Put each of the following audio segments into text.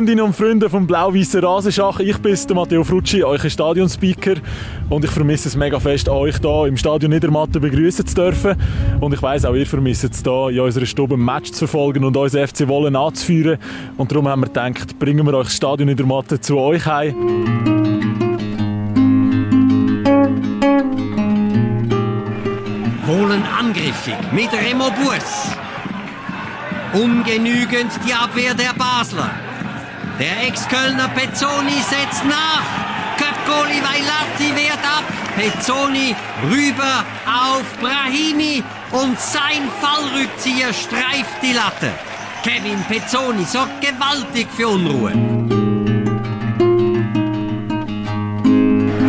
Freundinnen und Freunde vom blau-weißen Rasenschach. Ich bin der Matteo Frucci, euer Stadionspeaker. Und ich vermisse es mega fest, euch hier im Stadion Niedermatten begrüßen zu dürfen. Und ich weiss auch, ihr vermisst es hier in unserer Stube ein Match zu verfolgen und unseren FC Wollen anzuführen. Und darum haben wir gedacht, bringen wir euch das Stadion Niedermatten zu euch heim. Wohlen angriffig mit Remo Burs. Ungenügend die Abwehr der Basler. Der Ex-Kölner Pezzoni setzt nach. Köpgoli Vailati wehrt ab. Pezzoni rüber auf Brahimi und sein Fallrückzieher streift die Latte. Kevin Pezzoni sorgt gewaltig für Unruhe.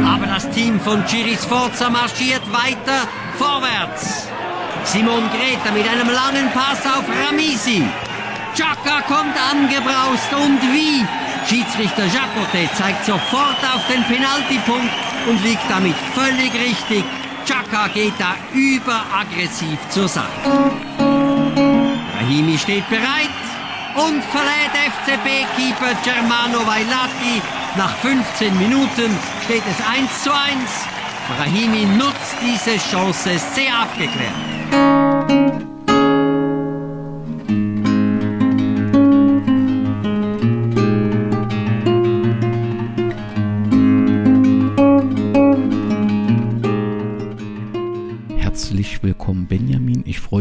Aber das Team von Ciri Sforza marschiert weiter vorwärts. Simon Greta mit einem langen Pass auf Ramisi. Chaka kommt angebraust und wie? Schiedsrichter Jacote zeigt sofort auf den Penaltypunkt und liegt damit völlig richtig. Chaka geht da überaggressiv zur Sache. Rahimi steht bereit und verlädt FCB-Keeper Germano Vailati. Nach 15 Minuten steht es 1 zu 1. Brahimi nutzt diese Chance sehr abgeklärt.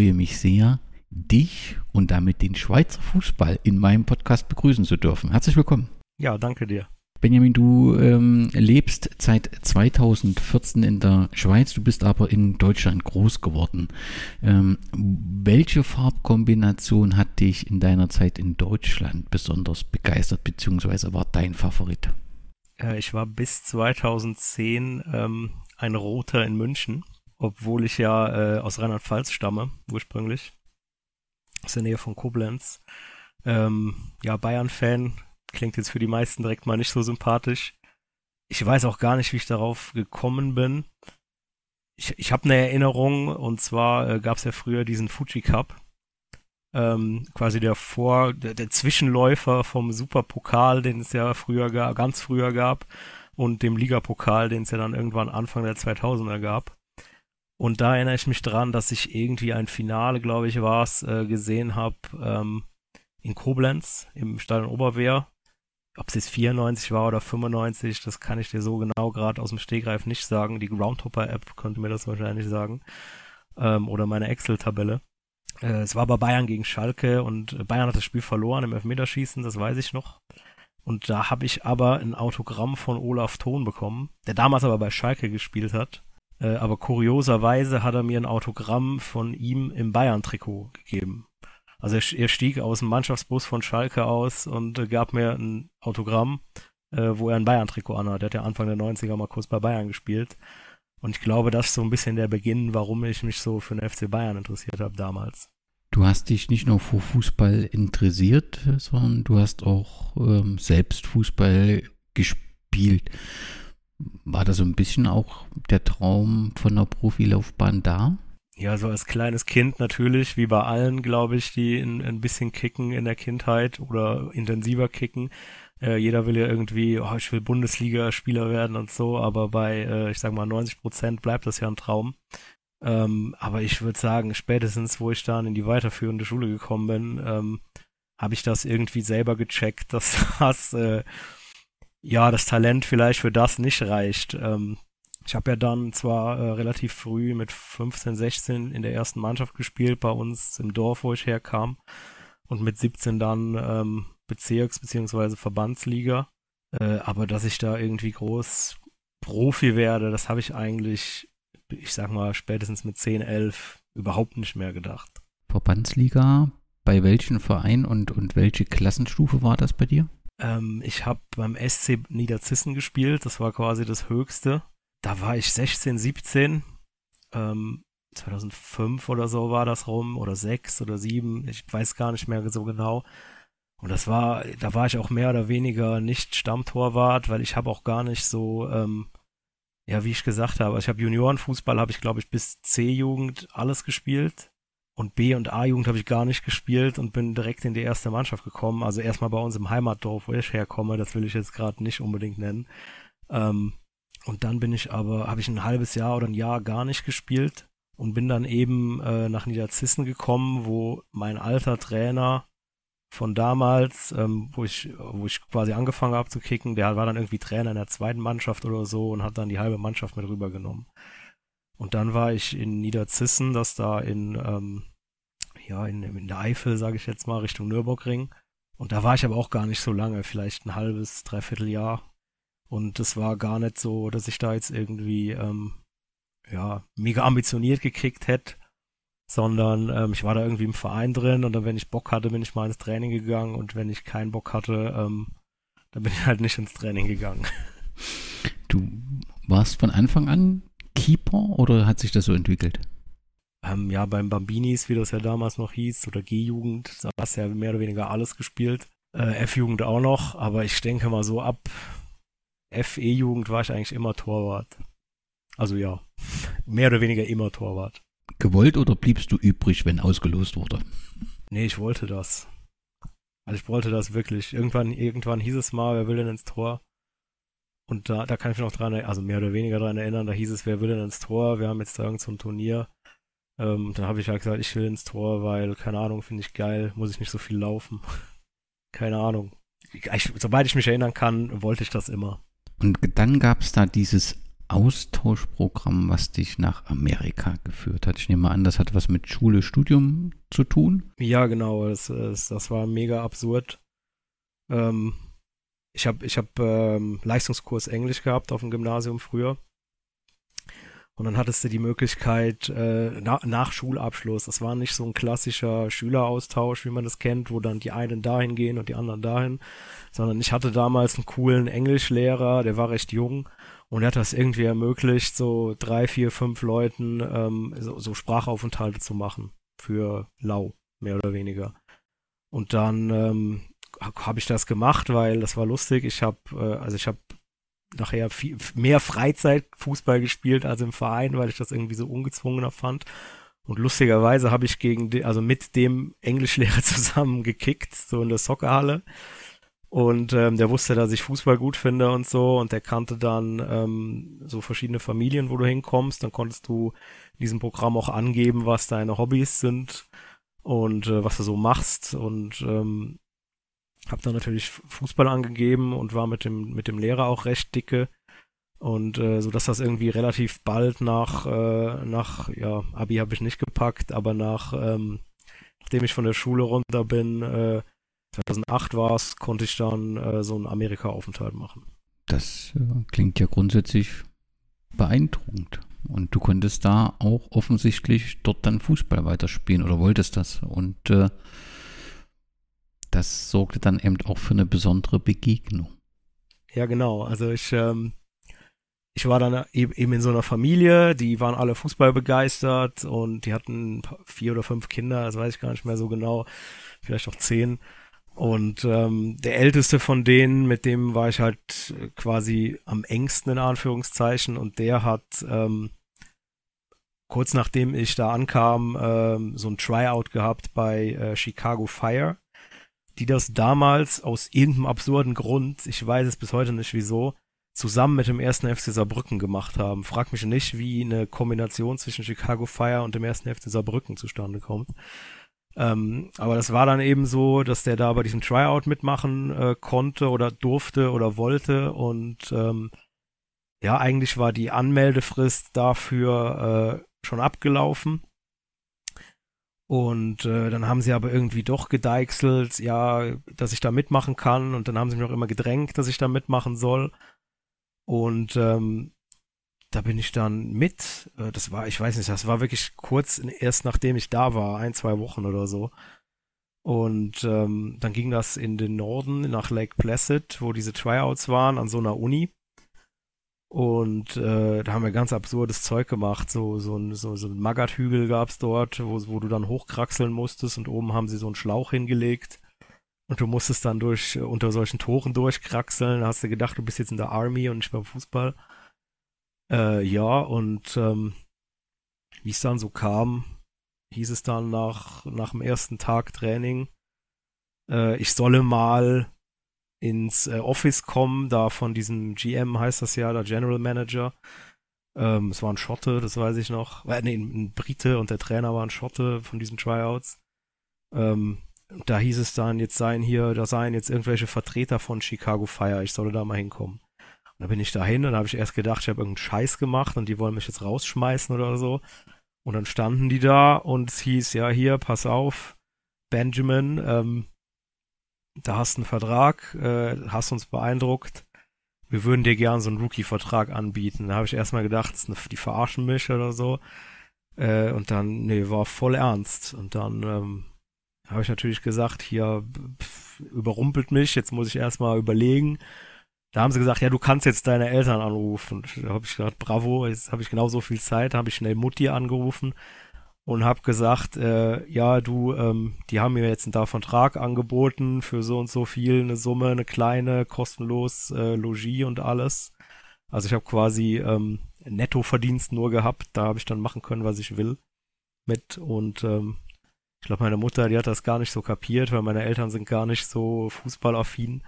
Freue mich sehr, dich und damit den Schweizer Fußball in meinem Podcast begrüßen zu dürfen. Herzlich willkommen. Ja, danke dir. Benjamin, du ähm, lebst seit 2014 in der Schweiz, du bist aber in Deutschland groß geworden. Ähm, welche Farbkombination hat dich in deiner Zeit in Deutschland besonders begeistert, beziehungsweise war dein Favorit? Äh, ich war bis 2010 ähm, ein Roter in München, obwohl ich ja äh, aus Rheinland-Pfalz stamme, ursprünglich. Aus der Nähe von Koblenz. Ähm, ja, Bayern-Fan, klingt jetzt für die meisten direkt mal nicht so sympathisch. Ich weiß auch gar nicht, wie ich darauf gekommen bin. Ich, ich habe eine Erinnerung und zwar äh, gab es ja früher diesen Fuji Cup. Ähm, quasi der Vor, der, der Zwischenläufer vom Superpokal, den es ja früher gab, ganz früher gab, und dem Ligapokal, den es ja dann irgendwann Anfang der 2000er gab. Und da erinnere ich mich dran, dass ich irgendwie ein Finale, glaube ich, war es, äh, gesehen habe ähm, in Koblenz im Stadion Oberwehr ob es jetzt 94 war oder 95, das kann ich dir so genau gerade aus dem Stegreif nicht sagen. Die Groundhopper-App könnte mir das wahrscheinlich sagen. Ähm, oder meine Excel-Tabelle. Äh, es war bei Bayern gegen Schalke und Bayern hat das Spiel verloren im Elfmeterschießen, das weiß ich noch. Und da habe ich aber ein Autogramm von Olaf Thon bekommen, der damals aber bei Schalke gespielt hat. Äh, aber kurioserweise hat er mir ein Autogramm von ihm im Bayern-Trikot gegeben. Also er, er, stieg aus dem Mannschaftsbus von Schalke aus und äh, gab mir ein Autogramm, äh, wo er ein Bayern-Trikot anhat. Der hat ja Anfang der 90er mal kurz bei Bayern gespielt. Und ich glaube, das ist so ein bisschen der Beginn, warum ich mich so für den FC Bayern interessiert habe damals. Du hast dich nicht nur für Fußball interessiert, sondern du hast auch ähm, selbst Fußball gespielt. War da so ein bisschen auch der Traum von einer Profilaufbahn da? Ja, so als kleines Kind natürlich, wie bei allen, glaube ich, die ein, ein bisschen kicken in der Kindheit oder intensiver kicken. Äh, jeder will ja irgendwie, oh, ich will Bundesligaspieler werden und so, aber bei, äh, ich sag mal, 90 Prozent bleibt das ja ein Traum. Ähm, aber ich würde sagen, spätestens, wo ich dann in die weiterführende Schule gekommen bin, ähm, habe ich das irgendwie selber gecheckt, dass das, äh, ja, das Talent vielleicht für das nicht reicht. Ähm, ich habe ja dann zwar äh, relativ früh mit 15, 16 in der ersten Mannschaft gespielt bei uns im Dorf, wo ich herkam. Und mit 17 dann ähm, Bezirks- bzw. Verbandsliga. Äh, aber dass ich da irgendwie groß Profi werde, das habe ich eigentlich, ich sag mal, spätestens mit 10, 11 überhaupt nicht mehr gedacht. Verbandsliga, bei welchem Verein und, und welche Klassenstufe war das bei dir? Ähm, ich habe beim SC Niederzissen gespielt, das war quasi das höchste da war ich 16, 17, ähm, 2005 oder so war das rum, oder 6 oder 7, ich weiß gar nicht mehr so genau. Und das war, da war ich auch mehr oder weniger nicht Stammtorwart, weil ich habe auch gar nicht so, ähm, ja, wie ich gesagt habe, ich habe Juniorenfußball, habe ich glaube ich bis C-Jugend alles gespielt. Und B- und A-Jugend habe ich gar nicht gespielt und bin direkt in die erste Mannschaft gekommen. Also erstmal bei uns im Heimatdorf, wo ich herkomme, das will ich jetzt gerade nicht unbedingt nennen. Ähm, und dann bin ich aber, habe ich ein halbes Jahr oder ein Jahr gar nicht gespielt und bin dann eben äh, nach Niederzissen gekommen, wo mein alter Trainer von damals, ähm, wo ich, wo ich quasi angefangen habe zu kicken, der war dann irgendwie Trainer in der zweiten Mannschaft oder so und hat dann die halbe Mannschaft mit rübergenommen. Und dann war ich in Niederzissen, das da in, ähm, ja, in, in der Eifel, sage ich jetzt mal, Richtung Nürburgring. Und da war ich aber auch gar nicht so lange, vielleicht ein halbes, dreiviertel Jahr. Und es war gar nicht so, dass ich da jetzt irgendwie, ähm, ja, mega ambitioniert gekickt hätte, sondern ähm, ich war da irgendwie im Verein drin und dann, wenn ich Bock hatte, bin ich mal ins Training gegangen und wenn ich keinen Bock hatte, ähm, dann bin ich halt nicht ins Training gegangen. Du warst von Anfang an Keeper oder hat sich das so entwickelt? Ähm, ja, beim Bambinis, wie das ja damals noch hieß, oder G-Jugend, da hast du ja mehr oder weniger alles gespielt. Äh, F-Jugend auch noch, aber ich denke mal so ab FE-Jugend war ich eigentlich immer Torwart. Also ja, mehr oder weniger immer Torwart. Gewollt oder bliebst du übrig, wenn ausgelost wurde? Nee, ich wollte das. Also ich wollte das wirklich. Irgendwann, irgendwann hieß es mal, wer will denn ins Tor? Und da, da kann ich mich noch dran, also mehr oder weniger dran erinnern, da hieß es, wer will denn ins Tor? Wir haben jetzt da irgend so ein Turnier. Ähm, dann habe ich halt gesagt, ich will ins Tor, weil, keine Ahnung, finde ich geil, muss ich nicht so viel laufen. keine Ahnung. Ich, sobald ich mich erinnern kann, wollte ich das immer. Und dann gab es da dieses Austauschprogramm, was dich nach Amerika geführt hat. Ich nehme an, das hat was mit Schule, Studium zu tun. Ja, genau. Das, das, das war mega absurd. Ähm, ich habe ich hab, ähm, Leistungskurs Englisch gehabt auf dem Gymnasium früher. Und dann hattest du die Möglichkeit äh, na, nach Schulabschluss, das war nicht so ein klassischer Schüleraustausch, wie man das kennt, wo dann die einen dahin gehen und die anderen dahin, sondern ich hatte damals einen coolen Englischlehrer, der war recht jung und er hat das irgendwie ermöglicht, so drei, vier, fünf Leuten ähm, so, so Sprachaufenthalte zu machen für lau, mehr oder weniger. Und dann ähm, habe ich das gemacht, weil das war lustig. Ich habe, äh, also ich habe nachher viel, mehr Freizeitfußball gespielt als im Verein, weil ich das irgendwie so ungezwungener fand. Und lustigerweise habe ich gegen, de, also mit dem Englischlehrer zusammen gekickt, so in der Soccerhalle. Und ähm, der wusste, dass ich Fußball gut finde und so. Und der kannte dann ähm, so verschiedene Familien, wo du hinkommst. Dann konntest du in diesem Programm auch angeben, was deine Hobbys sind und äh, was du so machst. Und ähm, habe dann natürlich Fußball angegeben und war mit dem mit dem Lehrer auch recht dicke und äh, so dass das irgendwie relativ bald nach äh, nach ja Abi habe ich nicht gepackt, aber nach ähm, nachdem ich von der Schule runter bin, äh, 2008 war es, konnte ich dann äh, so einen Amerika-Aufenthalt machen. Das äh, klingt ja grundsätzlich beeindruckend. Und du konntest da auch offensichtlich dort dann Fußball weiterspielen oder wolltest das. Und äh, das sorgte dann eben auch für eine besondere Begegnung. Ja, genau. Also ich, ähm, ich war dann e-, eben in so einer Familie, die waren alle Fußball begeistert und die hatten vier oder fünf Kinder, das weiß ich gar nicht mehr so genau, vielleicht auch zehn. Und ähm, der älteste von denen, mit dem war ich halt quasi am engsten in Anführungszeichen und der hat ähm, kurz nachdem ich da ankam ähm, so ein Tryout gehabt bei äh, Chicago Fire die das damals aus irgendeinem absurden Grund, ich weiß es bis heute nicht wieso, zusammen mit dem ersten FC Saarbrücken gemacht haben. Frag mich nicht, wie eine Kombination zwischen Chicago Fire und dem ersten FC Saarbrücken zustande kommt. Ähm, aber das war dann eben so, dass der da bei diesem Tryout mitmachen äh, konnte oder durfte oder wollte und ähm, ja, eigentlich war die Anmeldefrist dafür äh, schon abgelaufen. Und äh, dann haben sie aber irgendwie doch gedeichselt, ja, dass ich da mitmachen kann. Und dann haben sie mich auch immer gedrängt, dass ich da mitmachen soll. Und ähm, da bin ich dann mit. Äh, das war, ich weiß nicht, das war wirklich kurz erst nachdem ich da war, ein, zwei Wochen oder so. Und ähm, dann ging das in den Norden, nach Lake Placid, wo diese Tryouts waren, an so einer Uni. Und äh, da haben wir ganz absurdes Zeug gemacht. So, so ein, so, so ein Magathügel gab's dort, wo, wo du dann hochkraxeln musstest und oben haben sie so einen Schlauch hingelegt. Und du musstest dann durch unter solchen Toren durchkraxeln. Da hast du gedacht, du bist jetzt in der Army und nicht beim Fußball. Äh, ja, und ähm, wie es dann so kam, hieß es dann nach, nach dem ersten Tag Training, äh, ich solle mal ins äh, Office kommen, da von diesem GM heißt das ja, der General Manager. Ähm, es war ein Schotte, das weiß ich noch. Äh, nee, ein Brite und der Trainer war ein Schotte von diesen Tryouts. Ähm, da hieß es dann, jetzt seien hier, da seien jetzt irgendwelche Vertreter von Chicago Fire, ich solle da mal hinkommen. Und da bin ich dahin und da habe ich erst gedacht, ich habe irgendeinen Scheiß gemacht und die wollen mich jetzt rausschmeißen oder so. Und dann standen die da und es hieß, ja, hier, pass auf, Benjamin, ähm, da hast du einen Vertrag, äh, hast uns beeindruckt, wir würden dir gern so einen Rookie-Vertrag anbieten. Da habe ich erstmal gedacht, die verarschen mich oder so. Äh, und dann, nee, war voll ernst. Und dann ähm, habe ich natürlich gesagt, hier pff, überrumpelt mich, jetzt muss ich erstmal überlegen. Da haben sie gesagt, ja, du kannst jetzt deine Eltern anrufen. Da habe ich gesagt, bravo, jetzt habe ich genau so viel Zeit, habe ich schnell Mutti angerufen und habe gesagt, äh, ja, du, ähm, die haben mir jetzt einen Vertrag angeboten für so und so viel, eine Summe, eine kleine, kostenlos äh, Logis und alles. Also ich habe quasi ähm, Nettoverdienst nur gehabt, da habe ich dann machen können, was ich will mit und ähm, ich glaube, meine Mutter, die hat das gar nicht so kapiert, weil meine Eltern sind gar nicht so fußballaffin.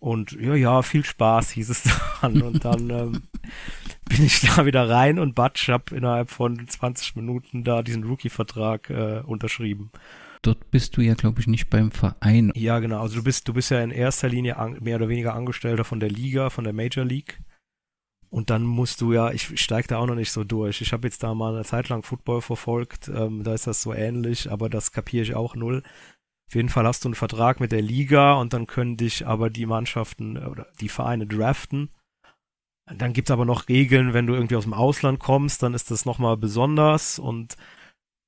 Und ja, ja, viel Spaß hieß es dann. Und dann ähm, bin ich da wieder rein und Batsch habe innerhalb von 20 Minuten da diesen Rookie-Vertrag äh, unterschrieben. Dort bist du ja, glaube ich, nicht beim Verein. Ja, genau. Also du bist, du bist ja in erster Linie an, mehr oder weniger Angestellter von der Liga, von der Major League. Und dann musst du ja, ich steige da auch noch nicht so durch. Ich habe jetzt da mal eine Zeit lang Football verfolgt, ähm, da ist das so ähnlich, aber das kapiere ich auch null. Auf jeden Fall hast du einen Vertrag mit der Liga und dann können dich aber die Mannschaften oder die Vereine draften. Dann gibt's aber noch Regeln, wenn du irgendwie aus dem Ausland kommst, dann ist das nochmal besonders und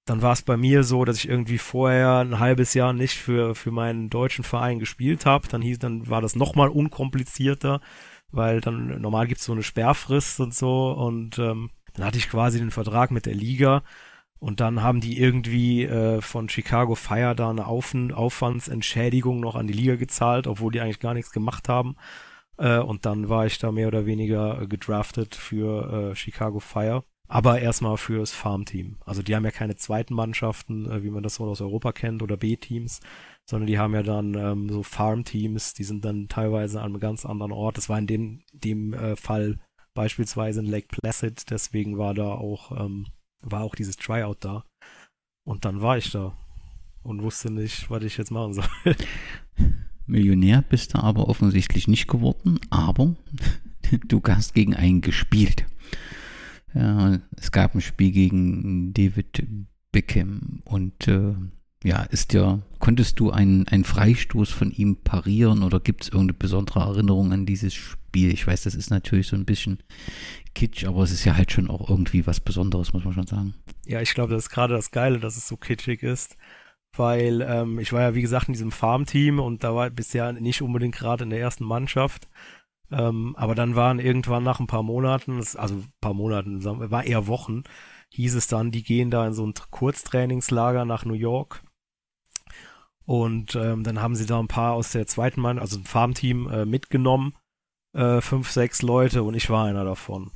dann war es bei mir so, dass ich irgendwie vorher ein halbes Jahr nicht für, für meinen deutschen Verein gespielt habe. Dann hieß, dann war das nochmal unkomplizierter, weil dann normal gibt's so eine Sperrfrist und so und ähm, dann hatte ich quasi den Vertrag mit der Liga und dann haben die irgendwie äh, von Chicago Fire da eine Auf Aufwandsentschädigung noch an die Liga gezahlt, obwohl die eigentlich gar nichts gemacht haben. Äh, und dann war ich da mehr oder weniger äh, gedraftet für äh, Chicago Fire. Aber erstmal fürs Farmteam. Also die haben ja keine zweiten Mannschaften, wie man das so aus Europa kennt, oder B-Teams, sondern die haben ja dann ähm, so Farmteams, die sind dann teilweise an einem ganz anderen Ort. Das war in dem, dem äh, Fall beispielsweise in Lake Placid, deswegen war da auch ähm, war auch dieses Tryout da. Und dann war ich da und wusste nicht, was ich jetzt machen soll. Millionär bist du aber offensichtlich nicht geworden, aber du hast gegen einen gespielt. Ja, es gab ein Spiel gegen David Beckham und äh, ja, ist dir, konntest du einen, einen Freistoß von ihm parieren oder gibt es irgendeine besondere Erinnerung an dieses Spiel? Ich weiß, das ist natürlich so ein bisschen kitsch, aber es ist ja halt schon auch irgendwie was Besonderes, muss man schon sagen. Ja, ich glaube, das ist gerade das Geile, dass es so kitschig ist, weil ähm, ich war ja, wie gesagt, in diesem Farmteam und da war bisher nicht unbedingt gerade in der ersten Mannschaft. Ähm, aber dann waren irgendwann nach ein paar Monaten, also ein paar Monaten, war eher Wochen, hieß es dann, die gehen da in so ein Kurztrainingslager nach New York und ähm, dann haben sie da ein paar aus der zweiten Mann, also ein Farmteam, äh, mitgenommen. Äh, fünf, sechs Leute und ich war einer davon.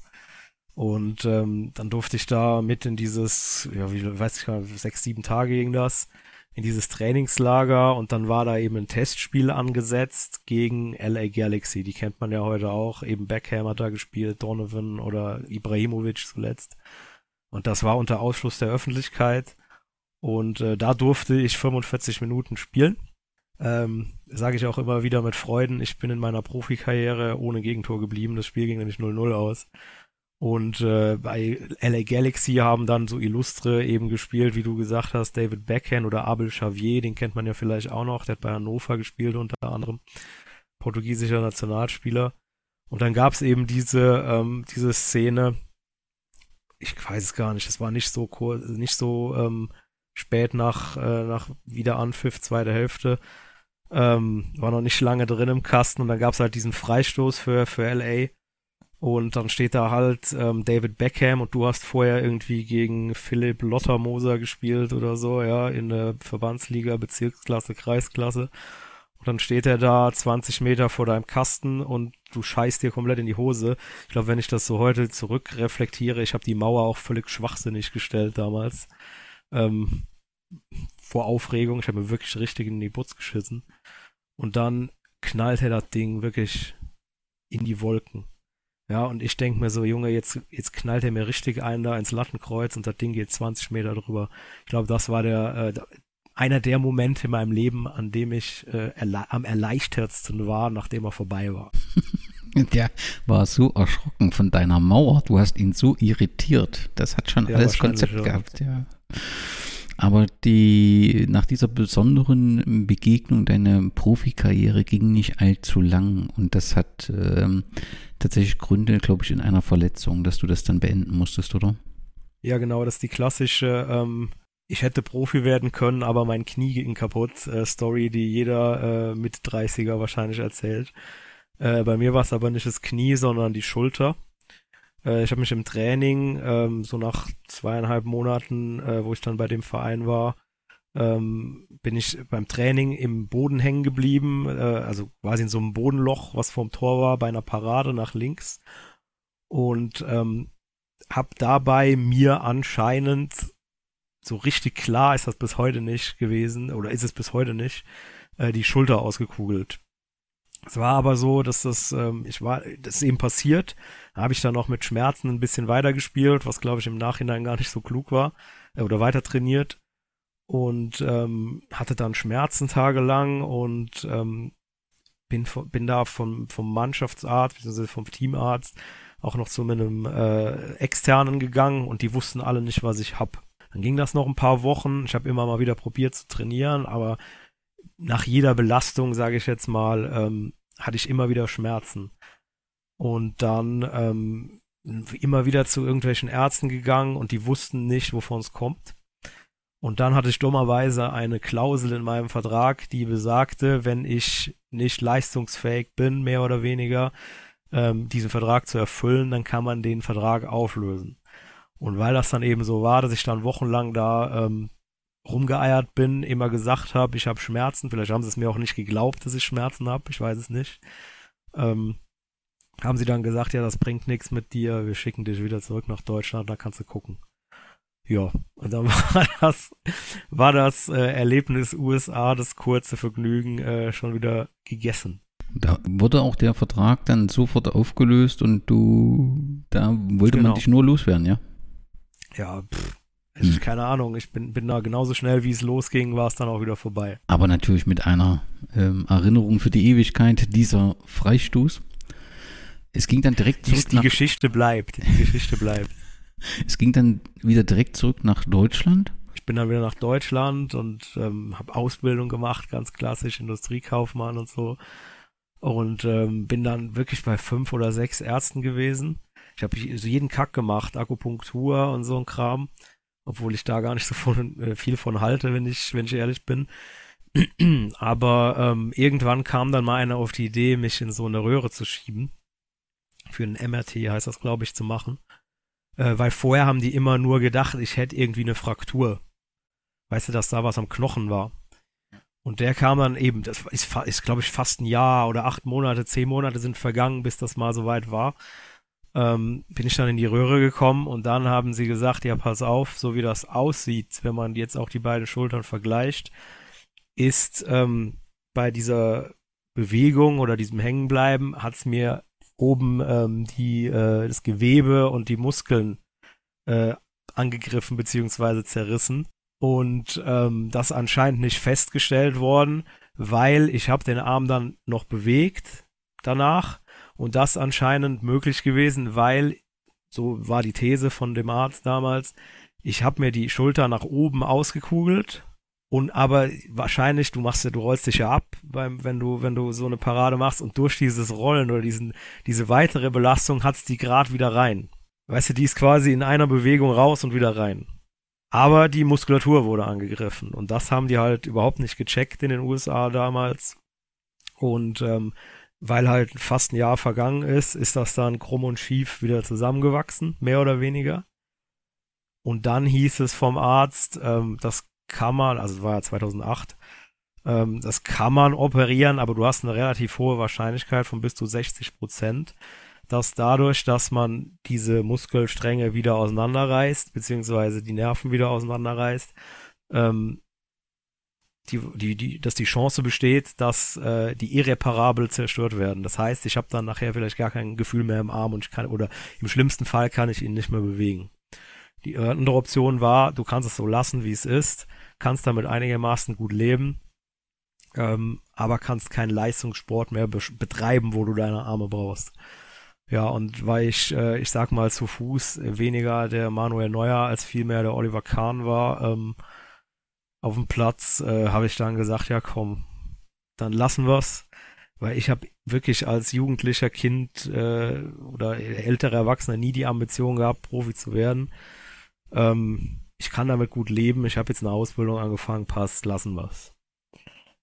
Und ähm, dann durfte ich da mit in dieses, ja, wie weiß ich gar nicht, sechs, sieben Tage ging das, in dieses Trainingslager und dann war da eben ein Testspiel angesetzt gegen LA Galaxy. Die kennt man ja heute auch. Eben Beckham hat da gespielt, Donovan oder Ibrahimovic zuletzt. Und das war unter Ausschluss der Öffentlichkeit. Und äh, da durfte ich 45 Minuten spielen. Ähm, Sage ich auch immer wieder mit Freuden. Ich bin in meiner Profikarriere ohne Gegentor geblieben. Das Spiel ging nämlich 0-0 aus. Und äh, bei LA Galaxy haben dann so Illustre eben gespielt, wie du gesagt hast, David Beckham oder Abel Xavier, den kennt man ja vielleicht auch noch, der hat bei Hannover gespielt unter anderem, portugiesischer Nationalspieler. Und dann gab es eben diese, ähm, diese Szene, ich weiß es gar nicht, es war nicht so nicht so ähm, spät nach, äh, nach Wiederanpfiff, zweite Hälfte. Ähm, war noch nicht lange drin im Kasten und dann gab es halt diesen Freistoß für, für LA. Und dann steht da halt ähm, David Beckham und du hast vorher irgendwie gegen Philipp Lottermoser gespielt oder so, ja, in der Verbandsliga, Bezirksklasse, Kreisklasse. Und dann steht er da 20 Meter vor deinem Kasten und du scheißt dir komplett in die Hose. Ich glaube, wenn ich das so heute zurückreflektiere, ich habe die Mauer auch völlig schwachsinnig gestellt damals. ähm, vor Aufregung. Ich habe mir wirklich richtig in die Butz geschissen. Und dann knallt er das Ding wirklich in die Wolken. Ja, und ich denke mir so, Junge, jetzt, jetzt knallt er mir richtig ein da ins Lattenkreuz und das Ding geht 20 Meter drüber. Ich glaube, das war der, äh, einer der Momente in meinem Leben, an dem ich äh, erle am erleichtertsten war, nachdem er vorbei war. Der war so erschrocken von deiner Mauer. Du hast ihn so irritiert. Das hat schon Ja, alles Konzept schon. gehabt, ja. Aber die, nach dieser besonderen Begegnung, deine Profikarriere ging nicht allzu lang und das hat ähm, tatsächlich Gründe, glaube ich, in einer Verletzung, dass du das dann beenden musstest, oder? Ja, genau, das ist die klassische, ähm, ich hätte Profi werden können, aber mein Knie ging kaputt, äh, Story, die jeder äh, mit 30er wahrscheinlich erzählt. Äh, bei mir war es aber nicht das Knie, sondern die Schulter. Äh, ich habe mich im Training, ähm, so nach zweieinhalb Monaten, äh, wo ich dann bei dem Verein war, ähm, bin ich beim Training im Boden hängen geblieben, äh, also quasi in so einem Bodenloch, was vorm Tor war, bei einer Parade nach links. Und ähm, hab dabei mir anscheinend so richtig klar ist das bis heute nicht gewesen oder ist es bis heute nicht äh, die Schulter ausgekugelt. Es war aber so, dass das ähm, ich war das ist eben passiert, da habe ich dann noch mit Schmerzen ein bisschen weiter gespielt, was glaube ich im Nachhinein gar nicht so klug war äh, oder weiter trainiert und ähm, hatte dann Schmerzen tagelang und ähm, bin, bin da vom, vom Mannschaftsarzt bzw. vom Teamarzt auch noch zu einem äh, externen gegangen und die wussten alle nicht, was ich hab. Dann ging das noch ein paar Wochen. Ich habe immer mal wieder probiert zu trainieren, aber nach jeder Belastung, sage ich jetzt mal, ähm, hatte ich immer wieder Schmerzen. Und dann ähm, immer wieder zu irgendwelchen Ärzten gegangen und die wussten nicht, wovon es kommt. Und dann hatte ich dummerweise eine Klausel in meinem Vertrag, die besagte, wenn ich nicht leistungsfähig bin, mehr oder weniger, ähm, diesen Vertrag zu erfüllen, dann kann man den Vertrag auflösen. Und weil das dann eben so war, dass ich dann wochenlang da ähm, rumgeeiert bin, immer gesagt habe, ich habe Schmerzen, vielleicht haben sie es mir auch nicht geglaubt, dass ich Schmerzen habe, ich weiß es nicht, ähm, haben sie dann gesagt, ja, das bringt nichts mit dir, wir schicken dich wieder zurück nach Deutschland, da kannst du gucken. Ja, und dann war das, war das äh, Erlebnis USA, das kurze Vergnügen, äh, schon wieder gegessen. Da wurde auch der Vertrag dann sofort aufgelöst und du, da wollte Genau. man dich nur loswerden, ja? Ja, pff, also Hm. keine Ahnung, ich bin, bin da genauso schnell, wie es losging, war es dann auch wieder vorbei. Aber natürlich mit einer ähm, Erinnerung für die Ewigkeit dieser Freistoß. Es ging dann direkt Die, zurück die nach, Geschichte bleibt, die Geschichte bleibt. Es ging dann wieder direkt zurück nach Deutschland. Ich bin dann wieder nach Deutschland und ähm, habe Ausbildung gemacht, ganz klassisch Industriekaufmann und so. Und ähm, bin dann wirklich bei fünf oder sechs Ärzten gewesen. Ich habe so jeden Kack gemacht, Akupunktur und so ein Kram, obwohl ich da gar nicht so von, äh, viel von halte, wenn ich, wenn ich ehrlich bin. Aber ähm, irgendwann kam dann mal einer auf die Idee, mich in so eine Röhre zu schieben. Für ein MRT heißt das, glaube ich, zu machen. Äh, weil vorher haben die immer nur gedacht, ich hätte irgendwie eine Fraktur. Weißt du, dass da was am Knochen war. Und der kam dann eben, das ist, ist glaube ich, fast ein Jahr oder acht Monate, zehn Monate sind vergangen, bis das mal so weit war. Ähm, bin ich dann in die Röhre gekommen und dann haben sie gesagt, ja, pass auf, so wie das aussieht, wenn man jetzt auch die beiden Schultern vergleicht, ist ähm, bei dieser Bewegung oder diesem Hängenbleiben hat's mir oben ähm, die äh, das Gewebe und die Muskeln äh, angegriffen beziehungsweise zerrissen. Und ähm, das anscheinend nicht festgestellt worden, weil ich habe den Arm dann noch bewegt danach. Und das anscheinend möglich gewesen, weil so war die These von dem Arzt damals, ich habe mir die Schulter nach oben ausgekugelt und aber wahrscheinlich du machst ja du rollst dich ja ab beim wenn du wenn du so eine Parade machst und durch dieses Rollen oder diesen diese weitere Belastung hat's die grad wieder rein. Weißt du, die ist quasi in einer Bewegung raus und wieder rein. Aber die Muskulatur wurde angegriffen und das haben die halt überhaupt nicht gecheckt in den USA damals. Und ähm, weil halt fast ein Jahr vergangen ist, ist das dann krumm und schief wieder zusammengewachsen, mehr oder weniger. Und dann hieß es vom Arzt, ähm, das kann man, also war ja 2008, ähm, das kann man operieren, aber du hast eine relativ hohe Wahrscheinlichkeit von bis zu 60 Prozent, dass dadurch, dass man diese Muskelstränge wieder auseinanderreißt, beziehungsweise die Nerven wieder auseinanderreißt, ähm, die, die, die, dass die Chance besteht, dass äh, die irreparabel zerstört werden. Das heißt, ich habe dann nachher vielleicht gar kein Gefühl mehr im Arm und ich kann, oder im schlimmsten Fall kann ich ihn nicht mehr bewegen. Die andere Option war, du kannst es so lassen, wie es ist, kannst damit einigermaßen gut leben, ähm, aber kannst keinen Leistungssport mehr be betreiben, wo du deine Arme brauchst. Ja, und weil ich, äh, ich sag mal, zu Fuß weniger der Manuel Neuer als vielmehr der Oliver Kahn war, ähm, auf dem Platz, äh, habe ich dann gesagt, ja komm, dann lassen wir's. Weil ich habe wirklich als jugendlicher Kind äh, oder älterer Erwachsener nie die Ambition gehabt, Profi zu werden. Ähm, ich kann damit gut leben. Ich habe jetzt eine Ausbildung angefangen, passt, lassen wir's.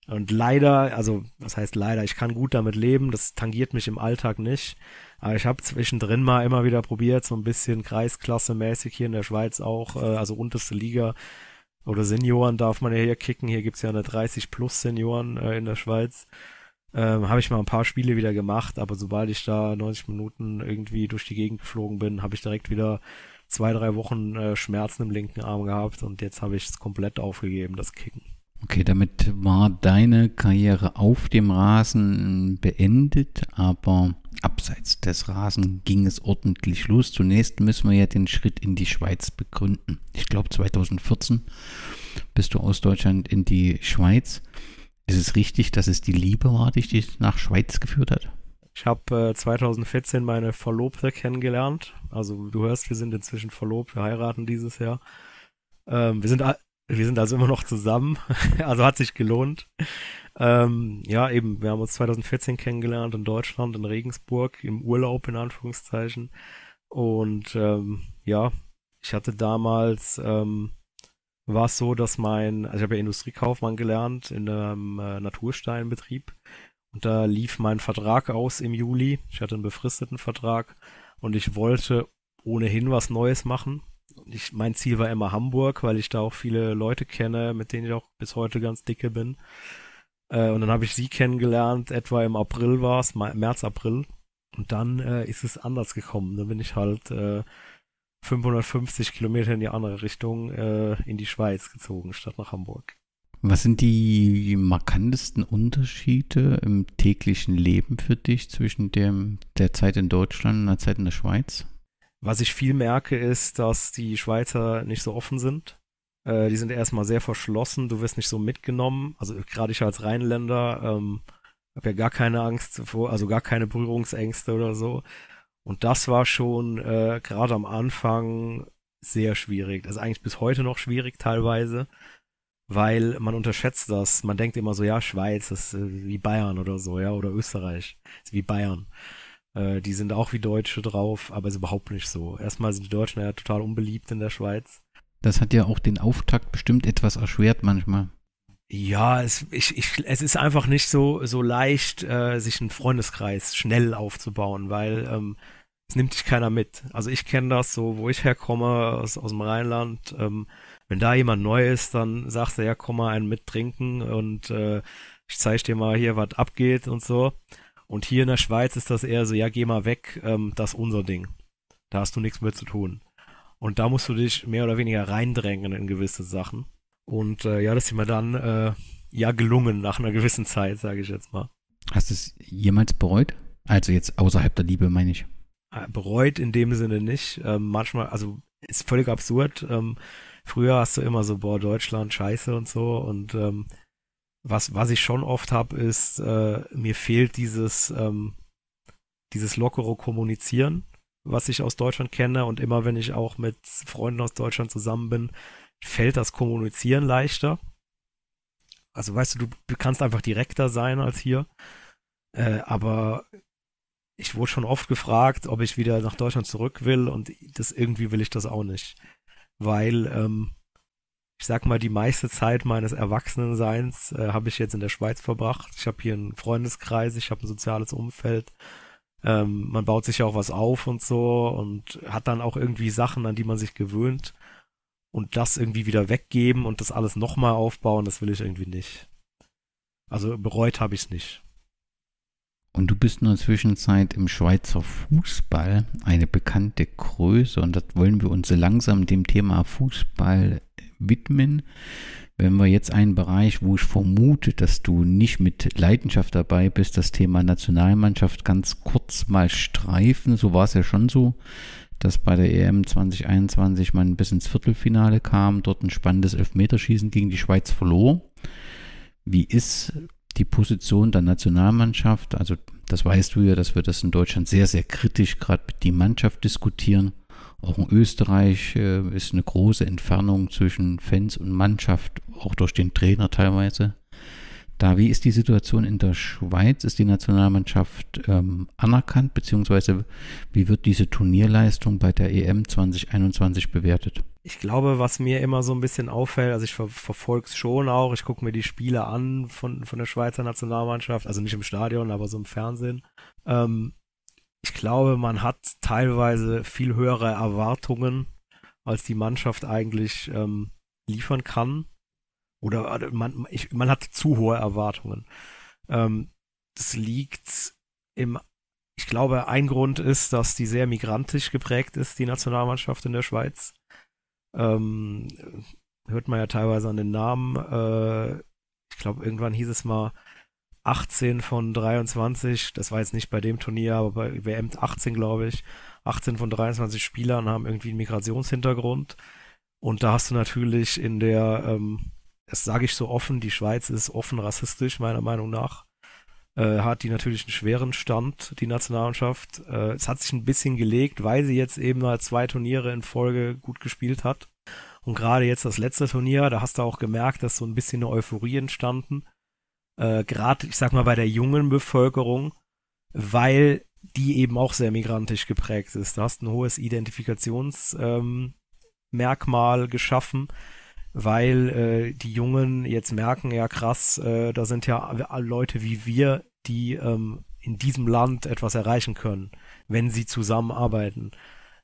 Und leider, also was heißt leider, ich kann gut damit leben, das tangiert mich im Alltag nicht. Aber ich habe zwischendrin mal immer wieder probiert, so ein bisschen Kreisklasse-mäßig hier in der Schweiz auch, äh, also unterste Liga oder Senioren darf man ja hier kicken. Hier gibt's ja eine 30 plus Senioren äh, in der Schweiz. Ähm, habe ich mal ein paar Spiele wieder gemacht, aber sobald ich da 90 Minuten irgendwie durch die Gegend geflogen bin, habe ich direkt wieder zwei, drei Wochen äh, Schmerzen im linken Arm gehabt und jetzt habe ich es komplett aufgegeben, das Kicken. Okay, damit war deine Karriere auf dem Rasen beendet, aber abseits des Rasen ging es ordentlich los. Zunächst müssen wir ja den Schritt in die Schweiz begründen. Ich glaube 2014 bist du aus Deutschland in die Schweiz. Ist es richtig, dass es die Liebe war, die dich nach Schweiz geführt hat? Ich habe äh, 2014 meine Verlobte kennengelernt. Also du hörst, wir sind inzwischen verlobt, wir heiraten dieses Jahr. Ähm, wir sind wir sind also immer noch zusammen. also hat sich gelohnt. Ähm, ja, eben, wir haben uns 2014 kennengelernt in Deutschland, in Regensburg, im Urlaub in Anführungszeichen. Und ähm, ja, ich hatte damals, ähm, war es so, dass mein, also ich habe ja Industriekaufmann gelernt in einem äh, Natursteinbetrieb. Und da lief mein Vertrag aus im Juli. Ich hatte einen befristeten Vertrag und ich wollte ohnehin was Neues machen ich, mein Ziel war immer Hamburg, weil ich da auch viele Leute kenne, mit denen ich auch bis heute ganz dicke bin. Äh, und dann habe ich sie kennengelernt, etwa im April war es, März, April. Und dann äh, ist es anders gekommen. Dann bin ich halt äh, 550 Kilometer in die andere Richtung äh, in die Schweiz gezogen, statt nach Hamburg. Was sind die markantesten Unterschiede im täglichen Leben für dich zwischen dem, der Zeit in Deutschland und der Zeit in der Schweiz? Was ich viel merke, ist, dass die Schweizer nicht so offen sind. Äh, die sind erstmal sehr verschlossen, du wirst nicht so mitgenommen. Also gerade ich als Rheinländer ähm, habe ja gar keine Angst vor, also gar keine Berührungsängste oder so. Und das war schon äh, gerade am Anfang sehr schwierig. Das ist eigentlich bis heute noch schwierig teilweise, weil man unterschätzt das. Man denkt immer so, ja, Schweiz ist äh, wie Bayern oder so, ja, oder Österreich ist wie Bayern. Äh, die sind auch wie Deutsche drauf, aber ist überhaupt nicht so. Erstmal sind die Deutschen ja total unbeliebt in der Schweiz. Das hat ja auch den Auftakt bestimmt etwas erschwert manchmal. Ja, es, ich, ich, es ist einfach nicht so, so leicht, äh, sich einen Freundeskreis schnell aufzubauen, weil ähm, es nimmt dich keiner mit. Also ich kenne das so, wo ich herkomme, aus, aus dem Rheinland. Ähm, wenn da jemand neu ist, dann sagst du, ja, komm mal einen mittrinken und äh, ich zeig dir mal hier, was abgeht und so. Und hier in der Schweiz ist das eher so, ja, geh mal weg, ähm, das ist unser Ding. Da hast du nichts mehr zu tun. Und da musst du dich mehr oder weniger reindrängen in gewisse Sachen. Und äh, ja, das ist mir dann äh, ja gelungen nach einer gewissen Zeit, sage ich jetzt mal. Hast du es jemals bereut? Also jetzt außerhalb der Liebe, meine ich. Äh, bereut in dem Sinne nicht. Ähm, manchmal, also ist völlig absurd. Ähm, früher hast du immer so, boah, Deutschland, scheiße und so. Und ähm, was, was ich schon oft habe, ist, äh, mir fehlt dieses, ähm, dieses lockere Kommunizieren, was ich aus Deutschland kenne. Und immer wenn ich auch mit Freunden aus Deutschland zusammen bin, fällt das Kommunizieren leichter. Also weißt du, du kannst einfach direkter sein als hier. Äh, aber ich wurde schon oft gefragt, ob ich wieder nach Deutschland zurück will und das irgendwie will ich das auch nicht. Weil ähm, ich sag mal, die meiste Zeit meines Erwachsenenseins äh, habe ich jetzt in der Schweiz verbracht. Ich habe hier einen Freundeskreis, ich habe ein soziales Umfeld. Ähm, man baut sich auch was auf und so und hat dann auch irgendwie Sachen, an die man sich gewöhnt. Und das irgendwie wieder weggeben und das alles nochmal aufbauen, das will ich irgendwie nicht. Also bereut habe ich es nicht. Und du bist in der Zwischenzeit im Schweizer Fußball eine bekannte Größe und das wollen wir uns langsam dem Thema Fußball widmen. Wenn wir jetzt einen Bereich, wo ich vermute, dass du nicht mit Leidenschaft dabei bist, das Thema Nationalmannschaft ganz kurz mal streifen, so war es ja schon so, dass bei der EM 2021 man bis ins Viertelfinale kam, dort ein spannendes Elfmeterschießen gegen die Schweiz verlor. Wie ist die Position der Nationalmannschaft. Also das weißt du ja, dass wir das in Deutschland sehr, sehr kritisch gerade mit die Mannschaft diskutieren. Auch in Österreich äh, ist eine große Entfernung zwischen Fans und Mannschaft, auch durch den Trainer teilweise. Da, wie ist die Situation in der Schweiz? Ist die Nationalmannschaft ähm, anerkannt, beziehungsweise wie wird diese Turnierleistung bei der EM 2021 bewertet? Ich glaube, was mir immer so ein bisschen auffällt, also ich ver verfolge es schon auch, ich gucke mir die Spiele an von, von der Schweizer Nationalmannschaft, also nicht im Stadion, aber so im Fernsehen. Ähm, ich glaube, man hat teilweise viel höhere Erwartungen, als die Mannschaft eigentlich ähm, liefern kann. Oder man, ich, man hat zu hohe Erwartungen. Ähm, das liegt im, ich glaube, ein Grund ist, dass die sehr migrantisch geprägt ist, die Nationalmannschaft in der Schweiz. Ähm, hört man ja teilweise an den Namen. Äh, ich glaube, irgendwann hieß es mal 18 von 23, das war jetzt nicht bei dem Turnier, aber bei WM 18, glaube ich. 18 von 23 Spielern haben irgendwie einen Migrationshintergrund. Und da hast du natürlich in der, ähm, das sage ich so offen, die Schweiz ist offen rassistisch, meiner Meinung nach. Äh, hat die natürlich einen schweren Stand, die Nationalmannschaft. Äh, es hat sich ein bisschen gelegt, weil sie jetzt eben mal zwei Turniere in Folge gut gespielt hat. Und gerade jetzt das letzte Turnier, da hast du auch gemerkt, dass so ein bisschen eine Euphorie entstanden. Äh, gerade, ich sag mal, bei der jungen Bevölkerung, weil die eben auch sehr migrantisch geprägt ist. Du hast ein hohes Identifikationsmerkmal ähm, geschaffen weil äh, die Jungen jetzt merken, ja krass, äh, da sind ja Leute wie wir, die ähm, in diesem Land etwas erreichen können, wenn sie zusammenarbeiten.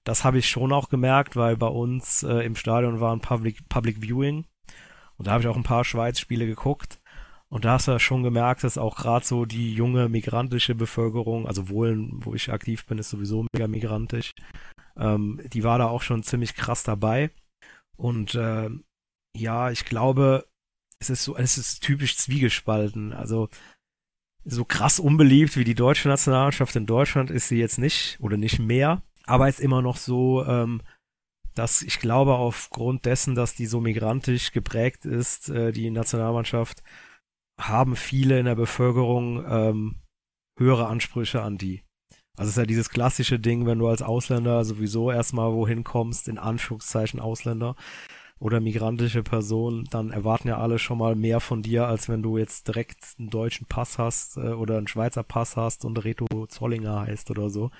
Das habe ich schon auch gemerkt, weil bei uns äh, im Stadion war ein Public, Public Viewing und da habe ich auch ein paar Schweiz-Spiele geguckt. Und da hast du ja schon gemerkt, dass auch gerade so die junge migrantische Bevölkerung, also Wohlen, wo ich aktiv bin, ist sowieso mega migrantisch, ähm, die war da auch schon ziemlich krass dabei. Und äh, ja, ich glaube, es ist so, es ist typisch zwiegespalten. Also so krass unbeliebt wie die deutsche Nationalmannschaft in Deutschland ist sie jetzt nicht oder nicht mehr, aber ist immer noch so, ähm, dass ich glaube, aufgrund dessen, dass die so migrantisch geprägt ist, äh, die Nationalmannschaft, haben viele in der Bevölkerung ähm, höhere Ansprüche an die. Also es ist ja dieses klassische Ding, wenn du als Ausländer sowieso erstmal wohin kommst, in Anführungszeichen Ausländer, oder migrantische Person, dann erwarten ja alle schon mal mehr von dir, als wenn du jetzt direkt einen deutschen Pass hast äh, oder einen Schweizer Pass hast und Reto Zollinger heißt oder so.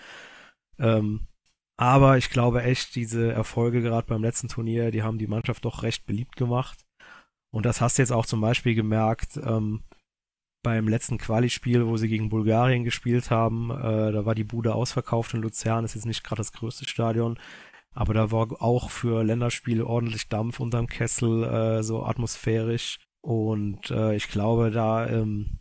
Ähm, aber ich glaube echt, diese Erfolge gerade beim letzten Turnier, die haben die Mannschaft doch recht beliebt gemacht. Und das hast du jetzt auch zum Beispiel gemerkt ähm, beim letzten Quali-Spiel, wo sie gegen Bulgarien gespielt haben. Äh, da war die Bude ausverkauft in Luzern, ist jetzt nicht gerade das größte Stadion. Aber da war auch für Länderspiele ordentlich Dampf unterm Kessel, äh, so atmosphärisch. Und äh, ich glaube, da, ähm,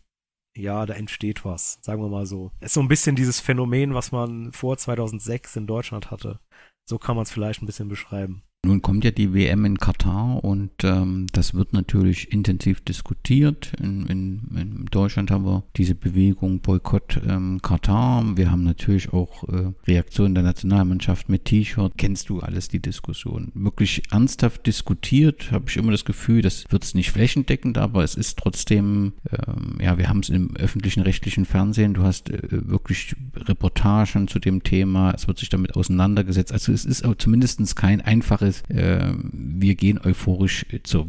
ja, da entsteht was, sagen wir mal so. Es ist so ein bisschen dieses Phänomen, was man vor 2006 in Deutschland hatte. So kann man es vielleicht ein bisschen beschreiben. Nun kommt ja die WM in Katar und ähm, das wird natürlich intensiv diskutiert. In, in, in, Deutschland haben wir diese Bewegung Boykott ähm, Katar. Wir haben natürlich auch äh, Reaktionen der Nationalmannschaft mit T-Shirt. Kennst du alles die Diskussion? Wirklich ernsthaft diskutiert, habe ich immer das Gefühl, das wird es nicht flächendeckend, aber es ist trotzdem, ähm, ja, wir haben es im öffentlichen rechtlichen Fernsehen. Du hast äh, wirklich Reportagen zu dem Thema. Es wird sich damit auseinandergesetzt. Also es ist zumindest kein einfaches ist, äh, wir gehen euphorisch zur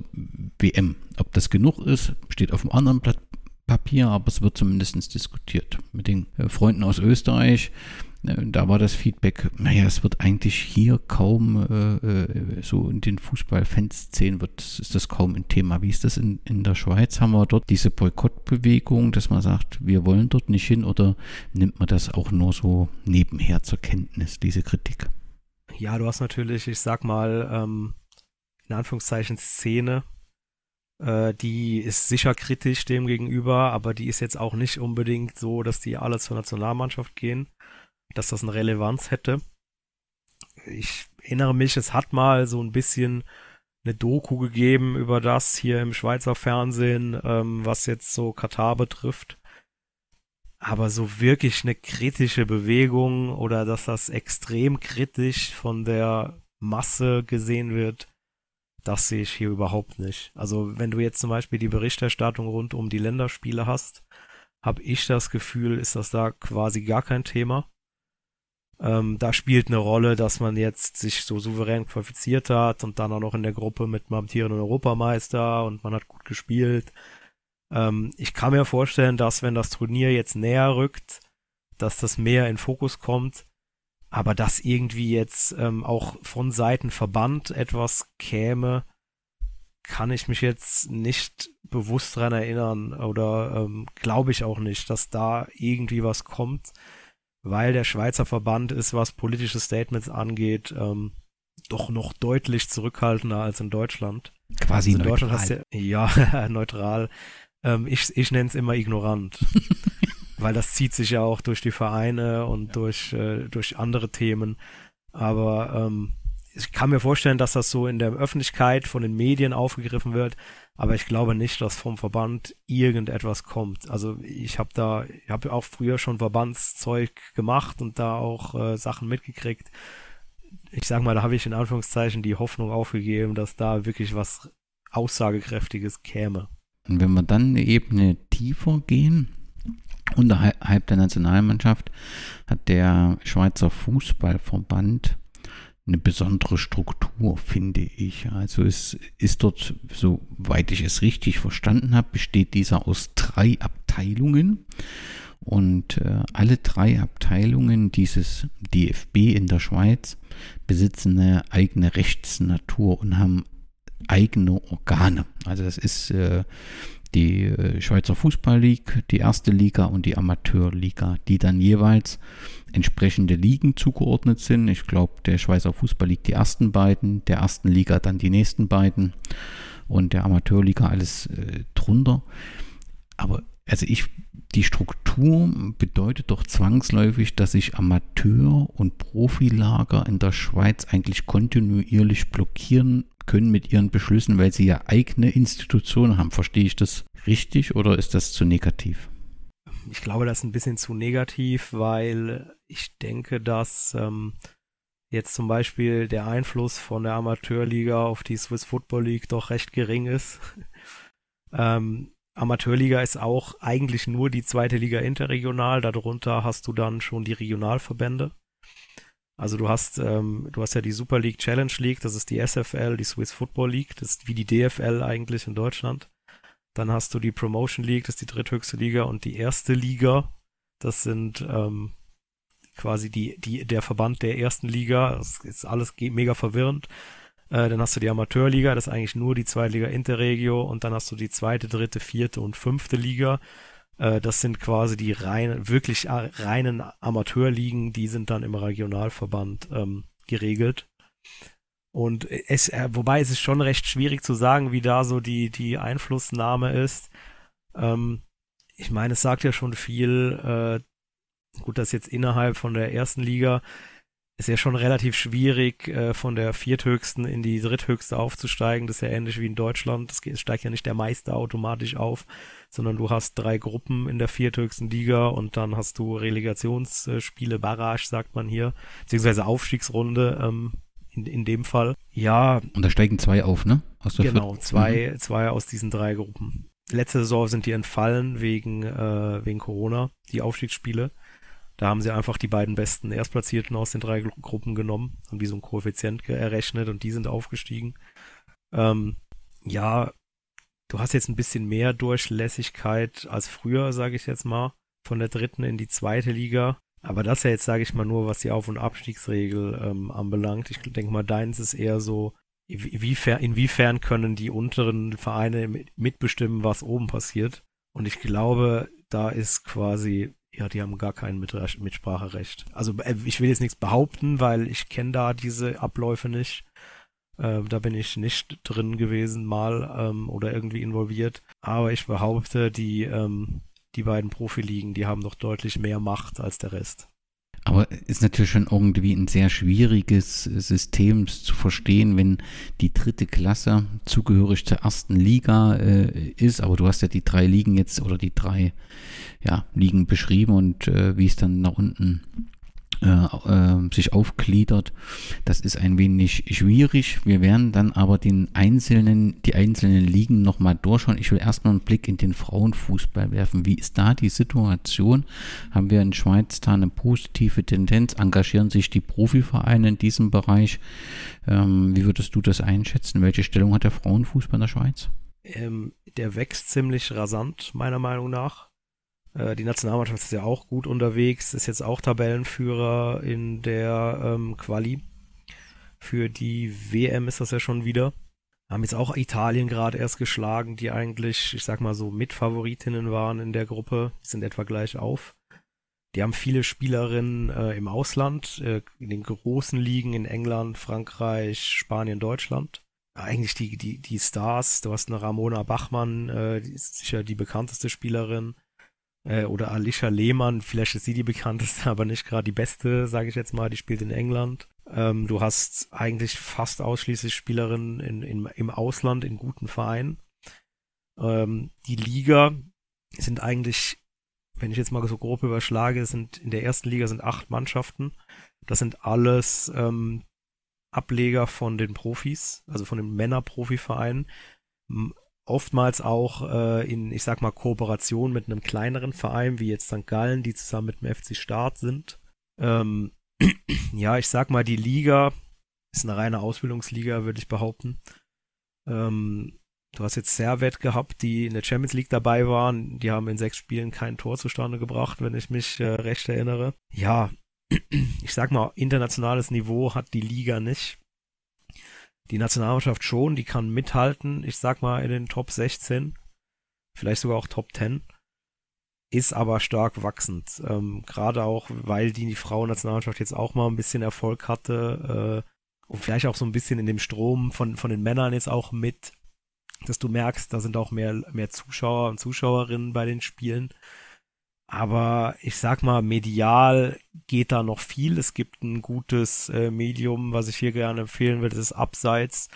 WM. Ob das genug ist, steht auf dem anderen Blatt Papier, aber es wird zumindest diskutiert. Mit den äh, Freunden aus Österreich, äh, da war das Feedback, naja, es wird eigentlich hier kaum äh so in den Fußball-Fanszenen wird, ist das kaum ein Thema. Wie ist das in, in der Schweiz? Haben wir dort diese Boykottbewegung, dass man sagt, wir wollen dort nicht hin oder nimmt man das auch nur so nebenher zur Kenntnis, diese Kritik? Ja, du hast natürlich, ich sag mal, ähm, in Anführungszeichen Szene, Äh, die ist sicher kritisch dem gegenüber, aber die ist jetzt auch nicht unbedingt so, dass die alle zur Nationalmannschaft gehen, dass das eine Relevanz hätte. Ich erinnere mich, es hat mal so ein bisschen eine Doku gegeben über das hier im Schweizer Fernsehen, ähm, was jetzt so Katar betrifft. Aber so wirklich eine kritische Bewegung oder dass das extrem kritisch von der Masse gesehen wird, das sehe ich hier überhaupt nicht. Also wenn du jetzt zum Beispiel die Berichterstattung rund um die Länderspiele hast, habe ich das Gefühl, ist das da quasi gar kein Thema. Ähm, da spielt eine Rolle, dass man jetzt sich so souverän qualifiziert hat und dann auch noch in der Gruppe mit einem amtierenden Europameister und man hat gut gespielt. Ähm, ich kann mir vorstellen, dass wenn das Turnier jetzt näher rückt, dass das mehr in Fokus kommt. Aber dass irgendwie jetzt ähm, auch von Seiten Verband etwas käme, kann ich mich jetzt nicht bewusst dran erinnern oder ähm, glaube ich auch nicht, dass da irgendwie was kommt weil der Schweizer Verband ist, was politische Statements angeht, ähm, doch noch deutlich zurückhaltender als in Deutschland. Quasi also in Deutschland hast du ja neutral. Ähm, ich ich nenne es immer ignorant, weil das zieht sich ja auch durch die Vereine und ja. durch äh, durch andere Themen. Aber ähm, ich kann mir vorstellen, dass das so in der Öffentlichkeit von den Medien aufgegriffen wird, aber ich glaube nicht, dass vom Verband irgendetwas kommt. Also ich habe da, ich habe auch früher schon Verbandszeug gemacht und da auch äh, Sachen mitgekriegt. Ich sag mal, da habe ich in Anführungszeichen die Hoffnung aufgegeben, dass da wirklich was Aussagekräftiges käme. Und wenn wir dann eine Ebene tiefer gehen, unterhalb der Nationalmannschaft hat der Schweizer Fußballverband eine besondere Struktur, finde ich. Also es ist dort, soweit ich es richtig verstanden habe, besteht dieser aus drei Abteilungen. Und äh, alle drei Abteilungen dieses DFB in der Schweiz besitzen eine eigene Rechtsnatur und haben eigene Organe. Also das ist äh, die äh, Schweizer Fußball League, die erste Liga und die Amateurliga, die dann jeweils entsprechende Ligen zugeordnet sind. Ich glaube, der Schweizer Fußball League die ersten beiden, der ersten Liga dann die nächsten beiden und der Amateurliga alles äh, drunter. Aber also ich, die Struktur bedeutet doch zwangsläufig, dass sich Amateur- und Profilager in der Schweiz eigentlich kontinuierlich blockieren können mit ihren Beschlüssen, weil sie ja eigene Institutionen haben. Verstehe ich das richtig oder ist das zu negativ? Ich glaube, das ist ein bisschen zu negativ, weil ich denke, dass ähm, jetzt zum Beispiel der Einfluss von der Amateurliga auf die Swiss Football League doch recht gering ist. ähm, Amateurliga ist auch eigentlich nur die zweite Liga interregional. Darunter hast du dann schon die Regionalverbände. Also du hast, ähm, du hast ja die Super League Challenge League, das ist die SFL, die Swiss Football League, das ist wie die DFL eigentlich in Deutschland. Dann hast du die Promotion League, das ist die dritthöchste Liga und die erste Liga, das sind ähm, quasi die, die, der Verband der ersten Liga. Das ist alles mega verwirrend. Äh, dann hast du die Amateurliga, das ist eigentlich nur die zweite Liga Interregio und dann hast du die zweite, dritte, vierte und fünfte Liga. Äh, das sind quasi die rein, wirklich reinen Amateurligen, die sind dann im Regionalverband ähm, geregelt. Und es, äh, wobei es ist schon recht schwierig zu sagen, wie da so die, die Einflussnahme ist. Ähm, ich meine, es sagt ja schon viel, äh, gut, das jetzt innerhalb von der ersten Liga ist ja schon relativ schwierig, äh, von der vierthöchsten in die dritthöchste aufzusteigen. Das ist ja ähnlich wie in Deutschland. Es steigt ja nicht der Meister automatisch auf, sondern du hast drei Gruppen in der vierthöchsten Liga und dann hast du Relegationsspiele, Barrage sagt man hier, beziehungsweise Aufstiegsrunde ähm, in, in dem Fall. Ja. Und da steigen zwei auf, ne? genau, zwei, mhm. zwei aus diesen drei Gruppen. Letzte Saison sind die entfallen wegen, äh, wegen Corona, die Aufstiegsspiele. Da haben sie einfach die beiden besten Erstplatzierten aus den drei Gruppen genommen und wie so ein Koeffizient errechnet und die sind aufgestiegen. Ähm, ja, du hast jetzt ein bisschen mehr Durchlässigkeit als früher, sage ich jetzt mal, von der dritten in die zweite Liga. Aber das ja jetzt, sage ich mal, nur, was die Auf- und Abstiegsregel ähm, anbelangt. Ich denke mal, deins ist eher so, inwiefern, inwiefern können die unteren Vereine mitbestimmen, was oben passiert. Und ich glaube, da ist quasi ja, die haben gar kein Mitspracherecht. Also äh, ich will jetzt nichts behaupten, weil ich kenne da diese Abläufe nicht. Äh, da bin ich nicht drin gewesen, mal ähm, oder irgendwie involviert. Aber ich behaupte, die, ähm, die beiden Profiligen, die haben doch deutlich mehr Macht als der Rest. Aber ist natürlich schon irgendwie ein sehr schwieriges System zu verstehen, wenn die dritte Klasse zugehörig zur ersten Liga äh, ist. Aber du hast ja die drei Ligen jetzt oder die drei ja, Ligen beschrieben und äh, wie es dann nach unten sich aufgliedert. Das ist ein wenig schwierig. Wir werden dann aber den einzelnen, die einzelnen Ligen nochmal durchschauen. Ich will erstmal einen Blick in den Frauenfußball werfen. Wie ist da die Situation? Haben wir in Schweiz da eine positive Tendenz? Engagieren sich die Profivereine in diesem Bereich? Ähm, wie würdest du das einschätzen? Welche Stellung hat der Frauenfußball in der Schweiz? Ähm, der wächst ziemlich rasant, meiner Meinung nach. Äh, die Nationalmannschaft ist ja auch gut unterwegs, ist jetzt auch Tabellenführer in der ähm, Quali. Für die WM ist das ja schon wieder. Haben jetzt auch Italien gerade erst geschlagen, die eigentlich, ich sag mal so, Mitfavoritinnen waren in der Gruppe. Die sind etwa gleich auf. Die haben viele Spielerinnen äh, im Ausland, äh, in den großen Ligen in England, Frankreich, Spanien, Deutschland. Eigentlich die, die, die Stars, du hast eine Ramona Bachmann, äh, die ist sicher die bekannteste Spielerin äh, oder Alicia Lehmann, vielleicht ist sie die bekannteste, aber nicht gerade die beste, sage ich jetzt mal, die spielt in England. Ähm, du hast eigentlich fast ausschließlich Spielerinnen in, in, im Ausland in guten Vereinen. Ähm, die Liga sind eigentlich, wenn ich jetzt mal so grob überschlage, sind in der ersten Liga sind acht Mannschaften. Das sind alles ähm, Ableger von den Profis, also von den Männerprofivereinen oftmals auch äh, in, ich sag mal, Kooperation mit einem kleineren Verein, wie jetzt St. Gallen, die zusammen mit dem FC Start sind. Ähm, ja, ich sag mal, die Liga ist eine reine Ausbildungsliga, würde ich behaupten. Ähm, du hast jetzt Servet gehabt, die in der Champions League dabei waren. Die haben in sechs Spielen kein Tor zustande gebracht, wenn ich mich äh, recht erinnere. Ja, ich sag mal, internationales Niveau hat die Liga nicht. Die Nationalmannschaft schon, die kann mithalten, ich sag mal in den Top 16, vielleicht sogar auch Top 10, ist aber stark wachsend. Ähm, Gerade auch, weil die Frauennationalmannschaft jetzt auch mal ein bisschen Erfolg hatte äh, und vielleicht auch so ein bisschen in dem Strom von, von den Männern jetzt auch mit, dass du merkst, da sind auch mehr, mehr Zuschauer und Zuschauerinnen bei den Spielen. Aber ich sag mal, medial geht da noch viel. Es gibt ein gutes äh, Medium, was ich hier gerne empfehlen würde, das ist Abseits.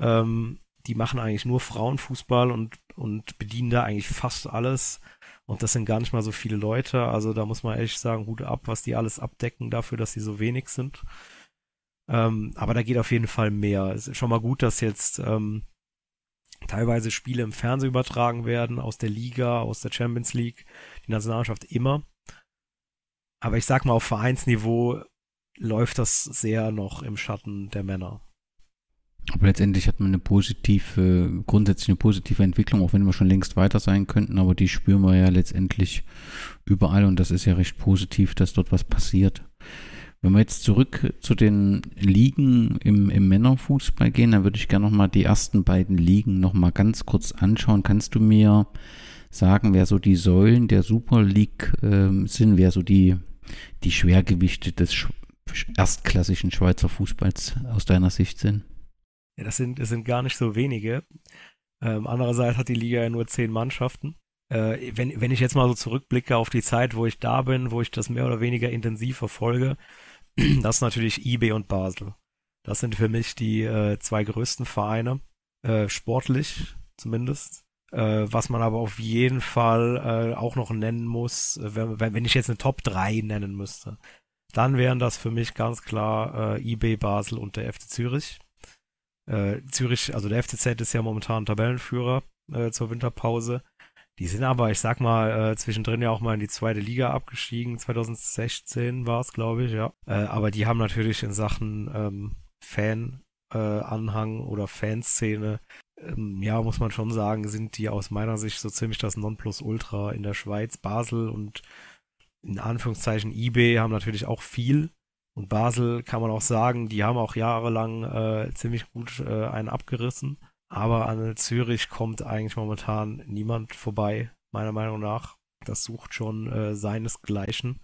Ähm, die machen eigentlich nur Frauenfußball und, und bedienen da eigentlich fast alles. Und das sind gar nicht mal so viele Leute. Also da muss man ehrlich sagen, Hut ab, was die alles abdecken dafür, dass sie so wenig sind. Ähm, aber da geht auf jeden Fall mehr. Es ist schon mal gut, dass jetzt ähm, teilweise Spiele im Fernsehen übertragen werden, aus der Liga, aus der Champions League, die Nationalmannschaft immer. Aber ich sag mal, auf Vereinsniveau läuft das sehr noch im Schatten der Männer. Aber letztendlich hat man eine positive, grundsätzlich eine positive Entwicklung, auch wenn wir schon längst weiter sein könnten, aber die spüren wir ja letztendlich überall und das ist ja recht positiv, dass dort was passiert. Wenn wir jetzt zurück zu den Ligen im, im Männerfußball gehen, dann würde ich gerne nochmal die ersten beiden Ligen nochmal ganz kurz anschauen. Kannst du mir sagen, wer so die Säulen der Super League äh, sind, wer so die, die Schwergewichte des sch erstklassischen Schweizer Fußballs aus deiner Sicht sind? Ja, das sind, das sind gar nicht so wenige. Ähm, andererseits hat die Liga ja nur zehn Mannschaften. Äh, wenn, wenn ich jetzt mal so zurückblicke auf die Zeit, wo ich da bin, wo ich das mehr oder weniger intensiv verfolge, das ist natürlich IB und Basel. Das sind für mich die äh, zwei größten Vereine, äh, sportlich zumindest. Äh, was man aber auf jeden Fall äh, auch noch nennen muss, äh, wenn, wenn ich jetzt eine Top 3 nennen müsste, dann wären das für mich ganz klar äh, IB Basel und der FC Zürich. Äh, Zürich, also der FCZ ist ja momentan Tabellenführer äh, zur Winterpause. Die sind aber, ich sag mal, äh, zwischendrin ja auch mal in die zweite Liga abgestiegen. 2016 war es, glaube ich, ja. Äh, aber die haben natürlich in Sachen ähm, Fan-Anhang äh, oder Fanszene, ähm, ja, muss man schon sagen, sind die aus meiner Sicht so ziemlich das Nonplusultra in der Schweiz. Basel und in Anführungszeichen eBay haben natürlich auch viel. Und Basel kann man auch sagen, die haben auch jahrelang äh, ziemlich gut äh, einen abgerissen. Aber an Zürich kommt eigentlich momentan niemand vorbei, meiner Meinung nach. Das sucht schon äh, seinesgleichen.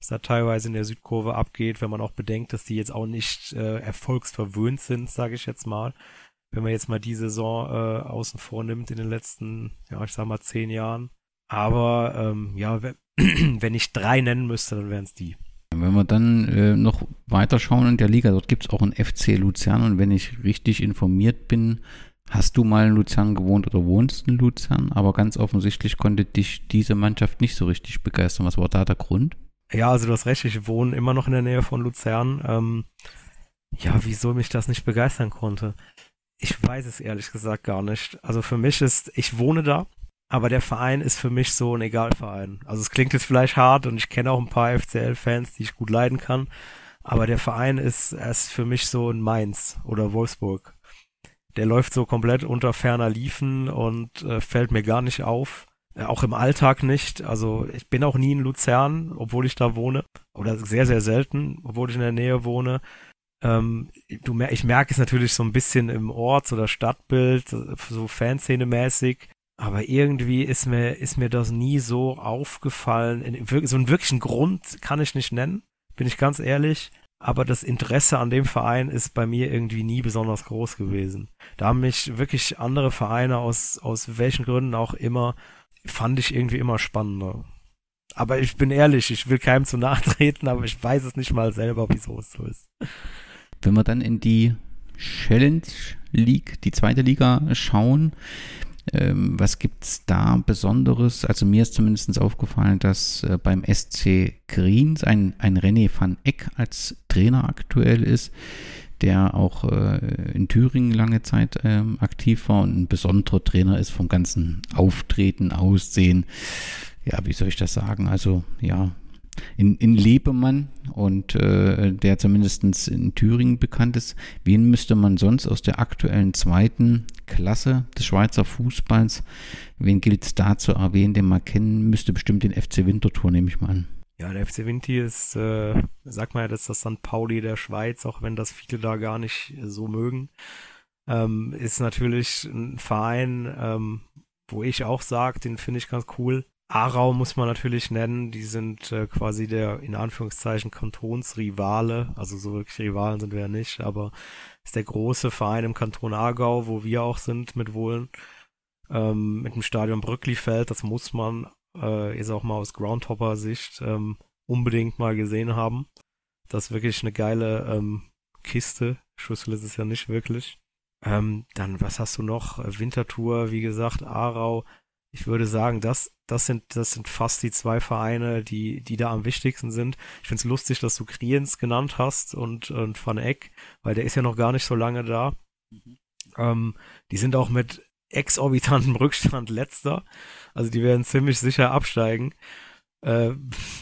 was da teilweise in der Südkurve abgeht, wenn man auch bedenkt, dass die jetzt auch nicht äh, erfolgsverwöhnt sind, sage ich jetzt mal. Wenn man jetzt mal die Saison äh, außen vor nimmt in den letzten, ja, ich sag mal zehn Jahren. Aber ähm, ja, wenn, ich drei nennen müsste, dann wären es die. Wenn wir dann äh, noch weiter schauen in der Liga, dort gibt es auch einen FC Luzern und wenn ich richtig informiert bin, hast du mal in Luzern gewohnt oder wohnst in Luzern, aber ganz offensichtlich konnte dich diese Mannschaft nicht so richtig begeistern. Was war da der Grund? Ja, also du hast recht, ich wohne immer noch in der Nähe von Luzern. Ähm, ja, wieso mich das nicht begeistern konnte? Ich weiß es ehrlich gesagt gar nicht. Also für mich ist, ich wohne da, aber der Verein ist für mich so ein Egalverein. Also es klingt jetzt vielleicht hart und ich kenne auch ein paar FCL-Fans, die ich gut leiden kann, aber der Verein ist, ist für mich so ein Mainz oder Wolfsburg. Der läuft so komplett unter ferner Liefen und äh, fällt mir gar nicht auf. Äh, auch im Alltag nicht. Also ich bin auch nie in Luzern, obwohl ich da wohne. Oder sehr, sehr selten, obwohl ich in der Nähe wohne. Ähm, du, ich merke es natürlich so ein bisschen im Orts- oder Stadtbild, so Fanszene-mäßig. Aber irgendwie ist mir, ist mir das nie so aufgefallen. So einen wirklichen Grund kann ich nicht nennen, bin ich ganz ehrlich. Aber das Interesse an dem Verein ist bei mir irgendwie nie besonders groß gewesen. Da haben mich wirklich andere Vereine aus, aus welchen Gründen auch immer, fand ich irgendwie immer spannender. Aber ich bin ehrlich, ich will keinem zu nachtreten, aber ich weiß es nicht mal selber, wieso es so ist. Wenn wir dann in die Challenge League, die zweite Liga schauen, ähm, was gibt es da Besonderes? Also mir ist zumindest aufgefallen, dass äh, beim SC Greens ein, ein René van Eck als Trainer aktuell ist, der auch äh, in Thüringen lange Zeit ähm, aktiv war und ein besonderer Trainer ist vom ganzen Auftreten, Aussehen. Ja, wie soll ich das sagen? Also ja, in, in Lebemann und äh, der zumindest in Thüringen bekannt ist. Wen müsste man sonst aus der aktuellen zweiten Klasse des Schweizer Fußballs, wen gilt es da zu erwähnen, den man kennen müsste? Bestimmt den FC Winterthur, nehme ich mal an. Ja, der FC Winti ist, äh, sag mal, das ist das St. Pauli der Schweiz, auch wenn das viele da gar nicht so mögen. Ähm, ist natürlich ein Verein, ähm, wo ich auch sage, den finde ich ganz cool. Aarau muss man natürlich nennen, die sind äh, quasi der in Anführungszeichen Kantonsrivale, also so wirklich Rivalen sind wir ja nicht, aber ist der große Verein im Kanton Aargau, wo wir auch sind mit Wohlen, ähm, mit dem Stadion Brücklifeld, das muss man äh, ist auch mal aus Groundhopper-Sicht ähm, unbedingt mal gesehen haben. Das ist wirklich eine geile ähm, Kiste, Schüssel ist es ja nicht wirklich. Ähm, dann, was hast du noch? Wintertour, wie gesagt, Aarau, ich würde sagen, das, das sind, das sind fast die zwei Vereine, die, die da am wichtigsten sind. Ich finde es lustig, dass du Kriens genannt hast und, und Van Eck, weil der ist ja noch gar nicht so lange da. Mhm. Ähm, die sind auch mit exorbitantem Rückstand letzter. Also die werden ziemlich sicher absteigen. Äh,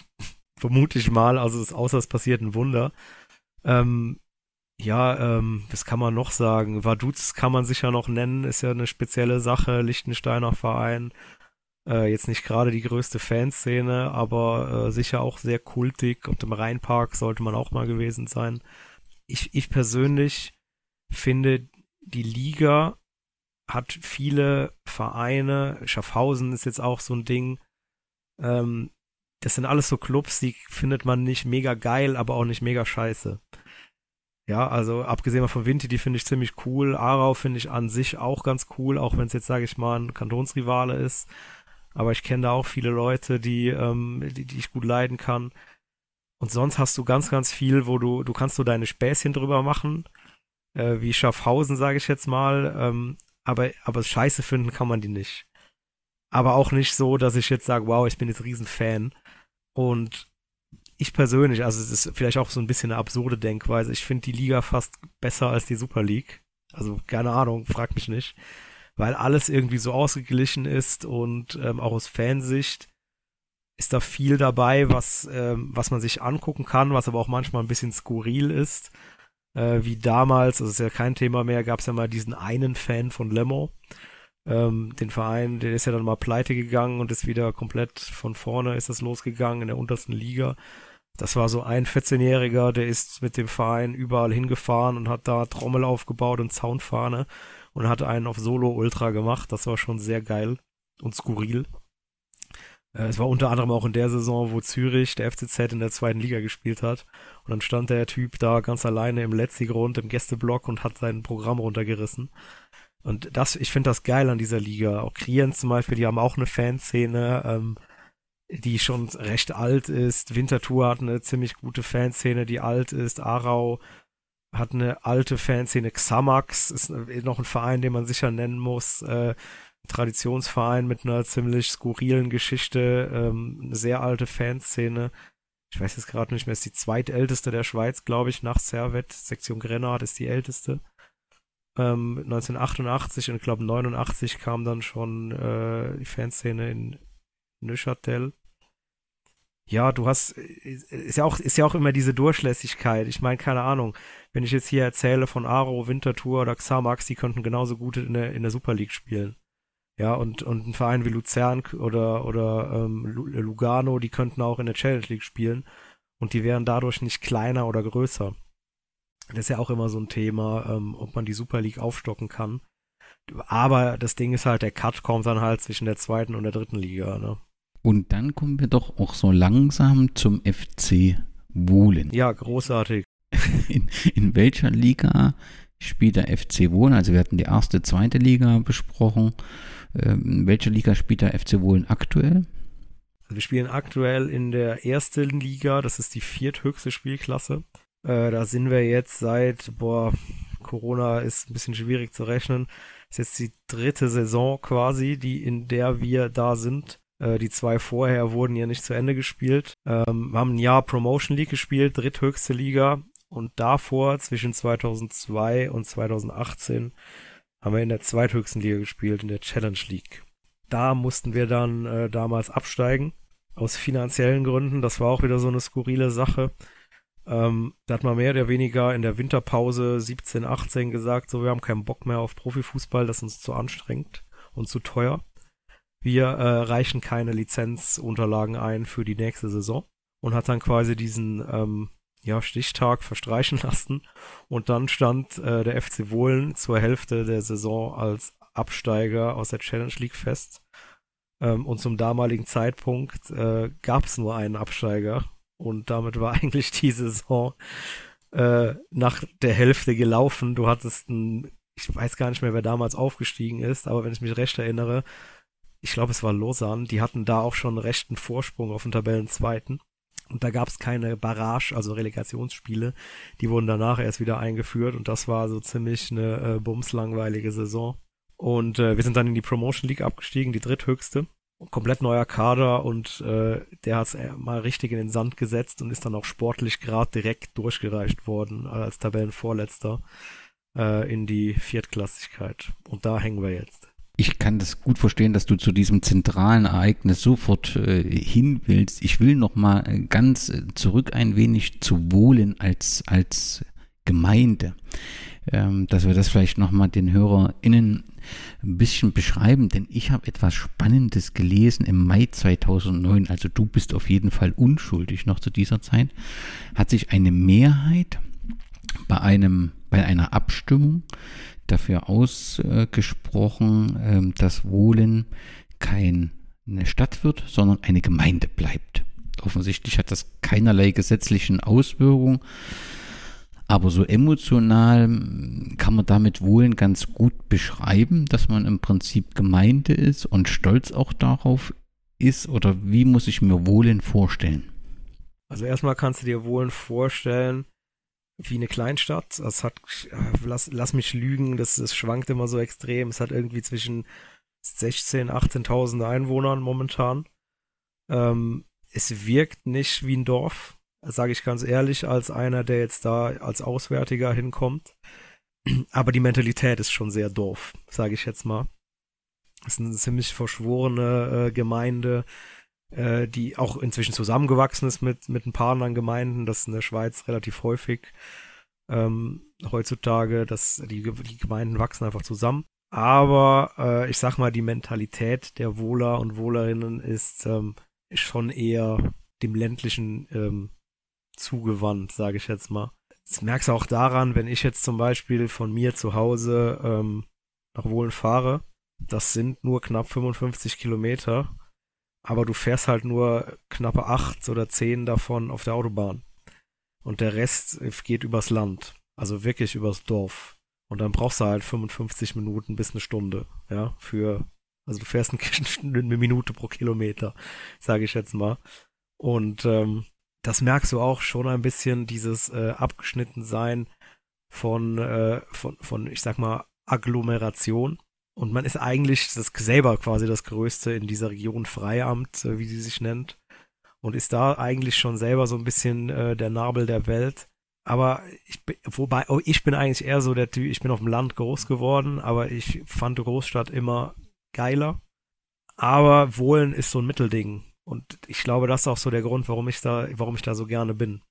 vermute ich mal, also es, außer es passiert ein Wunder. Ähm, ja, ähm, was kann man noch sagen? Vaduz kann man sicher noch nennen, ist ja eine spezielle Sache, Lichtensteiner Verein. Äh, jetzt nicht gerade die größte Fanszene, aber äh, sicher auch sehr kultig und im Rheinpark sollte man auch mal gewesen sein. Ich, ich persönlich finde, die Liga hat viele Vereine, Schaffhausen ist jetzt auch so ein Ding. Ähm, das sind alles so Clubs, die findet man nicht mega geil, aber auch nicht mega scheiße. Ja, also abgesehen von Vinti, die finde ich ziemlich cool. Aarau finde ich an sich auch ganz cool, auch wenn es jetzt, sage ich mal, ein Kantonsrivale ist. Aber ich kenne da auch viele Leute, die, ähm, die, die ich gut leiden kann. Und sonst hast du ganz, ganz viel, wo du, du kannst so deine Späßchen drüber machen, äh, wie Schaffhausen, sage ich jetzt mal. Ähm, aber, aber scheiße finden kann man die nicht. Aber auch nicht so, dass ich jetzt sage, wow, ich bin jetzt Riesenfan. Und ich persönlich, also es ist vielleicht auch so ein bisschen eine absurde Denkweise, ich finde die Liga fast besser als die Super League. Also keine Ahnung, frag mich nicht. Weil alles irgendwie so ausgeglichen ist und ähm, auch aus Fansicht ist da viel dabei, was, ähm, was man sich angucken kann, was aber auch manchmal ein bisschen skurril ist. Äh, wie damals, also ist ja kein Thema mehr, gab es ja mal diesen einen Fan von Lemo. Ähm, den Verein, der ist ja dann mal pleite gegangen und ist wieder komplett von vorne ist das losgegangen in der untersten Liga. Das war so ein 14-Jähriger, der ist mit dem Verein überall hingefahren und hat da Trommel aufgebaut und Soundfahne und hat einen auf Solo Ultra gemacht. Das war schon sehr geil und skurril. Äh, es war unter anderem auch in der Saison, wo Zürich, der FCZ, in der zweiten Liga gespielt hat. Und dann stand der Typ da ganz alleine im Letzigrund, im Gästeblock und hat sein Programm runtergerissen. Und das, ich finde das geil an dieser Liga. Auch Krien zum Beispiel, die haben auch eine Fanszene, ähm, die schon recht alt ist. Winterthur hat eine ziemlich gute Fanszene, die alt ist. Aarau hat eine alte Fanszene. Xamax ist noch ein Verein, den man sicher nennen muss. Äh, Traditionsverein mit einer ziemlich skurrilen Geschichte, ähm, eine sehr alte Fanszene. Ich weiß jetzt gerade nicht mehr, ist die zweitälteste der Schweiz, glaube ich, nach Servet. Sektion Grenard ist die älteste. Ähm, 1988 und ich glaube 89 kam dann schon äh, die Fanszene in Neuchâtel. Ja, du hast, ist ja auch, ist ja auch immer diese Durchlässigkeit. Ich meine, keine Ahnung, wenn ich jetzt hier erzähle von Aro, Winterthur oder Xamax, die könnten genauso gut in der, in der Super League spielen. Ja, und, und ein Verein wie Luzern oder, oder ähm, Lugano, die könnten auch in der Challenge League spielen und die wären dadurch nicht kleiner oder größer. Das ist ja auch immer so ein Thema, ähm, ob man die Super League aufstocken kann. Aber das Ding ist halt, der Cut kommt dann halt zwischen der zweiten und der dritten Liga. Ne? Und dann kommen wir doch auch so langsam zum FC Wohlen. Ja, großartig. In, in welcher Liga spielt der FC Wohlen? Also wir hatten die erste, zweite Liga besprochen. Ähm, in welcher Liga spielt der FC Wohlen aktuell? Also wir spielen aktuell in der ersten Liga, das ist die vierthöchste Spielklasse. Äh, da sind wir jetzt seit, boah, Corona ist ein bisschen schwierig zu rechnen. Ist jetzt die dritte Saison quasi, die in der wir da sind. Äh, die zwei vorher wurden ja nicht zu Ende gespielt. Ähm, wir haben ein Jahr Promotion League gespielt, dritthöchste Liga. Und davor, zwischen 2002 und 2018, haben wir in der zweithöchsten Liga gespielt, in der Challenge League. Da mussten wir dann äh, damals absteigen, aus finanziellen Gründen. Das war auch wieder so eine skurrile Sache. Ähm, da hat man mehr oder weniger in der Winterpause 17, 18 gesagt, so wir haben keinen Bock mehr auf Profifußball, das ist uns zu anstrengend und zu teuer. Wir äh, reichen keine Lizenzunterlagen ein für die nächste Saison und hat dann quasi diesen ähm, ja, Stichtag verstreichen lassen. Und dann stand äh, der FC Wohlen zur Hälfte der Saison als Absteiger aus der Challenge League fest. Ähm, und zum damaligen Zeitpunkt äh, gab es nur einen Absteiger. Und damit war eigentlich die Saison äh, nach der Hälfte gelaufen. Du hattest ein, ich weiß gar nicht mehr, wer damals aufgestiegen ist, aber wenn ich mich recht erinnere, ich glaube, es war Lausanne, die hatten da auch schon rechten Vorsprung auf den Tabellenzweiten. Und da gab es keine Barrage, also Relegationsspiele. Die wurden danach erst wieder eingeführt und das war so ziemlich eine äh, bumslangweilige Saison. Und äh, wir sind dann in die Promotion League abgestiegen, die dritthöchste. Komplett neuer Kader und äh, der hat es mal richtig in den Sand gesetzt und ist dann auch sportlich gerade direkt durchgereicht worden als Tabellenvorletzter äh, in die Viertklassigkeit. Und da hängen wir jetzt ich kann das gut verstehen, dass du zu diesem zentralen Ereignis sofort äh, hin willst. Ich will noch mal äh, ganz äh, zurück ein wenig zu Wohlen als, als Gemeinde. Ähm, dass wir das vielleicht noch mal den HörerInnen ein bisschen beschreiben, denn ich habe etwas Spannendes gelesen im Mai 2009, also du bist auf jeden Fall unschuldig noch zu dieser Zeit, hat sich eine Mehrheit bei einem, bei einer Abstimmung dafür ausgesprochen, ähm, dass Wohlen keine Stadt wird, sondern eine Gemeinde bleibt. Offensichtlich hat das keinerlei gesetzlichen Auswirkungen, aber so emotional hm, kann man damit Wohlen ganz gut beschreiben, dass man im Prinzip Gemeinde ist und stolz auch darauf ist. Oder wie muss ich mir Wohlen vorstellen? Also erstmal kannst du dir Wohlen vorstellen, wie eine Kleinstadt. Es hat, lass, lass mich lügen, das, das schwankt immer so extrem. Es hat irgendwie zwischen 16.000, 18.000 Einwohnern momentan. Ähm, es wirkt nicht wie ein Dorf, sage ich ganz ehrlich, als einer, der jetzt da als Auswärtiger hinkommt. Aber die Mentalität ist schon sehr Dorf, sage ich jetzt mal. Es ist eine ziemlich verschworene äh, Gemeinde, äh, die auch inzwischen zusammengewachsen ist mit, mit ein paar anderen Gemeinden. Das ist in der Schweiz relativ häufig ähm, heutzutage, dass die, die Gemeinden wachsen einfach zusammen. Aber äh, ich sag mal, die Mentalität der Wohler und Wohlerinnen ist, ähm, schon eher dem ländlichen ähm, zugewandt, sage ich jetzt mal. Das merkst du auch daran, wenn ich jetzt zum Beispiel von mir zu Hause ähm, nach Wohlen fahre. Das sind nur knapp 55 Kilometer aber du fährst halt nur knappe acht oder zehn davon auf der Autobahn. Und der Rest geht übers Land. Also wirklich übers Dorf. Und dann brauchst du halt 55 Minuten bis eine Stunde, ja, für, also du fährst eine Minute pro Kilometer, sage ich jetzt mal. Und ähm, das merkst du auch schon ein bisschen, dieses äh, Abgeschnittensein von, äh, von, von, ich sag mal, Agglomeration. Und man ist eigentlich das selber quasi das Größte in dieser Region Freiamt, äh, wie sie sich nennt. Und ist da eigentlich schon selber so ein bisschen äh, der Nabel der Welt. Aber ich bin, wobei, oh, ich bin eigentlich eher so der Typ, ich bin auf dem Land groß geworden, aber ich fand Großstadt immer geiler. Aber Wohlen ist so ein Mittelding. Und ich glaube, das ist auch so der Grund, warum ich da, warum ich da so gerne bin.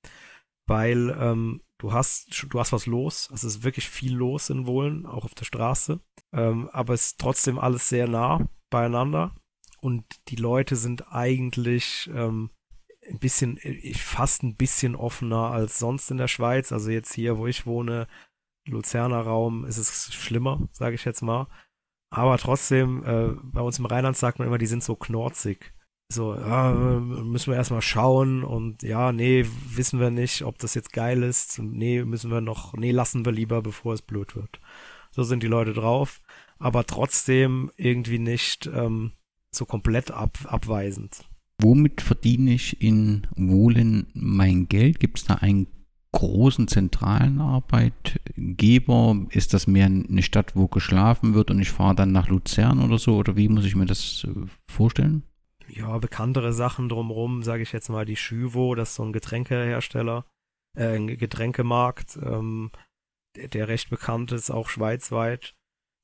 Weil ähm, du hast, du hast was los. Es ist wirklich viel los in Wohlen, auch auf der Straße. Ähm, aber es ist trotzdem alles sehr nah beieinander. Und die Leute sind eigentlich ähm, ein bisschen, fast ein bisschen offener als sonst in der Schweiz. Also jetzt hier, wo ich wohne, Luzerner Raum, ist es schlimmer, sage ich jetzt mal. Aber trotzdem, äh, bei uns im Rheinland sagt man immer, die sind so knorzig so, ja, müssen wir erstmal schauen und ja, nee, wissen wir nicht, ob das jetzt geil ist. Nee, müssen wir noch, nee, lassen wir lieber, bevor es blöd wird. So sind die Leute drauf, aber trotzdem irgendwie nicht ähm, so komplett ab, abweisend. Womit verdiene ich in Wohlen mein Geld? Gibt es da einen großen zentralen Arbeitgeber? Ist das mehr eine Stadt, wo geschlafen wird und ich fahre dann nach Luzern oder so? Oder wie muss ich mir das äh, vorstellen? Ja, bekanntere Sachen drumherum, sage ich jetzt mal, die Schüvo, das ist so ein Getränkehersteller, äh, ein Getränkemarkt, ähm, der, der recht bekannt ist, auch schweizweit.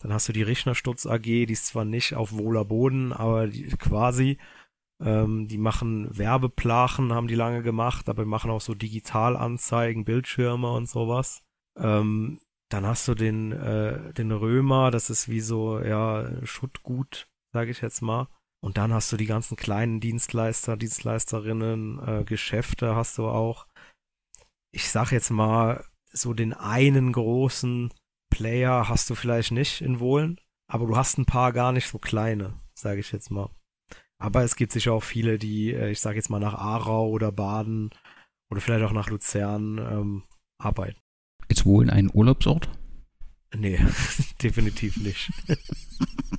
Dann hast du die Richnerstutz AG, die ist zwar nicht auf wohler Boden, aber die, quasi, ähm, die machen Werbeplachen, haben die lange gemacht, aber machen auch so Digitalanzeigen, Bildschirme und sowas. Ähm, dann hast du den, äh, den Römer, das ist wie so, ja, Schuttgut, sage ich jetzt mal. Und dann hast du die ganzen kleinen Dienstleister, Dienstleisterinnen, äh, Geschäfte hast du auch. Ich sag jetzt mal, so den einen großen Player hast du vielleicht nicht in Wohlen, aber du hast ein paar gar nicht so kleine, sage ich jetzt mal. Aber es gibt sicher auch viele, die, äh, ich sage jetzt mal, nach Aarau oder Baden oder vielleicht auch nach Luzern ähm, arbeiten. Ist Wohlen ein Urlaubsort? Nee, definitiv nicht.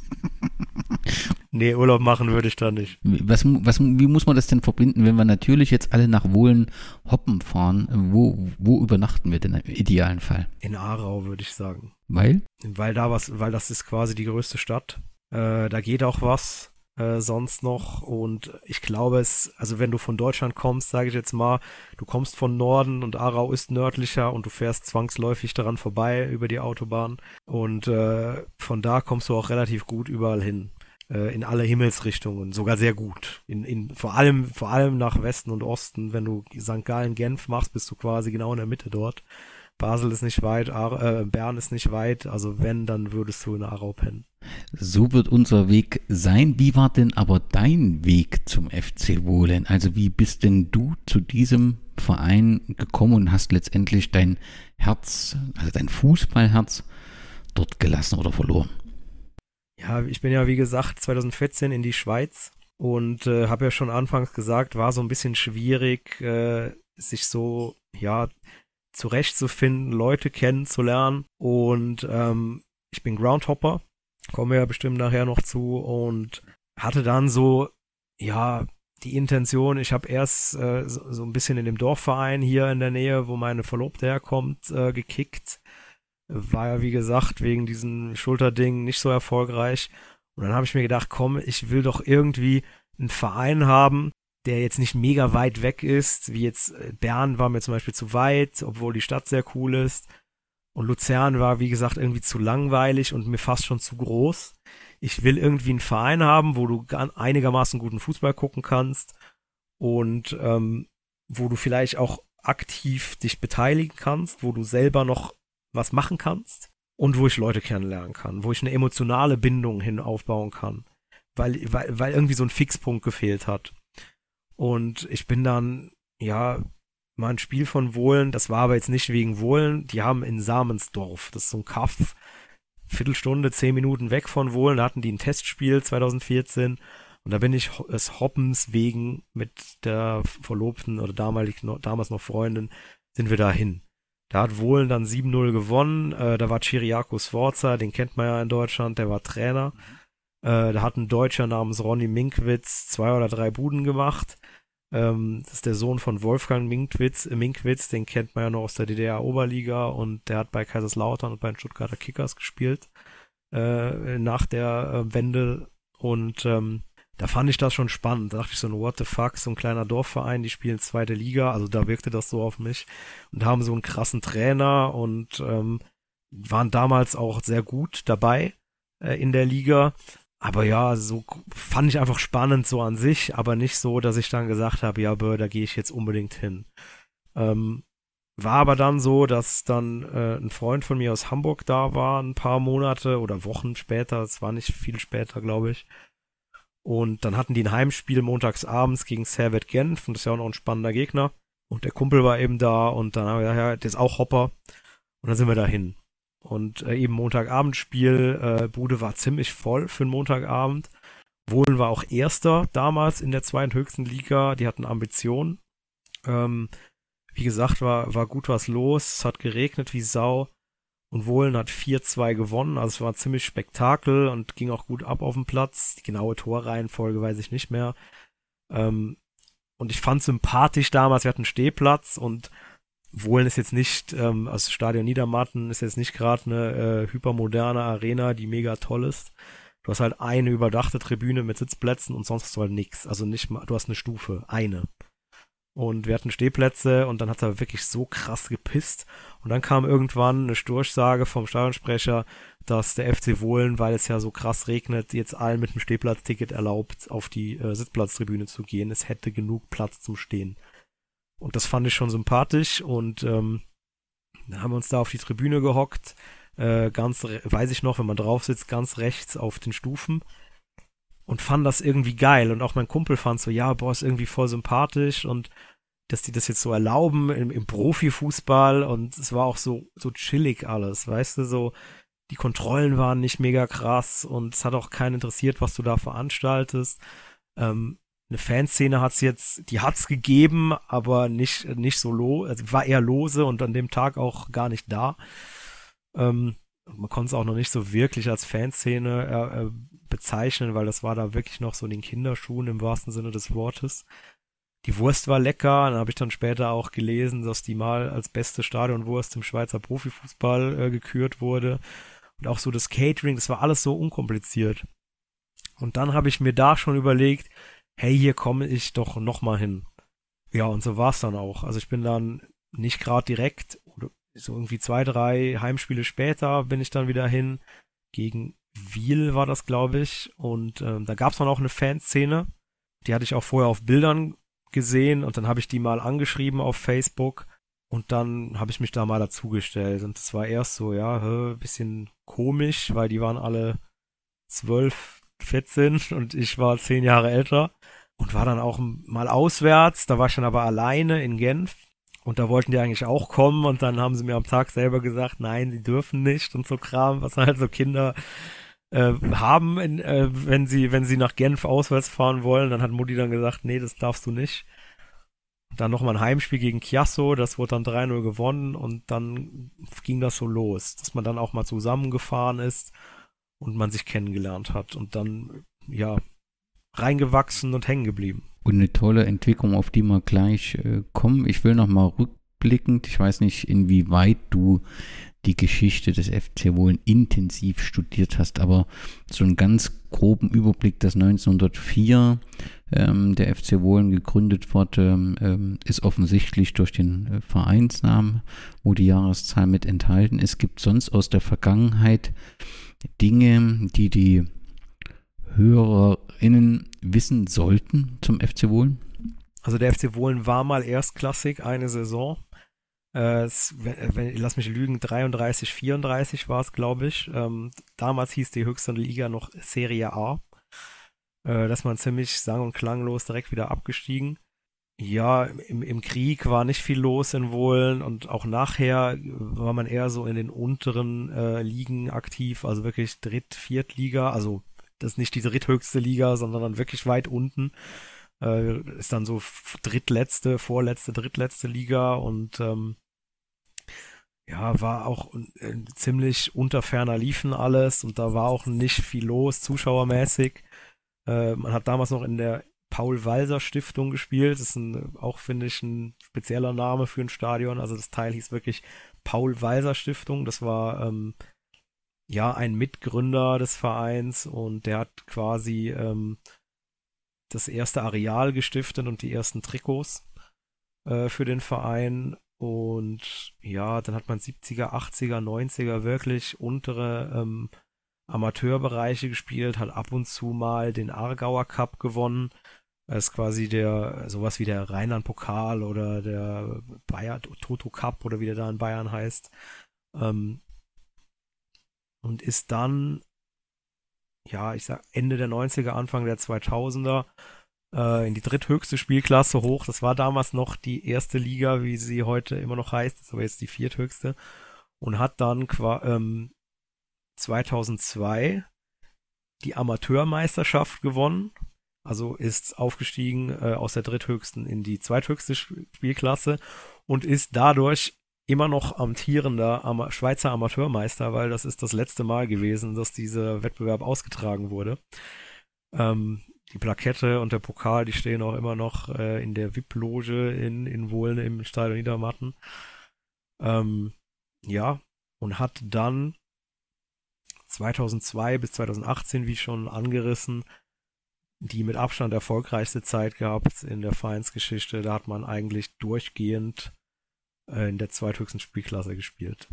Nee, Urlaub machen würde ich da nicht. Was, was, wie muss man das denn verbinden, wenn wir natürlich jetzt alle nach Wohlen hoppen fahren? Wo, wo übernachten wir denn im idealen Fall? In Aarau, würde ich sagen. Weil? Weil da was, weil das ist quasi die größte Stadt. Äh, da geht auch was äh, sonst noch. Und ich glaube es, also wenn du von Deutschland kommst, sage ich jetzt mal, du kommst von Norden und Aarau ist nördlicher und du fährst zwangsläufig daran vorbei über die Autobahn. Und äh, von da kommst du auch relativ gut überall hin äh, in alle Himmelsrichtungen, sogar sehr gut. In, in, vor allem, vor allem nach Westen und Osten, wenn du St. Gallen, Genf machst, bist du quasi genau in der Mitte dort. Basel ist nicht weit, Ar äh, Bern ist nicht weit, also wenn, dann würdest du in Aarau pennen. So wird unser Weg sein. Wie war denn aber dein Weg zum FC Wohlen? Also wie bist denn du zu diesem Verein gekommen und hast letztendlich dein Herz, also dein Fußballherz dort gelassen oder verloren? Ja, ich bin ja wie gesagt 2014 in die Schweiz und äh, habe ja schon anfangs gesagt, war so ein bisschen schwierig, äh, sich so ja zurechtzufinden, Leute kennenzulernen und ähm, ich bin Groundhopper, kommen wir ja bestimmt nachher noch zu und hatte dann so ja die Intention, ich habe erst äh, so, so, ein bisschen in dem Dorfverein hier in der Nähe, wo meine Verlobte herkommt, äh, gekickt war ja, wie gesagt, wegen diesem Schulterding nicht so erfolgreich. Und dann habe ich mir gedacht, komm, ich will doch irgendwie einen Verein haben, der jetzt nicht mega weit weg ist, wie jetzt äh, Bern war mir zum Beispiel zu weit, obwohl die Stadt sehr cool ist. Und Luzern war, wie gesagt, irgendwie zu langweilig und mir fast schon zu groß. Ich will irgendwie einen Verein haben, wo du einigermaßen guten Fußball gucken kannst und ähm, wo du vielleicht auch aktiv dich beteiligen kannst, wo du selber noch was machen kannst und wo ich Leute kennenlernen kann, wo ich eine emotionale Bindung hin aufbauen kann, weil, weil, weil irgendwie so ein Fixpunkt gefehlt hat. Und ich bin dann, ja, mal ein Spiel von Wohlen, das war aber jetzt nicht wegen Wohlen, die haben in Samensdorf, das ist so ein Kaff, Viertelstunde, zehn Minuten weg von Wohlen, da hatten die ein Testspiel 2014 Und da bin ich es Hoppens wegen mit der Verlobten oder damalig noch, damals noch Freundin, sind wir da hin. Da hat Wohlen dann 7-0 gewonnen. Äh, da war Chiriaco Sforza, den kennt man ja in Deutschland, der war Trainer. Äh, da hat ein Deutscher namens Ronny Minkwitz zwei oder drei Buden gemacht. Ähm, das ist der Sohn von Wolfgang Minkwitz. Minkwitz, den kennt man ja noch aus der DDR-Oberliga und der hat bei Kaiserslautern und bei den Stuttgarter Kickers gespielt äh, nach der äh, Wende. Und ähm, da fand ich das schon spannend. Da dachte ich so, what the fuck, so ein kleiner Dorfverein, die spielen zweite Liga, also da wirkte das so auf mich und haben so einen krassen Trainer und ähm, waren damals auch sehr gut dabei äh, in der Liga. Aber ja, so fand ich einfach spannend so an sich, aber nicht so, dass ich dann gesagt habe, ja, Bö, da gehe ich jetzt unbedingt hin. Ähm, war aber dann so, dass dann äh, ein Freund von mir aus Hamburg da war, ein paar Monate oder Wochen später, es war nicht viel später, glaube ich. Und dann hatten die ein Heimspiel montags abends gegen Servet Genf und das ist ja auch noch ein spannender Gegner. Und der Kumpel war eben da und dann haben wir gesagt, ja, der ist auch Hopper. Und dann sind wir dahin. Und äh, eben Montagabendspiel, äh, Bude war ziemlich voll für einen Montagabend. Wohlen war auch Erster damals in der zweiten höchsten Liga. Die hatten Ambitionen. Ähm, wie gesagt, war, war gut was los. Es hat geregnet wie Sau. Und Wohlen hat 4-2 gewonnen. Also es war ziemlich Spektakel und ging auch gut ab auf dem Platz. Die genaue Torreihenfolge weiß ich nicht mehr. Ähm, und ich fand sympathisch damals, wir hatten Stehplatz und Wohlen ist jetzt nicht, ähm, also Stadion Niedermatten ist jetzt nicht gerade eine äh, hypermoderne Arena, die mega toll ist. Du hast halt eine überdachte Tribüne mit Sitzplätzen und sonst hast du halt nichts. Also nicht mal, du hast eine Stufe, eine. Und wir hatten Stehplätze und dann hat er wirklich so krass gepisst. Und dann kam irgendwann eine Durchsage vom Stadionsprecher, dass der FC Wohlen, weil es ja so krass regnet, jetzt allen mit dem Stehplatzticket erlaubt, auf die äh, Sitzplatztribüne zu gehen. Es hätte genug Platz zum Stehen. Und das fand ich schon sympathisch und ähm, dann haben wir uns da auf die Tribüne gehockt, äh, ganz, weiß ich noch, wenn man drauf sitzt, ganz rechts auf den Stufen und fand das irgendwie geil. Und auch mein Kumpel fand so, ja, boah, ist irgendwie voll sympathisch und dass die das jetzt so erlauben im, im Profifußball und es war auch so, so chillig alles, weißt du, so, die Kontrollen waren nicht mega krass und es hat auch keinen interessiert, was du da veranstaltest. Ähm, eine Fanszene hat's jetzt, die hat's gegeben, aber nicht, nicht so lo, also war eher lose und an dem Tag auch gar nicht da. Ähm, man konnte es auch noch nicht so wirklich als Fanszene äh, äh, bezeichnen, weil das war da wirklich noch so in den Kinderschuhen im wahrsten Sinne des Wortes. Die Wurst war lecker, dann habe ich dann später auch gelesen, dass die mal als beste Stadionwurst im Schweizer Profifußball äh, gekürt wurde. Und auch so das Catering, das war alles so unkompliziert. Und dann habe ich mir da schon überlegt, hey, hier komme ich doch nochmal hin. Ja, und so war es dann auch. Also ich bin dann nicht gerade direkt, so irgendwie zwei, drei Heimspiele später bin ich dann wieder hin. Gegen Wiel war das, glaube ich. Und ähm, da gab es dann auch eine Fanszene. Die hatte ich auch vorher auf Bildern gesehen und dann habe ich die mal angeschrieben auf Facebook und dann habe ich mich da mal dazugestellt. Und es war erst so, ja, bisschen komisch, weil die waren alle zwölf, 14 und ich war zehn Jahre älter und war dann auch mal auswärts. Da war ich dann aber alleine in Genf und da wollten die eigentlich auch kommen und dann haben sie mir am Tag selber gesagt, nein, sie dürfen nicht und so Kram, was halt so Kinder äh, haben, in, äh, wenn sie wenn sie nach Genf auswärts fahren wollen. Dann hat Mutti dann gesagt, nee, das darfst du nicht. Dann nochmal ein Heimspiel gegen Chiasso, das wurde dann 3-0 gewonnen und dann ging das so los, dass man dann auch mal zusammengefahren ist und man sich kennengelernt hat und dann, ja, reingewachsen und hängen geblieben. Und eine tolle Entwicklung, auf die wir gleich äh, kommen. Ich will nochmal rückblickend, ich weiß nicht, inwieweit du die Geschichte des FC Wohlen intensiv studiert hast, aber so einen ganz groben Überblick, dass 1904 ähm, der FC Wohlen gegründet wurde, ähm, ist offensichtlich durch den äh, Vereinsnamen, wo die Jahreszahl mit enthalten ist. Gibt sonst aus der Vergangenheit Dinge, die die HörerInnen wissen sollten zum FC Wohlen? Also der FC Wohlen war mal erstklassig eine Saison. Äh, wenn, lass mich lügen, 33, 34 war es, glaube ich. Ähm, damals hieß die höchste Liga noch Serie A. Äh, dass man ziemlich sang- und klanglos direkt wieder abgestiegen. Ja, im, im Krieg war nicht viel los in Wohlen und auch nachher war man eher so in den unteren äh, Ligen aktiv, also wirklich Dritt-, Viertliga, also das ist nicht die dritthöchste Liga, sondern dann wirklich weit unten. Äh, ist dann so drittletzte, vorletzte, drittletzte Liga und ähm, ja, war auch äh, ziemlich unter ferner liefen alles und da war auch nicht viel los, zuschauermäßig. Äh, man hat damals noch in der Paul-Walser-Stiftung gespielt. Das ist ein, auch, finde ich, ein spezieller Name für ein Stadion. Also das Teil hieß wirklich Paul-Walser-Stiftung. Das war ähm, ja ein Mitgründer des Vereins und der hat quasi ähm, das erste Areal gestiftet und die ersten Trikots äh, für den Verein. Und ja, dann hat man 70er, 80er, 90er wirklich untere ähm, Amateurbereiche gespielt, hat ab und zu mal den Aargauer Cup gewonnen. Das ist quasi der, sowas wie der Rheinland-Pokal oder der Bayer Toto Cup oder wie der da in Bayern heißt. Ähm, und ist dann, ja, ich sag Ende der 90er, Anfang der 2000er äh, in die dritthöchste Spielklasse hoch. Das war damals noch die erste Liga, wie sie heute immer noch heißt, ist aber jetzt die vierthöchste. Und hat dann ähm, 2002 die Amateurmeisterschaft gewonnen. Also ist aufgestiegen äh, aus der dritthöchsten in die zweithöchste Spielklasse und ist dadurch immer noch amtierender Am Schweizer Amateurmeister, weil das ist das letzte Mal gewesen, dass dieser Wettbewerb ausgetragen wurde. Ähm, die Plakette und der Pokal, die stehen auch immer noch äh, in der VIP-Loge in, in Wohlen im Stadion Niedermatten. Ähm, ja, und hat dann 2002 bis 2018, wie schon angerissen, die mit Abstand erfolgreichste Zeit gehabt in der Vereinsgeschichte. Da hat man eigentlich durchgehend in der zweithöchsten Spielklasse gespielt.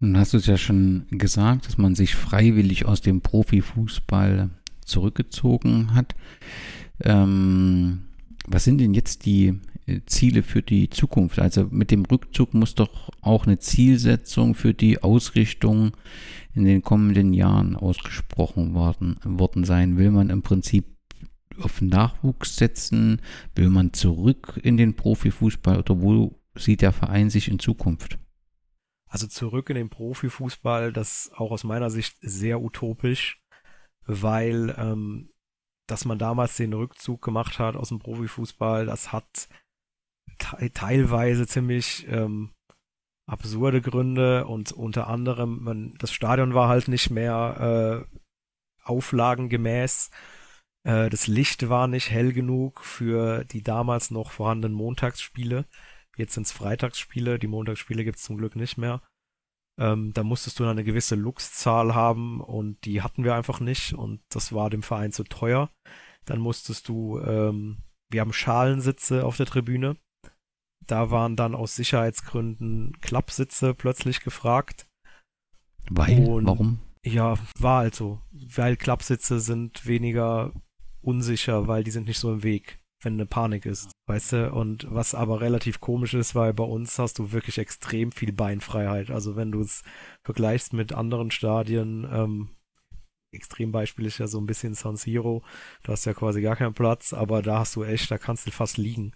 Nun hast du es ja schon gesagt, dass man sich freiwillig aus dem Profifußball zurückgezogen hat. Ähm, was sind denn jetzt die äh, Ziele für die Zukunft? Also mit dem Rückzug muss doch auch eine Zielsetzung für die Ausrichtung in den kommenden Jahren ausgesprochen worden, worden sein. Will man im Prinzip auf Nachwuchs setzen? Will man zurück in den Profifußball oder wo sieht der Verein sich in Zukunft? Also zurück in den Profifußball, das ist auch aus meiner Sicht sehr utopisch weil ähm, dass man damals den Rückzug gemacht hat aus dem Profifußball, das hat te teilweise ziemlich ähm, absurde Gründe und unter anderem, man, das Stadion war halt nicht mehr äh, auflagengemäß. Äh, das Licht war nicht hell genug für die damals noch vorhandenen Montagsspiele. Jetzt sind es Freitagsspiele, die Montagsspiele gibt es zum Glück nicht mehr. Ähm, da musstest du eine gewisse Luxzahl haben und die hatten wir einfach nicht und das war dem Verein zu teuer. Dann musstest du, ähm, wir haben Schalensitze auf der Tribüne. Da waren dann aus Sicherheitsgründen Klappsitze plötzlich gefragt. Weil? Und, Warum? Ja, war also, weil Klappsitze sind weniger unsicher, weil die sind nicht so im Weg wenn eine Panik ist, weißt du? Und was aber relativ komisch ist, weil bei uns hast du wirklich extrem viel Beinfreiheit. Also wenn du es vergleichst mit anderen Stadien, ähm, Extrembeispiel ist ja so ein bisschen San Siro, da hast du ja quasi gar keinen Platz, aber da hast du echt, da kannst du fast liegen.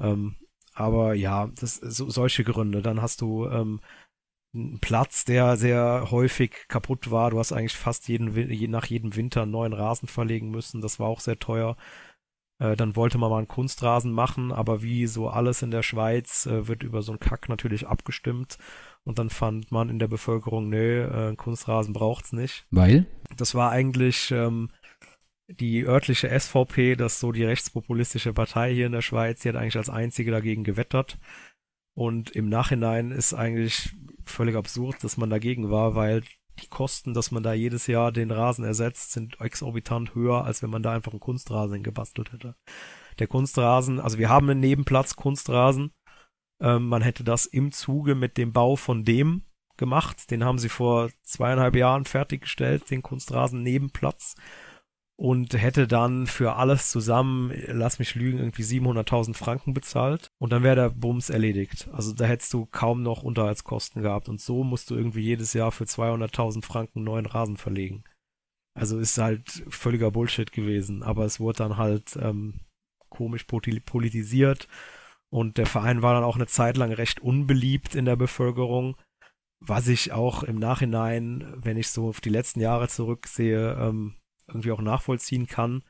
Ähm, aber ja, das so, solche Gründe. Dann hast du ähm, einen Platz, der sehr häufig kaputt war. Du hast eigentlich fast jeden, nach jedem Winter einen neuen Rasen verlegen müssen. Das war auch sehr teuer. Äh, dann wollte man mal einen Kunstrasen machen, aber wie so alles in der Schweiz äh, wird über so einen Kack natürlich abgestimmt. Und dann fand man in der Bevölkerung, nö, äh, Kunstrasen braucht's nicht. Weil? Das war eigentlich ähm, die örtliche SVP, das ist so die rechtspopulistische Partei hier in der Schweiz, die hat eigentlich als einzige dagegen gewettert. Und im Nachhinein ist eigentlich völlig absurd, dass man dagegen war, weil die Kosten, dass man da jedes Jahr den Rasen ersetzt, sind exorbitant höher, als wenn man da einfach einen Kunstrasen gebastelt hätte. Der Kunstrasen, also wir haben einen Nebenplatz Kunstrasen. Ähm, man hätte das im Zuge mit dem Bau von dem gemacht. Den haben sie vor zweieinhalb Jahren fertiggestellt, den Kunstrasen Nebenplatz und hätte dann für alles zusammen, lass mich lügen, irgendwie 700.000 Franken bezahlt und dann wäre der Bums erledigt. Also da hättest du kaum noch Unterhaltskosten gehabt und so musst du irgendwie jedes Jahr für 200.000 Franken neuen Rasen verlegen. Also ist halt völliger Bullshit gewesen, aber es wurde dann halt ähm, komisch politisiert und der Verein war dann auch eine Zeit lang recht unbeliebt in der Bevölkerung, was ich auch im Nachhinein, wenn ich so auf die letzten Jahre zurücksehe, ähm, irgendwie auch nachvollziehen kann.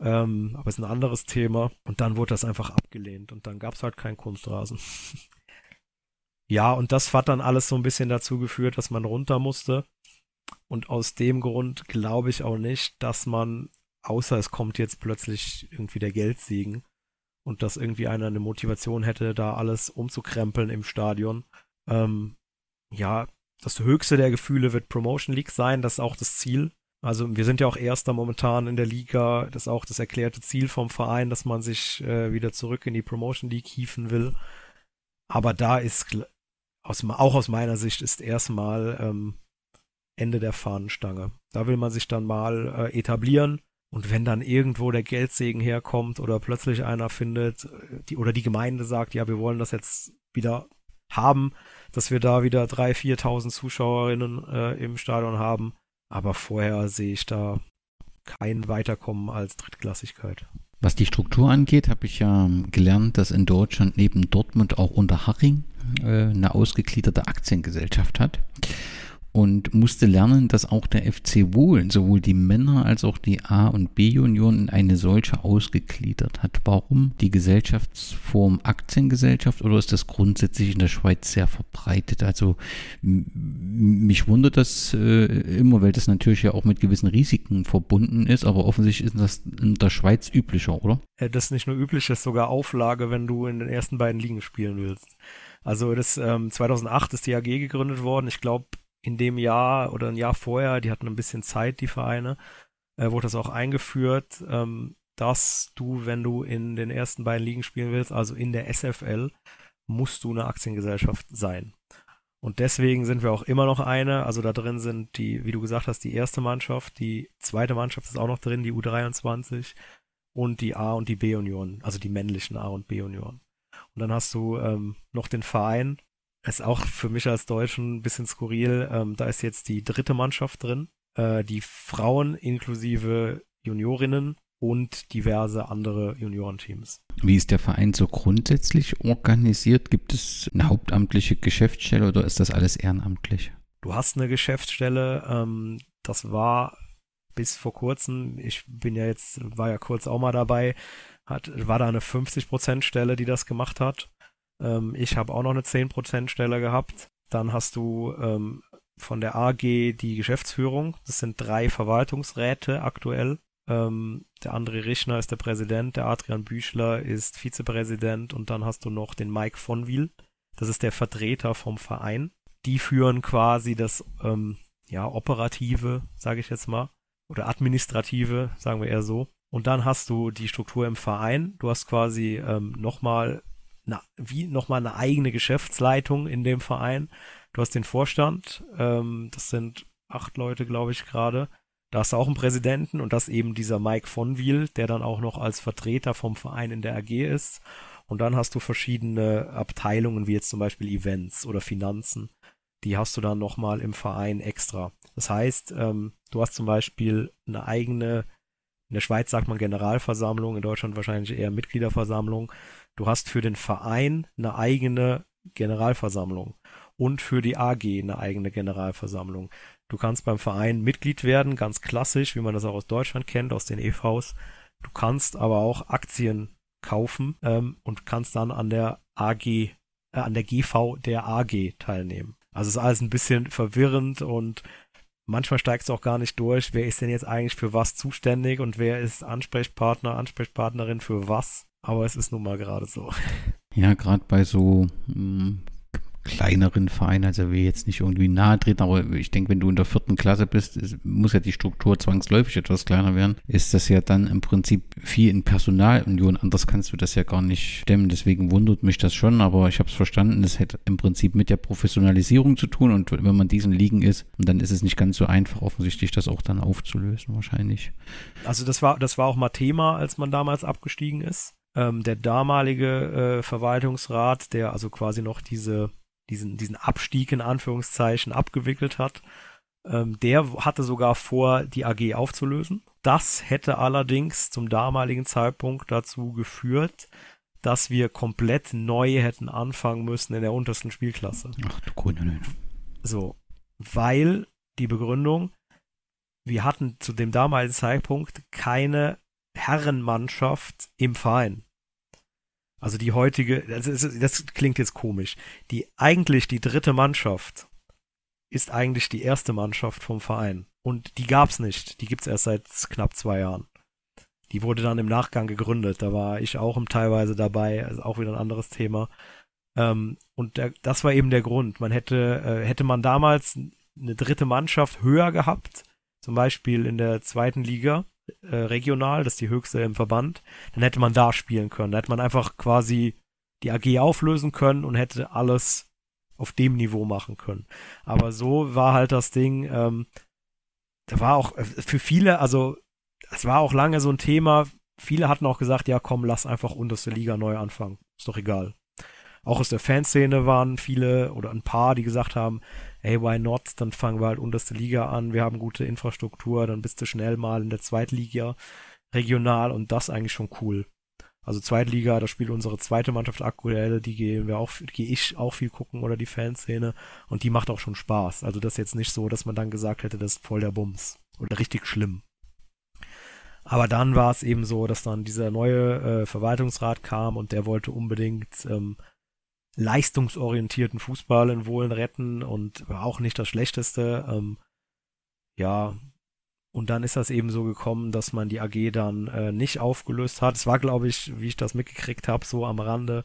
Ähm, aber ist ein anderes Thema. Und dann wurde das einfach abgelehnt und dann gab es halt keinen Kunstrasen. ja, und das hat dann alles so ein bisschen dazu geführt, dass man runter musste. Und aus dem Grund glaube ich auch nicht, dass man, außer es kommt jetzt plötzlich irgendwie der Geldsegen und dass irgendwie einer eine Motivation hätte, da alles umzukrempeln im Stadion. Ähm, ja, das höchste der Gefühle wird Promotion League sein, das ist auch das Ziel. Also wir sind ja auch Erster momentan in der Liga. Das ist auch das erklärte Ziel vom Verein, dass man sich äh, wieder zurück in die Promotion League hieven will. Aber da ist aus, auch aus meiner Sicht ist erstmal ähm, Ende der Fahnenstange. Da will man sich dann mal äh, etablieren. Und wenn dann irgendwo der Geldsegen herkommt oder plötzlich einer findet, äh, die, oder die Gemeinde sagt, ja, wir wollen das jetzt wieder haben, dass wir da wieder 3.000, 4.000 Zuschauerinnen äh, im Stadion haben, aber vorher sehe ich da kein Weiterkommen als Drittklassigkeit. Was die Struktur angeht, habe ich ja gelernt, dass in Deutschland neben Dortmund auch Unterhaching äh, eine ausgegliederte Aktiengesellschaft hat und musste lernen, dass auch der FC Wohl sowohl die Männer als auch die A- und B-Union in eine solche ausgegliedert hat. Warum? Die Gesellschaftsform Aktiengesellschaft oder ist das grundsätzlich in der Schweiz sehr verbreitet? Also mich wundert das äh, immer, weil das natürlich ja auch mit gewissen Risiken verbunden ist, aber offensichtlich ist das in der Schweiz üblicher, oder? Äh, das ist nicht nur üblich, das ist sogar Auflage, wenn du in den ersten beiden Ligen spielen willst. Also das ähm, 2008 ist die AG gegründet worden. Ich glaube, in dem Jahr oder ein Jahr vorher, die hatten ein bisschen Zeit, die Vereine, äh, wurde das auch eingeführt, ähm, dass du, wenn du in den ersten beiden Ligen spielen willst, also in der SFL, musst du eine Aktiengesellschaft sein. Und deswegen sind wir auch immer noch eine. Also da drin sind die, wie du gesagt hast, die erste Mannschaft, die zweite Mannschaft ist auch noch drin, die U23 und die A und die B-Union, also die männlichen A und B-Union. Und dann hast du ähm, noch den Verein, ist auch für mich als Deutschen ein bisschen skurril. Ähm, da ist jetzt die dritte Mannschaft drin. Äh, die Frauen inklusive Juniorinnen und diverse andere Juniorenteams. Wie ist der Verein so grundsätzlich organisiert? Gibt es eine hauptamtliche Geschäftsstelle oder ist das alles ehrenamtlich? Du hast eine Geschäftsstelle. Ähm, das war bis vor kurzem, ich bin ja jetzt, war ja kurz auch mal dabei, hat, war da eine 50% Stelle, die das gemacht hat. Ähm, ich habe auch noch eine 10% Stelle gehabt. Dann hast du ähm, von der AG die Geschäftsführung. Das sind drei Verwaltungsräte aktuell. Ähm, der André Richner ist der Präsident, der Adrian Büchler ist Vizepräsident und dann hast du noch den Mike von Wiel. Das ist der Vertreter vom Verein. Die führen quasi das ähm, ja operative, sage ich jetzt mal, oder administrative, sagen wir eher so. Und dann hast du die Struktur im Verein. Du hast quasi ähm, nochmal na, wie nochmal eine eigene Geschäftsleitung in dem Verein. Du hast den Vorstand, ähm, das sind acht Leute, glaube ich, gerade. Da hast du auch einen Präsidenten und das eben dieser Mike von Wiel, der dann auch noch als Vertreter vom Verein in der AG ist. Und dann hast du verschiedene Abteilungen, wie jetzt zum Beispiel Events oder Finanzen. Die hast du dann nochmal im Verein extra. Das heißt, ähm, du hast zum Beispiel eine eigene, in der Schweiz sagt man Generalversammlung, in Deutschland wahrscheinlich eher Mitgliederversammlung. Du hast für den Verein eine eigene Generalversammlung und für die AG eine eigene Generalversammlung. Du kannst beim Verein Mitglied werden, ganz klassisch, wie man das auch aus Deutschland kennt, aus den EVs. Du kannst aber auch Aktien kaufen ähm, und kannst dann an der AG, äh, an der GV der AG teilnehmen. Also ist alles ein bisschen verwirrend und manchmal steigst du auch gar nicht durch, wer ist denn jetzt eigentlich für was zuständig und wer ist Ansprechpartner, Ansprechpartnerin für was. Aber es ist nun mal gerade so. Ja, gerade bei so mh, hm, kleineren Vereinen, also wir jetzt nicht irgendwie nahe treten, aber ich denke, wenn du in der vierten Klasse bist, ist, muss ja die Struktur zwangsläufig etwas kleiner werden, ist das ja dann im Prinzip viel in Personalunion, anders kannst du das ja gar nicht stemmen, deswegen wundert mich das schon, aber ich habe es verstanden, es hätte im Prinzip mit der Professionalisierung zu tun und wenn man diesen liegen ist, dann ist es nicht ganz so einfach offensichtlich, das auch dann aufzulösen wahrscheinlich. Also das war, das war auch mal Thema, als man damals abgestiegen ist. Ähm, der damalige äh, Verwaltungsrat, der also quasi noch diese, diesen, diesen Abstieg in Anführungszeichen abgewickelt hat, ähm, der hatte sogar vor, die AG aufzulösen. Das hätte allerdings zum damaligen Zeitpunkt dazu geführt, dass wir komplett neu hätten anfangen müssen in der untersten Spielklasse. Ach du grüne So, weil die Begründung, wir hatten zu dem damaligen Zeitpunkt keine Herrenmannschaft im Verein. Also die heutige, das, ist, das klingt jetzt komisch. Die eigentlich die dritte Mannschaft ist eigentlich die erste Mannschaft vom Verein. Und die gab's nicht. Die gibt's erst seit knapp zwei Jahren. Die wurde dann im Nachgang gegründet. Da war ich auch teilweise dabei. Also auch wieder ein anderes Thema. Ähm, und der, das war eben der Grund. Man hätte, äh, hätte man damals eine dritte Mannschaft höher gehabt, zum Beispiel in der zweiten Liga, äh, regional, das ist die höchste im Verband, dann hätte man da spielen können. Da hätte man einfach quasi die AG auflösen können und hätte alles auf dem Niveau machen können. Aber so war halt das Ding, ähm, da war auch äh, für viele, also es war auch lange so ein Thema, viele hatten auch gesagt, ja komm, lass einfach unterste Liga neu anfangen. Ist doch egal. Auch aus der Fanszene waren viele oder ein paar, die gesagt haben, hey, why not? Dann fangen wir halt unterste Liga an, wir haben gute Infrastruktur, dann bist du schnell mal in der Zweitliga regional und das eigentlich schon cool. Also Zweitliga, da spielt unsere zweite Mannschaft aktuell, die gehen wir auch, gehe ich auch viel gucken oder die Fanszene und die macht auch schon Spaß. Also das ist jetzt nicht so, dass man dann gesagt hätte, das ist voll der Bums oder richtig schlimm. Aber dann war es eben so, dass dann dieser neue äh, Verwaltungsrat kam und der wollte unbedingt ähm, leistungsorientierten Fußball in Wohlen retten und war auch nicht das Schlechteste. Ähm, ja, und dann ist das eben so gekommen, dass man die AG dann äh, nicht aufgelöst hat. Es war, glaube ich, wie ich das mitgekriegt habe, so am Rande,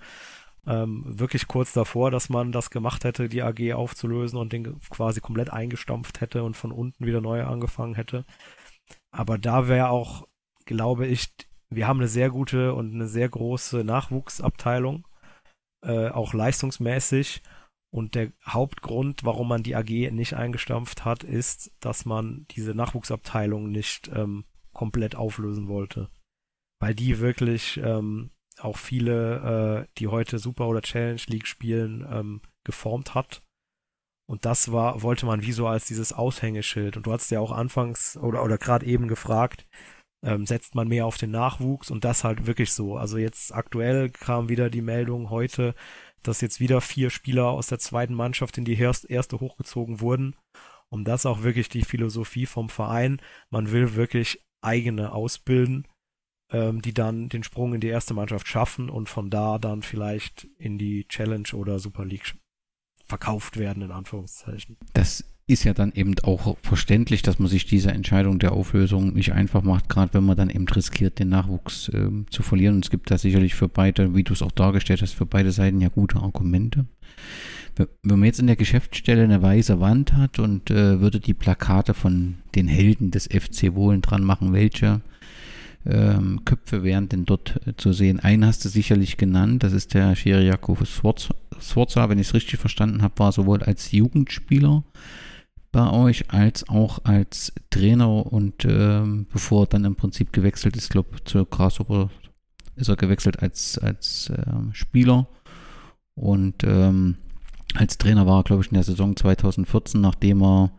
ähm, wirklich kurz davor, dass man das gemacht hätte, die AG aufzulösen und den quasi komplett eingestampft hätte und von unten wieder neu angefangen hätte. Aber da wäre auch, glaube ich, wir haben eine sehr gute und eine sehr große Nachwuchsabteilung äh, auch leistungsmäßig. Und der Hauptgrund, warum man die AG nicht eingestampft hat, ist, dass man diese Nachwuchsabteilung nicht ähm, komplett auflösen wollte. Weil die wirklich ähm, auch viele, äh, die heute Super oder Challenge League spielen, ähm, geformt hat. Und das war, wollte man wie so als dieses Aushängeschild. Und du hast ja auch anfangs oder, oder gerade eben gefragt, ähm, setzt man mehr auf den Nachwuchs und das halt wirklich so. Also jetzt aktuell kam wieder die Meldung heute, dass jetzt wieder vier Spieler aus der zweiten Mannschaft in die erste hochgezogen wurden. Und das auch wirklich die Philosophie vom Verein. Man will wirklich eigene ausbilden, ähm, die dann den Sprung in die erste Mannschaft schaffen und von da dann vielleicht in die Challenge oder Super League verkauft werden, in Anführungszeichen. Das ist ja dann eben auch verständlich, dass man sich diese Entscheidung der Auflösung nicht einfach macht, gerade wenn man dann eben riskiert, den Nachwuchs äh, zu verlieren. Und es gibt da sicherlich für beide, wie du es auch dargestellt hast, für beide Seiten ja gute Argumente. Wenn man jetzt in der Geschäftsstelle eine weiße Wand hat und äh, würde die Plakate von den Helden des FC Wohlen dran machen, welche ähm, Köpfe wären denn dort äh, zu sehen? Einen hast du sicherlich genannt, das ist der Shiriako Sforza, wenn ich es richtig verstanden habe, war sowohl als Jugendspieler bei euch als auch als Trainer und ähm, bevor er dann im Prinzip gewechselt ist, glaube zu Grasshopper ist er gewechselt als, als äh, Spieler. Und ähm, als Trainer war er, glaube ich, in der Saison 2014, nachdem er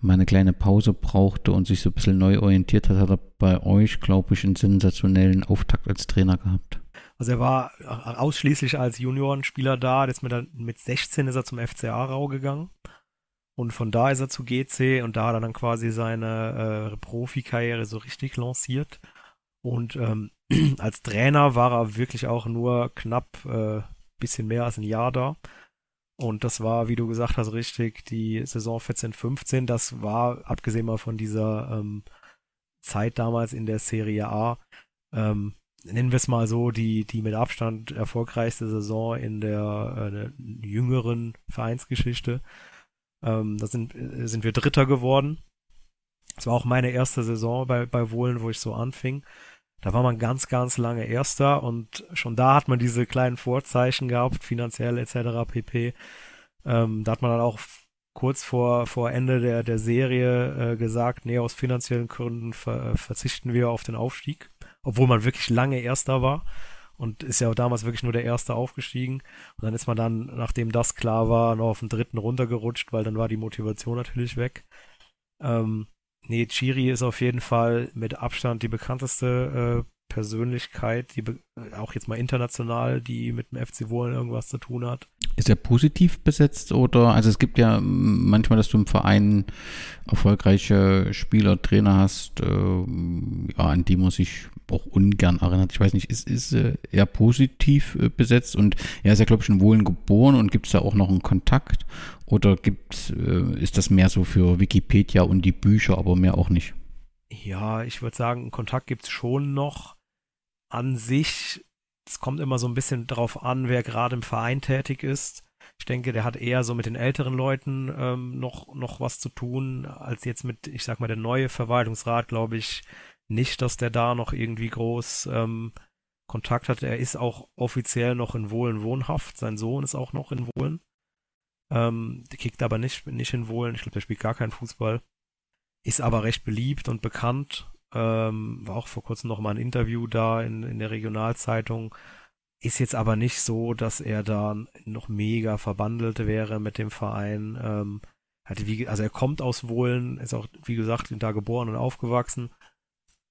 mal eine kleine Pause brauchte und sich so ein bisschen neu orientiert hat, hat er bei euch, glaube ich, einen sensationellen Auftakt als Trainer gehabt. Also er war ausschließlich als Juniorenspieler da, jetzt mit, mit 16 ist er zum FCA Rau gegangen und von da ist er zu GC und da hat er dann quasi seine äh, Profikarriere so richtig lanciert. Und ähm, als Trainer war er wirklich auch nur knapp äh, bisschen mehr als ein Jahr da. Und das war, wie du gesagt hast, richtig die Saison 14-15. Das war, abgesehen mal von dieser ähm, Zeit damals in der Serie A, ähm, nennen wir es mal so, die, die mit Abstand erfolgreichste Saison in der äh, jüngeren Vereinsgeschichte. Ähm, da sind, äh, sind wir Dritter geworden. Das war auch meine erste Saison bei, bei Wohlen, wo ich so anfing. Da war man ganz, ganz lange Erster und schon da hat man diese kleinen Vorzeichen gehabt, finanziell etc. pp. Ähm, da hat man dann auch kurz vor, vor Ende der, der Serie äh, gesagt, nee, aus finanziellen Gründen ver, äh, verzichten wir auf den Aufstieg, obwohl man wirklich lange Erster war und ist ja damals wirklich nur der Erste aufgestiegen. Und dann ist man dann, nachdem das klar war, noch auf den dritten runtergerutscht, weil dann war die Motivation natürlich weg. Ähm, nee, Chiri ist auf jeden Fall mit Abstand die bekannteste äh, Persönlichkeit, die auch jetzt mal international, die mit dem FC Wohlen irgendwas zu tun hat. Ist er positiv besetzt oder, also es gibt ja manchmal, dass du im Verein erfolgreiche Spieler, Trainer hast, äh, ja, an die man sich auch ungern erinnert. Ich weiß nicht, ist, ist äh, er positiv äh, besetzt und er ist ja, glaube ich, in Wohlen geboren und gibt es da auch noch einen Kontakt oder gibt, äh, ist das mehr so für Wikipedia und die Bücher, aber mehr auch nicht? Ja, ich würde sagen, einen Kontakt gibt es schon noch. An sich es kommt immer so ein bisschen darauf an, wer gerade im Verein tätig ist. Ich denke, der hat eher so mit den älteren Leuten ähm, noch, noch was zu tun, als jetzt mit, ich sag mal, der neue Verwaltungsrat, glaube ich nicht, dass der da noch irgendwie groß ähm, Kontakt hat. Er ist auch offiziell noch in Wohlen wohnhaft. Sein Sohn ist auch noch in Wohlen. Ähm, der kickt aber nicht, nicht in Wohlen. Ich glaube, der spielt gar keinen Fußball. Ist aber recht beliebt und bekannt. Ähm, war auch vor kurzem noch mal ein Interview da in, in der Regionalzeitung. Ist jetzt aber nicht so, dass er da noch mega verbandelt wäre mit dem Verein. Ähm, hatte wie, also er kommt aus Wohlen, ist auch, wie gesagt, da geboren und aufgewachsen,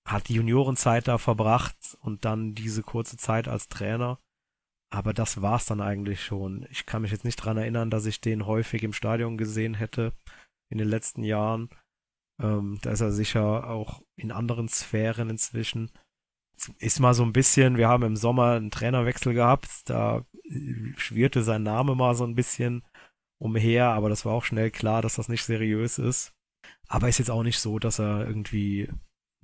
hat die Juniorenzeit da verbracht und dann diese kurze Zeit als Trainer. Aber das war's dann eigentlich schon. Ich kann mich jetzt nicht dran erinnern, dass ich den häufig im Stadion gesehen hätte in den letzten Jahren. Ähm, da ist er sicher auch in anderen Sphären inzwischen. Ist mal so ein bisschen, wir haben im Sommer einen Trainerwechsel gehabt, da schwirrte sein Name mal so ein bisschen umher, aber das war auch schnell klar, dass das nicht seriös ist. Aber ist jetzt auch nicht so, dass er irgendwie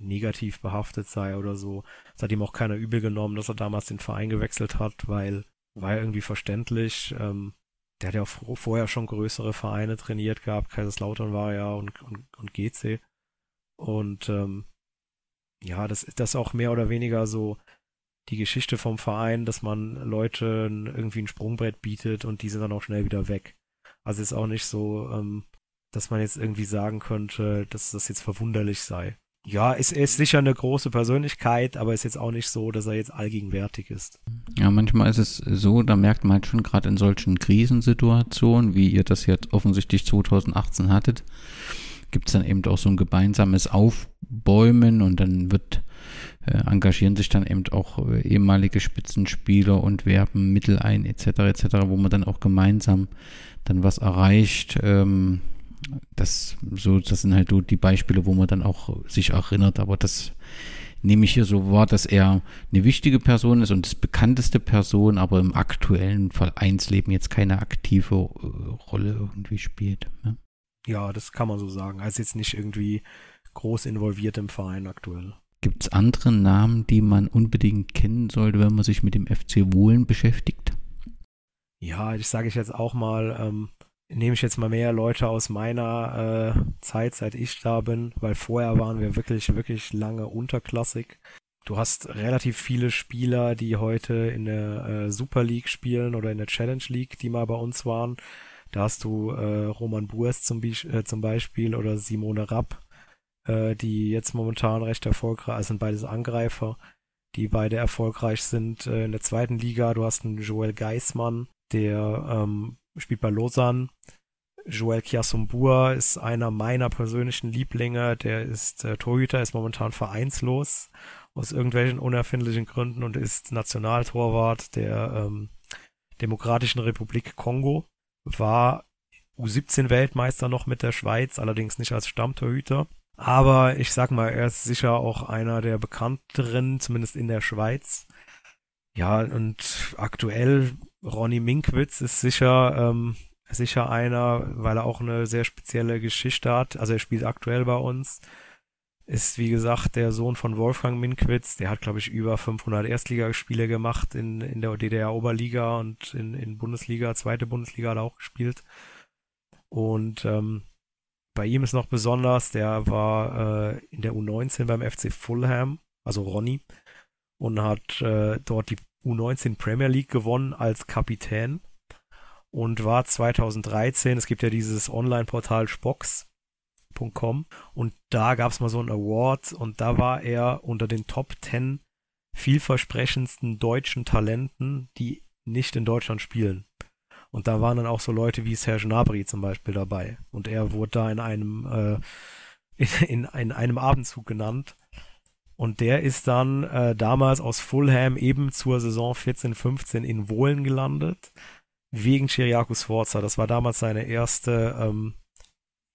negativ behaftet sei oder so. Es hat ihm auch keiner übel genommen, dass er damals den Verein gewechselt hat, weil war ja irgendwie verständlich. Ähm, der hat ja auch vorher schon größere Vereine trainiert gehabt. Kaiserslautern war ja und, und, und GC. Und ähm, ja, das ist das auch mehr oder weniger so die Geschichte vom Verein, dass man Leuten irgendwie ein Sprungbrett bietet und die sind dann auch schnell wieder weg. Also ist auch nicht so, ähm, dass man jetzt irgendwie sagen könnte, dass das jetzt verwunderlich sei. Ja, es ist sicher eine große Persönlichkeit, aber ist jetzt auch nicht so, dass er jetzt allgegenwärtig ist. Ja, manchmal ist es so, da merkt man halt schon gerade in solchen Krisensituationen, wie ihr das jetzt offensichtlich 2018 hattet, gibt es dann eben auch so ein gemeinsames Aufbäumen und dann wird äh, engagieren sich dann eben auch äh, ehemalige Spitzenspieler und werben Mittel ein etc. etc., wo man dann auch gemeinsam dann was erreicht. Ähm, das, so, das sind halt so die Beispiele, wo man dann auch sich erinnert, aber das nehme ich hier so wahr, dass er eine wichtige Person ist und das bekannteste Person, aber im aktuellen Vereinsleben jetzt keine aktive äh, Rolle irgendwie spielt. Ne? Ja, das kann man so sagen. Also jetzt nicht irgendwie groß involviert im Verein aktuell. Gibt es andere Namen, die man unbedingt kennen sollte, wenn man sich mit dem FC Wohlen beschäftigt? Ja, ich sage ich jetzt auch mal, ähm, nehme ich jetzt mal mehr Leute aus meiner äh, Zeit, seit ich da bin, weil vorher waren wir wirklich, wirklich lange unterklassig. Du hast relativ viele Spieler, die heute in der äh, Super League spielen oder in der Challenge League, die mal bei uns waren. Da hast du äh, Roman Burst zum, äh, zum Beispiel oder Simone Rapp, äh, die jetzt momentan recht erfolgreich also sind, beides Angreifer, die beide erfolgreich sind äh, in der zweiten Liga. Du hast einen Joel Geismann, der ähm, spielt bei Lausanne. Joel Kiasumbua ist einer meiner persönlichen Lieblinge. Der ist äh, Torhüter, ist momentan vereinslos aus irgendwelchen unerfindlichen Gründen und ist Nationaltorwart der ähm, Demokratischen Republik Kongo. War U17-Weltmeister noch mit der Schweiz, allerdings nicht als Stammtorhüter. Aber ich sag mal, er ist sicher auch einer der bekannteren, zumindest in der Schweiz. Ja, und aktuell Ronny Minkwitz ist sicher, ähm, sicher einer, weil er auch eine sehr spezielle Geschichte hat. Also er spielt aktuell bei uns. Ist, wie gesagt, der Sohn von Wolfgang Minkwitz. Der hat, glaube ich, über 500 Erstligaspiele gemacht in, in der DDR-Oberliga und in, in Bundesliga, zweite Bundesliga hat er auch gespielt. Und ähm, bei ihm ist noch besonders, der war äh, in der U19 beim FC Fulham, also Ronny, und hat äh, dort die U19 Premier League gewonnen als Kapitän und war 2013, es gibt ja dieses Online-Portal Spox.com und da gab es mal so einen Award und da war er unter den Top 10 vielversprechendsten deutschen Talenten, die nicht in Deutschland spielen. Und da waren dann auch so Leute wie Serge Gnabry zum Beispiel dabei. Und er wurde da in einem, äh, in, in, in einem Abendzug genannt. Und der ist dann äh, damals aus Fulham eben zur Saison 14-15 in Wohlen gelandet. wegen Chiriaco Sforza. Das war damals seine erste ähm,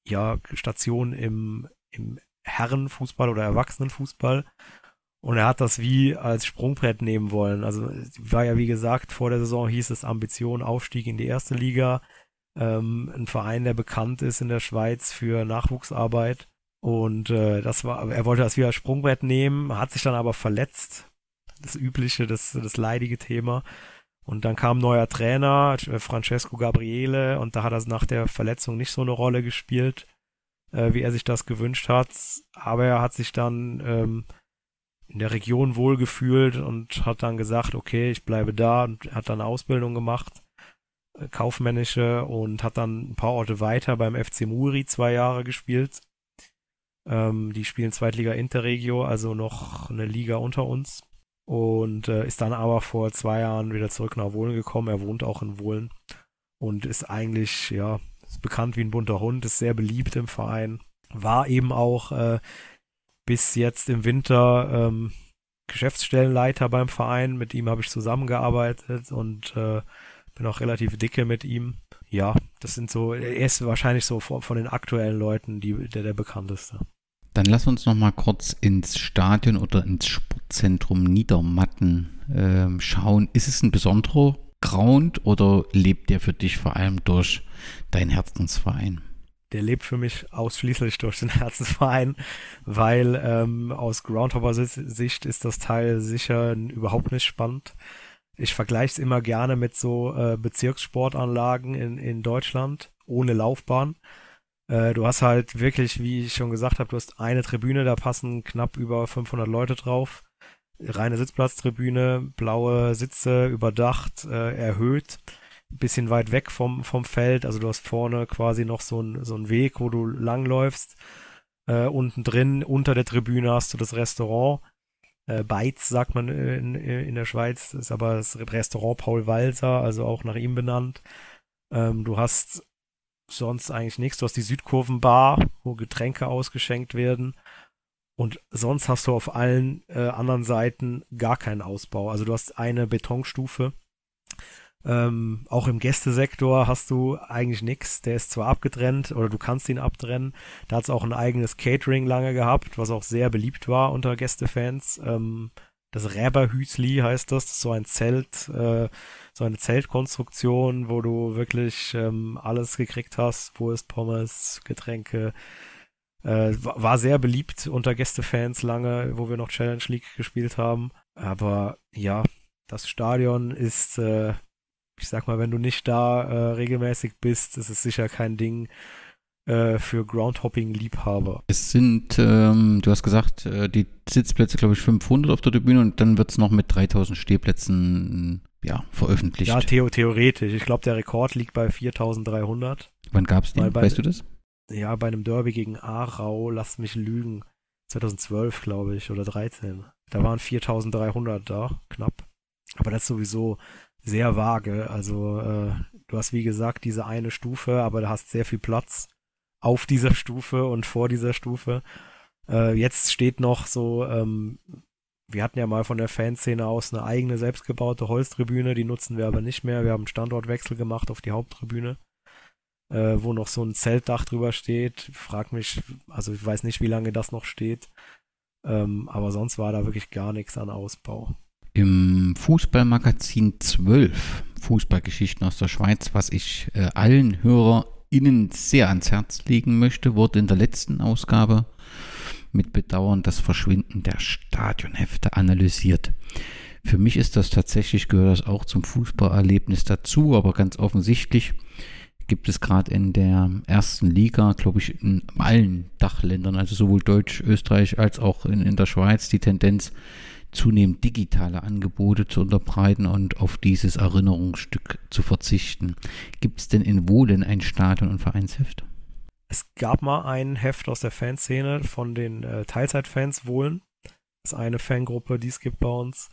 ja, Station im, im Herrenfußball oder Erwachsenenfußball. Und er hat das wie als Sprungbrett nehmen wollen. Also war ja wie gesagt, vor der Saison hieß es Ambition, Aufstieg in die erste Liga. Ähm, ein Verein, der bekannt ist in der Schweiz für Nachwuchsarbeit. Und äh, das war, er wollte das wie als Sprungbrett nehmen, hat sich dann aber verletzt. Das übliche, das, das leidige Thema. Und dann kam neuer Trainer, Francesco Gabriele, und da hat er nach der Verletzung nicht so eine Rolle gespielt, äh, wie er sich das gewünscht hat. Aber er hat sich dann ähm, in der Region wohlgefühlt und hat dann gesagt, okay, ich bleibe da und hat dann Ausbildung gemacht, äh, kaufmännische und hat dann ein paar Orte weiter beim FC Muri zwei Jahre gespielt. Ähm, die spielen Zweitliga Interregio, also noch eine Liga unter uns. Und äh, ist dann aber vor zwei Jahren wieder zurück nach Wohlen gekommen. Er wohnt auch in Wohlen und ist eigentlich, ja, ist bekannt wie ein bunter Hund, ist sehr beliebt im Verein. War eben auch äh, bis jetzt im Winter ähm, Geschäftsstellenleiter beim Verein. Mit ihm habe ich zusammengearbeitet und äh, bin auch relativ dicke mit ihm. Ja, das sind so, er ist wahrscheinlich so von, von den aktuellen Leuten die, der, der bekannteste. Dann lass uns noch mal kurz ins Stadion oder ins Sportzentrum Niedermatten äh, schauen. Ist es ein besonderer Ground oder lebt der für dich vor allem durch deinen Herzensverein? der lebt für mich ausschließlich durch den Herzensverein, weil ähm, aus Groundhopper-Sicht ist das Teil sicher überhaupt nicht spannend. Ich vergleiche es immer gerne mit so äh, Bezirkssportanlagen in, in Deutschland ohne Laufbahn. Äh, du hast halt wirklich, wie ich schon gesagt habe, du hast eine Tribüne, da passen knapp über 500 Leute drauf. Reine Sitzplatztribüne, blaue Sitze, überdacht, äh, erhöht bisschen weit weg vom, vom Feld. Also du hast vorne quasi noch so einen so Weg, wo du langläufst. Äh, unten drin, unter der Tribüne hast du das Restaurant. Äh, Beiz sagt man in, in der Schweiz, ist aber das Restaurant Paul Walser, also auch nach ihm benannt. Ähm, du hast sonst eigentlich nichts. Du hast die Südkurvenbar, wo Getränke ausgeschenkt werden. Und sonst hast du auf allen äh, anderen Seiten gar keinen Ausbau. Also du hast eine Betonstufe ähm, auch im Gästesektor hast du eigentlich nichts. Der ist zwar abgetrennt oder du kannst ihn abtrennen. Da hat es auch ein eigenes Catering lange gehabt, was auch sehr beliebt war unter Gästefans. Ähm, das Räberhüsli heißt das. Das ist so ein Zelt, äh, so eine Zeltkonstruktion, wo du wirklich ähm, alles gekriegt hast. Wurst, Pommes, Getränke. Äh, war sehr beliebt unter Gästefans lange, wo wir noch Challenge League gespielt haben. Aber ja, das Stadion ist äh, ich sag mal, wenn du nicht da äh, regelmäßig bist, ist es sicher kein Ding äh, für Groundhopping-Liebhaber. Es sind, ähm, du hast gesagt, äh, die Sitzplätze, glaube ich, 500 auf der Tribüne und dann wird es noch mit 3000 Stehplätzen ja, veröffentlicht. Ja, theo theoretisch. Ich glaube, der Rekord liegt bei 4300. Wann gab es den? Bei, weißt du das? Ja, bei einem Derby gegen Aarau, lass mich lügen. 2012, glaube ich, oder 13. Da waren 4300 da, knapp. Aber das ist sowieso sehr vage. Also äh, du hast wie gesagt diese eine Stufe, aber du hast sehr viel Platz auf dieser Stufe und vor dieser Stufe. Äh, jetzt steht noch so, ähm, wir hatten ja mal von der Fanszene aus eine eigene selbstgebaute Holztribüne, die nutzen wir aber nicht mehr. Wir haben einen Standortwechsel gemacht auf die Haupttribüne, äh, wo noch so ein Zeltdach drüber steht. Frag mich, also ich weiß nicht, wie lange das noch steht. Ähm, aber sonst war da wirklich gar nichts an Ausbau im Fußballmagazin 12 Fußballgeschichten aus der Schweiz, was ich äh, allen HörerInnen sehr ans Herz legen möchte, wurde in der letzten Ausgabe mit Bedauern das Verschwinden der Stadionhefte analysiert. Für mich ist das tatsächlich, gehört das auch zum Fußballerlebnis dazu, aber ganz offensichtlich gibt es gerade in der ersten Liga, glaube ich, in allen Dachländern, also sowohl Deutsch, Österreich als auch in, in der Schweiz, die Tendenz, zunehmend digitale Angebote zu unterbreiten und auf dieses Erinnerungsstück zu verzichten. Gibt es denn in Wohlen ein Stadion- und Vereinsheft? Es gab mal ein Heft aus der Fanszene von den äh, Teilzeitfans Wohlen. Das ist eine Fangruppe, die es gibt bei uns.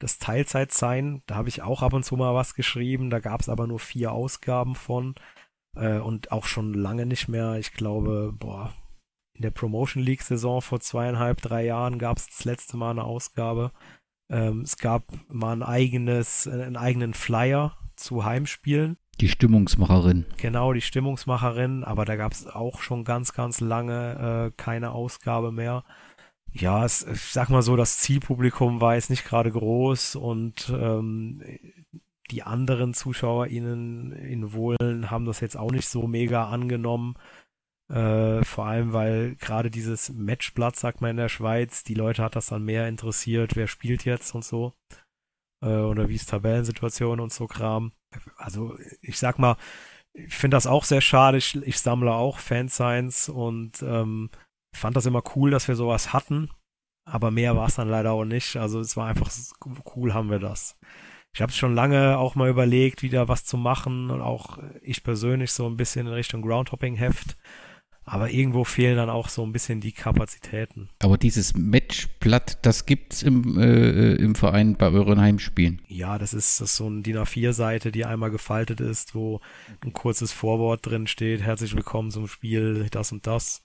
Das Teilzeitsein, da habe ich auch ab und zu mal was geschrieben. Da gab es aber nur vier Ausgaben von. Äh, und auch schon lange nicht mehr. Ich glaube, boah, in der Promotion League Saison vor zweieinhalb, drei Jahren gab es das letzte Mal eine Ausgabe. Ähm, es gab mal ein eigenes, einen eigenen Flyer zu Heimspielen. Die Stimmungsmacherin. Genau, die Stimmungsmacherin, aber da gab es auch schon ganz, ganz lange äh, keine Ausgabe mehr. Ja, es, ich sag mal so, das Zielpublikum war jetzt nicht gerade groß und ähm, die anderen ZuschauerInnen in Wohlen haben das jetzt auch nicht so mega angenommen. Äh, vor allem, weil gerade dieses Matchblatt, sagt man in der Schweiz, die Leute hat das dann mehr interessiert, wer spielt jetzt und so. Äh, oder wie ist Tabellensituation und so Kram. Also, ich sag mal, ich finde das auch sehr schade. Ich, ich sammle auch Fansigns und ähm, fand das immer cool, dass wir sowas hatten. Aber mehr war es dann leider auch nicht. Also es war einfach cool, haben wir das. Ich habe schon lange auch mal überlegt, wieder was zu machen und auch ich persönlich so ein bisschen in Richtung Groundhopping-Heft. Aber irgendwo fehlen dann auch so ein bisschen die Kapazitäten. Aber dieses Matchblatt, das gibt's im, äh, im Verein bei euren Heimspielen. Ja, das ist, das ist so eine DIN A4-Seite, die einmal gefaltet ist, wo ein kurzes Vorwort drin steht. Herzlich willkommen zum Spiel, das und das.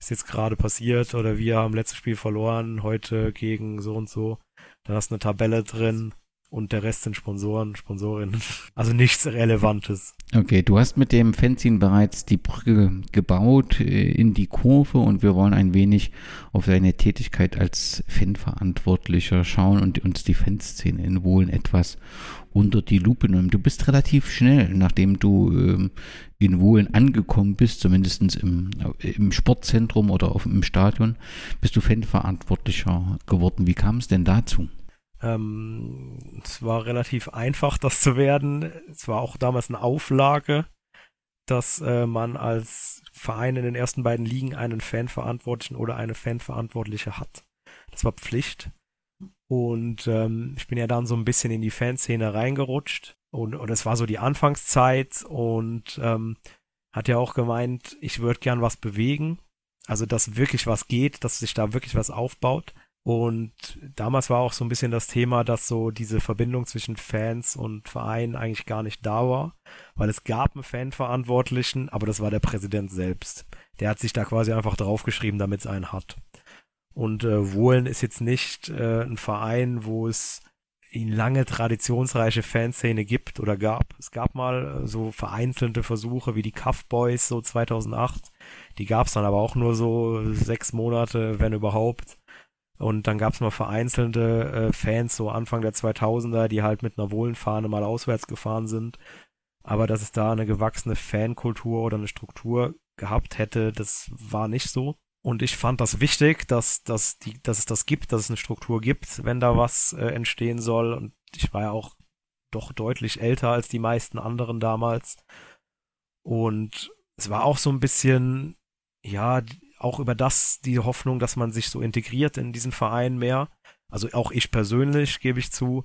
Ist jetzt gerade passiert oder wir haben letztes Spiel verloren, heute gegen so und so. Dann hast du eine Tabelle drin, und der Rest sind Sponsoren, Sponsorinnen. Also nichts Relevantes. Okay, du hast mit dem Fanzine bereits die Brücke gebaut äh, in die Kurve und wir wollen ein wenig auf deine Tätigkeit als Fanverantwortlicher schauen und uns die Fanszene in Wohlen etwas unter die Lupe nehmen. Du bist relativ schnell, nachdem du ähm, in Wohlen angekommen bist, zumindest im, im Sportzentrum oder auf, im Stadion, bist du Fanverantwortlicher geworden. Wie kam es denn dazu? Ähm, es war relativ einfach, das zu werden. Es war auch damals eine Auflage, dass äh, man als Verein in den ersten beiden Ligen einen Fanverantwortlichen oder eine Fanverantwortliche hat. Das war Pflicht. Und ähm, ich bin ja dann so ein bisschen in die Fanszene reingerutscht. Und, und es war so die Anfangszeit und ähm, hat ja auch gemeint, ich würde gern was bewegen. Also, dass wirklich was geht, dass sich da wirklich was aufbaut. Und damals war auch so ein bisschen das Thema, dass so diese Verbindung zwischen Fans und Verein eigentlich gar nicht da war, weil es gab einen Fanverantwortlichen, aber das war der Präsident selbst. Der hat sich da quasi einfach draufgeschrieben, damit es einen hat. Und äh, Wohlen ist jetzt nicht äh, ein Verein, wo es eine lange traditionsreiche Fanszene gibt oder gab. Es gab mal äh, so vereinzelte Versuche wie die Cuff Boys so 2008. Die gab es dann aber auch nur so sechs Monate, wenn überhaupt. Und dann gab es mal vereinzelte äh, Fans, so Anfang der 2000er, die halt mit einer Wohlenfahne mal auswärts gefahren sind. Aber dass es da eine gewachsene Fankultur oder eine Struktur gehabt hätte, das war nicht so. Und ich fand das wichtig, dass, dass, die, dass es das gibt, dass es eine Struktur gibt, wenn da was äh, entstehen soll. Und ich war ja auch doch deutlich älter als die meisten anderen damals. Und es war auch so ein bisschen, ja, auch über das die Hoffnung, dass man sich so integriert in diesen Verein mehr. Also auch ich persönlich gebe ich zu,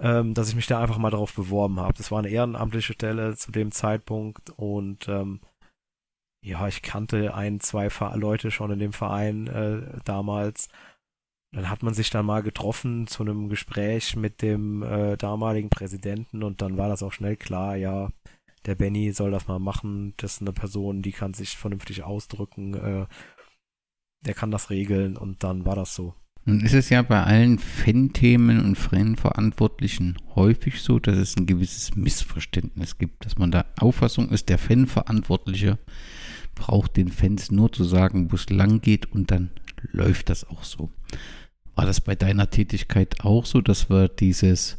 ähm, dass ich mich da einfach mal drauf beworben habe. Das war eine ehrenamtliche Stelle zu dem Zeitpunkt und ähm, ja, ich kannte ein, zwei Leute schon in dem Verein äh, damals. Dann hat man sich dann mal getroffen zu einem Gespräch mit dem äh, damaligen Präsidenten und dann war das auch schnell klar, ja, der Benny soll das mal machen, das ist eine Person, die kann sich vernünftig ausdrücken, äh, der kann das regeln und dann war das so. Nun ist es ja bei allen Fan-Themen und Fanverantwortlichen häufig so, dass es ein gewisses Missverständnis gibt, dass man der Auffassung ist, der Fanverantwortliche braucht den Fans nur zu sagen, wo es lang geht und dann läuft das auch so. War das bei deiner Tätigkeit auch so, dass wir dieses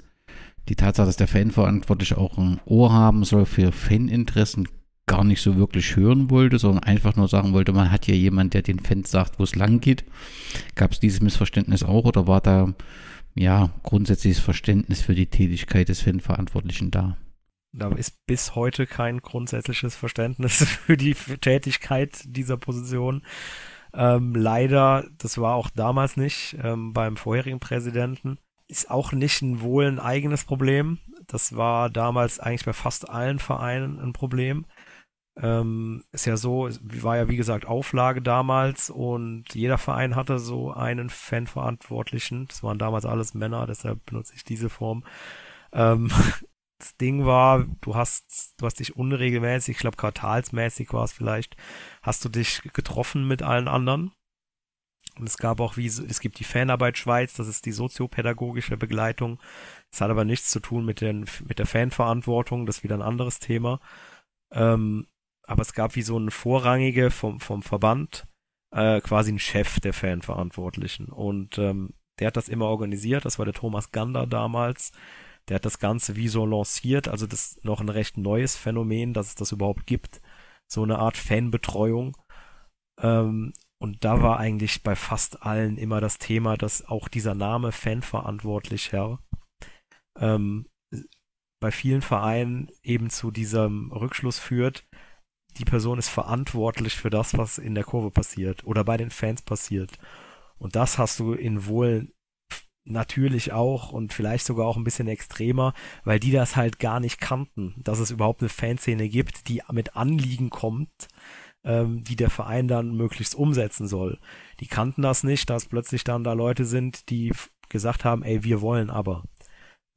die Tatsache, dass der Fanverantwortliche auch ein Ohr haben soll für Faninteressen, gar nicht so wirklich hören wollte, sondern einfach nur sagen wollte, man hat ja jemand, der den Fans sagt, wo es lang geht. Gab es dieses Missverständnis auch oder war da ja grundsätzliches Verständnis für die Tätigkeit des Fanverantwortlichen da? Da ist bis heute kein grundsätzliches Verständnis für die Tätigkeit dieser Position. Ähm, leider, das war auch damals nicht ähm, beim vorherigen Präsidenten ist auch nicht ein wohl ein eigenes Problem. Das war damals eigentlich bei fast allen Vereinen ein Problem. Ähm, ist ja so, war ja wie gesagt Auflage damals und jeder Verein hatte so einen Fanverantwortlichen. Das waren damals alles Männer, deshalb benutze ich diese Form. Ähm, das Ding war, du hast, du hast dich unregelmäßig, ich glaube quartalsmäßig war es vielleicht, hast du dich getroffen mit allen anderen Und es gab auch wie, es gibt die Fanarbeit Schweiz, das ist die soziopädagogische Begleitung. Das hat aber nichts zu tun mit, den, mit der Fanverantwortung, das ist wieder ein anderes Thema. Ähm, aber es gab wie so eine vorrangige vom, vom Verband, äh, quasi ein Chef der Fanverantwortlichen. Und ähm, der hat das immer organisiert, das war der Thomas Gander damals. Der hat das Ganze wie so lanciert, also das ist noch ein recht neues Phänomen, dass es das überhaupt gibt. So eine Art Fanbetreuung. Ähm, und da war eigentlich bei fast allen immer das Thema, dass auch dieser Name Fanverantwortlich Herr ähm, bei vielen Vereinen eben zu diesem Rückschluss führt, die Person ist verantwortlich für das, was in der Kurve passiert oder bei den Fans passiert. Und das hast du in wohl natürlich auch und vielleicht sogar auch ein bisschen extremer, weil die das halt gar nicht kannten, dass es überhaupt eine Fanszene gibt, die mit Anliegen kommt, ähm, die der Verein dann möglichst umsetzen soll. Die kannten das nicht, dass plötzlich dann da Leute sind, die gesagt haben, ey, wir wollen aber.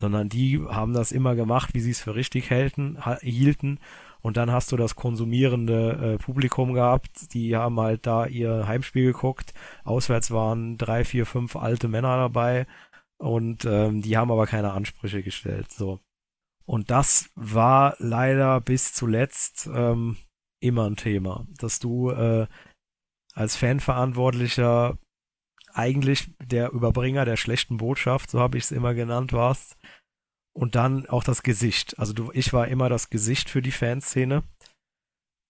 Sondern die haben das immer gemacht, wie sie es für richtig hielten, hielten. Und dann hast du das konsumierende äh, Publikum gehabt, die haben halt da ihr Heimspiel geguckt. Auswärts waren drei, vier, fünf alte Männer dabei und ähm, die haben aber keine Ansprüche gestellt. So. Und das war leider bis zuletzt ähm, immer ein Thema, dass du äh, als Fanverantwortlicher eigentlich der Überbringer der schlechten Botschaft, so habe ich es immer genannt, warst. Und dann auch das Gesicht. Also du, ich war immer das Gesicht für die Fanszene.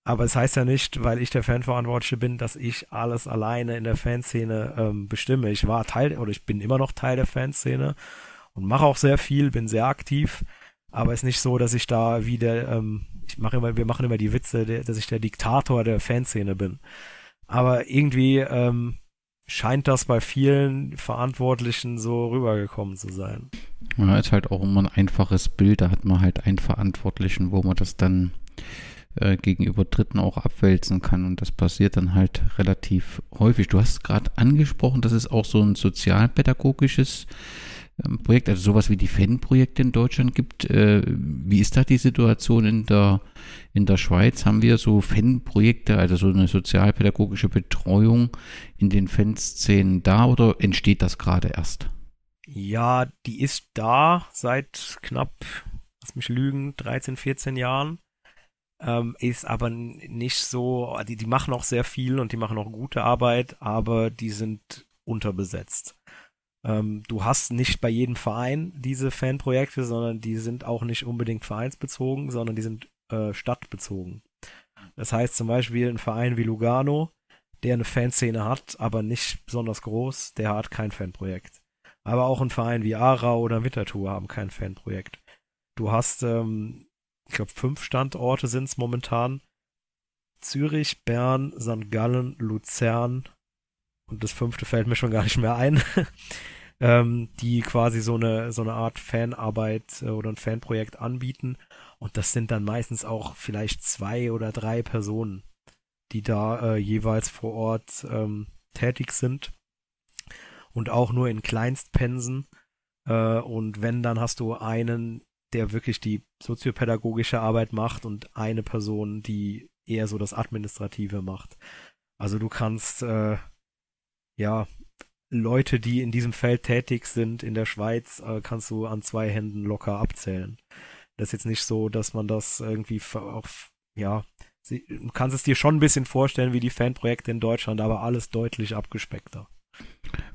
Aber es heißt ja nicht, weil ich der Fanverantwortliche bin, dass ich alles alleine in der Fanszene ähm, bestimme. Ich war Teil oder ich bin immer noch Teil der Fanszene und mache auch sehr viel, bin sehr aktiv. Aber es ist nicht so, dass ich da wie der ähm, ich mache immer, wir machen immer die Witze, dass ich der Diktator der Fanszene bin. Aber irgendwie ähm, scheint das bei vielen Verantwortlichen so rübergekommen zu sein. Ja, ist halt auch immer ein einfaches Bild. Da hat man halt einen Verantwortlichen, wo man das dann äh, gegenüber Dritten auch abwälzen kann. Und das passiert dann halt relativ häufig. Du hast gerade angesprochen, dass es auch so ein sozialpädagogisches ähm, Projekt, also sowas wie die FAN-Projekte in Deutschland gibt. Äh, wie ist da die Situation in der, in der Schweiz? Haben wir so FAN-Projekte, also so eine sozialpädagogische Betreuung in den Fanszenen da oder entsteht das gerade erst? Ja, die ist da seit knapp, lass mich lügen, 13, 14 Jahren. Ähm, ist aber nicht so, die, die machen auch sehr viel und die machen auch gute Arbeit, aber die sind unterbesetzt. Ähm, du hast nicht bei jedem Verein diese Fanprojekte, sondern die sind auch nicht unbedingt vereinsbezogen, sondern die sind äh, stadtbezogen. Das heißt zum Beispiel ein Verein wie Lugano, der eine Fanszene hat, aber nicht besonders groß, der hat kein Fanprojekt. Aber auch ein Verein wie Aarau oder Winterthur haben kein Fanprojekt. Du hast, ähm, ich glaube, fünf Standorte sind es momentan. Zürich, Bern, St. Gallen, Luzern und das fünfte fällt mir schon gar nicht mehr ein, ähm, die quasi so eine, so eine Art Fanarbeit äh, oder ein Fanprojekt anbieten. Und das sind dann meistens auch vielleicht zwei oder drei Personen, die da äh, jeweils vor Ort ähm, tätig sind. Und auch nur in Kleinstpensen. Äh, und wenn, dann hast du einen, der wirklich die soziopädagogische Arbeit macht und eine Person, die eher so das Administrative macht. Also du kannst äh, ja, Leute, die in diesem Feld tätig sind in der Schweiz, äh, kannst du an zwei Händen locker abzählen. Das ist jetzt nicht so, dass man das irgendwie auf, ja, du kannst es dir schon ein bisschen vorstellen wie die Fanprojekte in Deutschland, aber alles deutlich abgespeckter.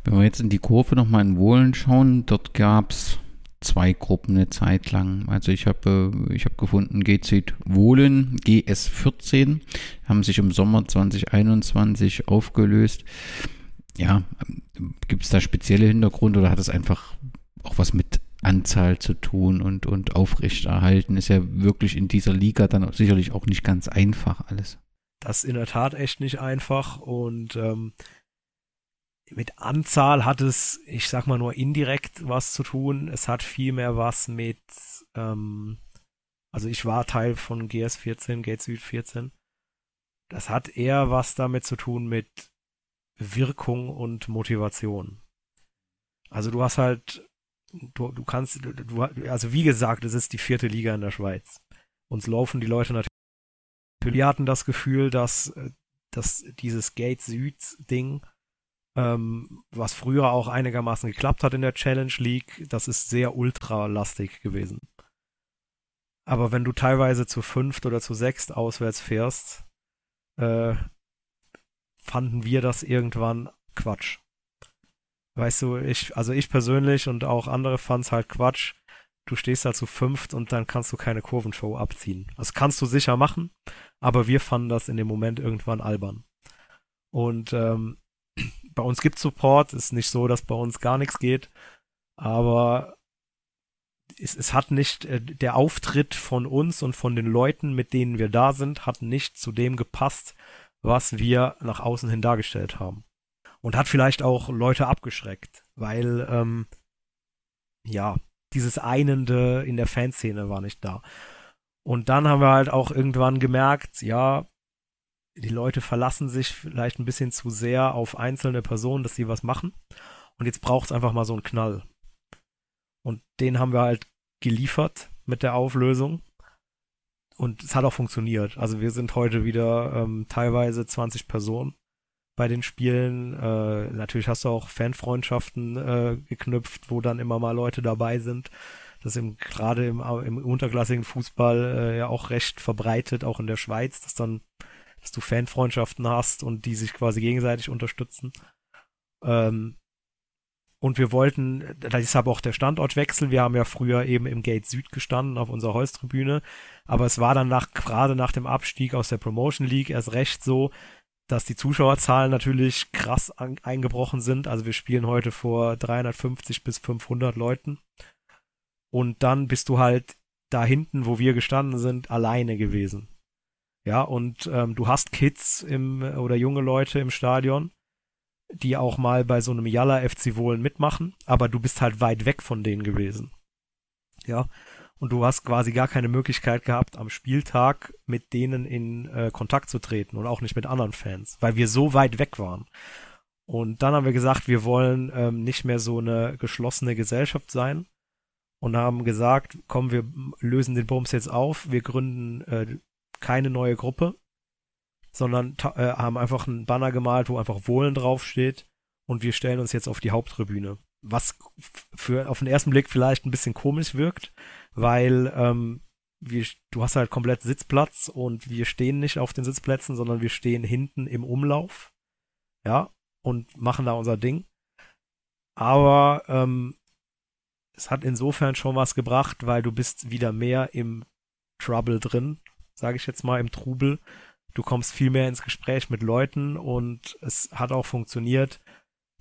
Wenn wir jetzt in die Kurve nochmal in Wohlen schauen, dort gab es zwei Gruppen eine Zeit lang. Also ich habe ich habe gefunden GZ Wohlen GS14 haben sich im Sommer 2021 aufgelöst ja, gibt es da spezielle Hintergründe oder hat es einfach auch was mit Anzahl zu tun und, und aufrechterhalten? Ist ja wirklich in dieser Liga dann sicherlich auch nicht ganz einfach alles. Das ist in der Tat echt nicht einfach und ähm, mit Anzahl hat es, ich sag mal nur indirekt was zu tun. Es hat vielmehr was mit, ähm, also ich war Teil von GS14, Gate Süd 14. Das hat eher was damit zu tun mit Wirkung und Motivation. Also du hast halt, du, du kannst, du, also wie gesagt, es ist die vierte Liga in der Schweiz. Uns laufen die Leute natürlich. Wir hatten das Gefühl, dass, dass dieses Gate Süd Ding ähm, was früher auch einigermaßen geklappt hat in der Challenge League, das ist sehr ultralastig gewesen. Aber wenn du teilweise zu fünft oder zu sechst auswärts fährst, äh, fanden wir das irgendwann Quatsch. Weißt du, ich, also ich persönlich und auch andere fanden es halt Quatsch. Du stehst da zu fünft und dann kannst du keine Kurvenshow abziehen. Das kannst du sicher machen, aber wir fanden das in dem Moment irgendwann albern. Und ähm, bei uns gibt Support, ist nicht so, dass bei uns gar nichts geht, aber es, es hat nicht, äh, der Auftritt von uns und von den Leuten, mit denen wir da sind, hat nicht zu dem gepasst, was wir nach außen hin dargestellt haben. Und hat vielleicht auch Leute abgeschreckt, weil, ähm, ja, dieses Einende in der Fanszene war nicht da. Und dann haben wir halt auch irgendwann gemerkt, ja, die Leute verlassen sich vielleicht ein bisschen zu sehr auf einzelne Personen, dass sie was machen. Und jetzt braucht es einfach mal so einen Knall. Und den haben wir halt geliefert mit der Auflösung. Und es hat auch funktioniert. Also wir sind heute wieder ähm, teilweise 20 Personen bei den Spielen. Äh, natürlich hast du auch Fanfreundschaften äh, geknüpft, wo dann immer mal Leute dabei sind. Das ist gerade im, im unterklassigen Fußball äh, ja auch recht verbreitet, auch in der Schweiz, dass dann dass du Fanfreundschaften hast und die sich quasi gegenseitig unterstützen. Ähm, und wir wollten, da ist aber auch der Standortwechsel. Wir haben ja früher eben im Gate Süd gestanden auf unserer Holztribüne. Aber es war dann nach, gerade nach dem Abstieg aus der Promotion League erst recht so, dass die Zuschauerzahlen natürlich krass an, eingebrochen sind. Also wir spielen heute vor 350 bis 500 Leuten. Und dann bist du halt da hinten, wo wir gestanden sind, alleine gewesen. Ja, und ähm, du hast Kids im oder junge Leute im Stadion, die auch mal bei so einem Yalla FC Wohlen mitmachen, aber du bist halt weit weg von denen gewesen. Ja, und du hast quasi gar keine Möglichkeit gehabt, am Spieltag mit denen in äh, Kontakt zu treten und auch nicht mit anderen Fans, weil wir so weit weg waren. Und dann haben wir gesagt, wir wollen ähm, nicht mehr so eine geschlossene Gesellschaft sein und haben gesagt, komm, wir lösen den Bums jetzt auf, wir gründen äh, keine neue Gruppe, sondern äh, haben einfach einen Banner gemalt, wo einfach Wohlen draufsteht und wir stellen uns jetzt auf die Haupttribüne. Was für auf den ersten Blick vielleicht ein bisschen komisch wirkt, weil ähm, wir, du hast halt komplett Sitzplatz und wir stehen nicht auf den Sitzplätzen, sondern wir stehen hinten im Umlauf, ja, und machen da unser Ding. Aber ähm, es hat insofern schon was gebracht, weil du bist wieder mehr im Trouble drin sage ich jetzt mal, im Trubel. Du kommst viel mehr ins Gespräch mit Leuten und es hat auch funktioniert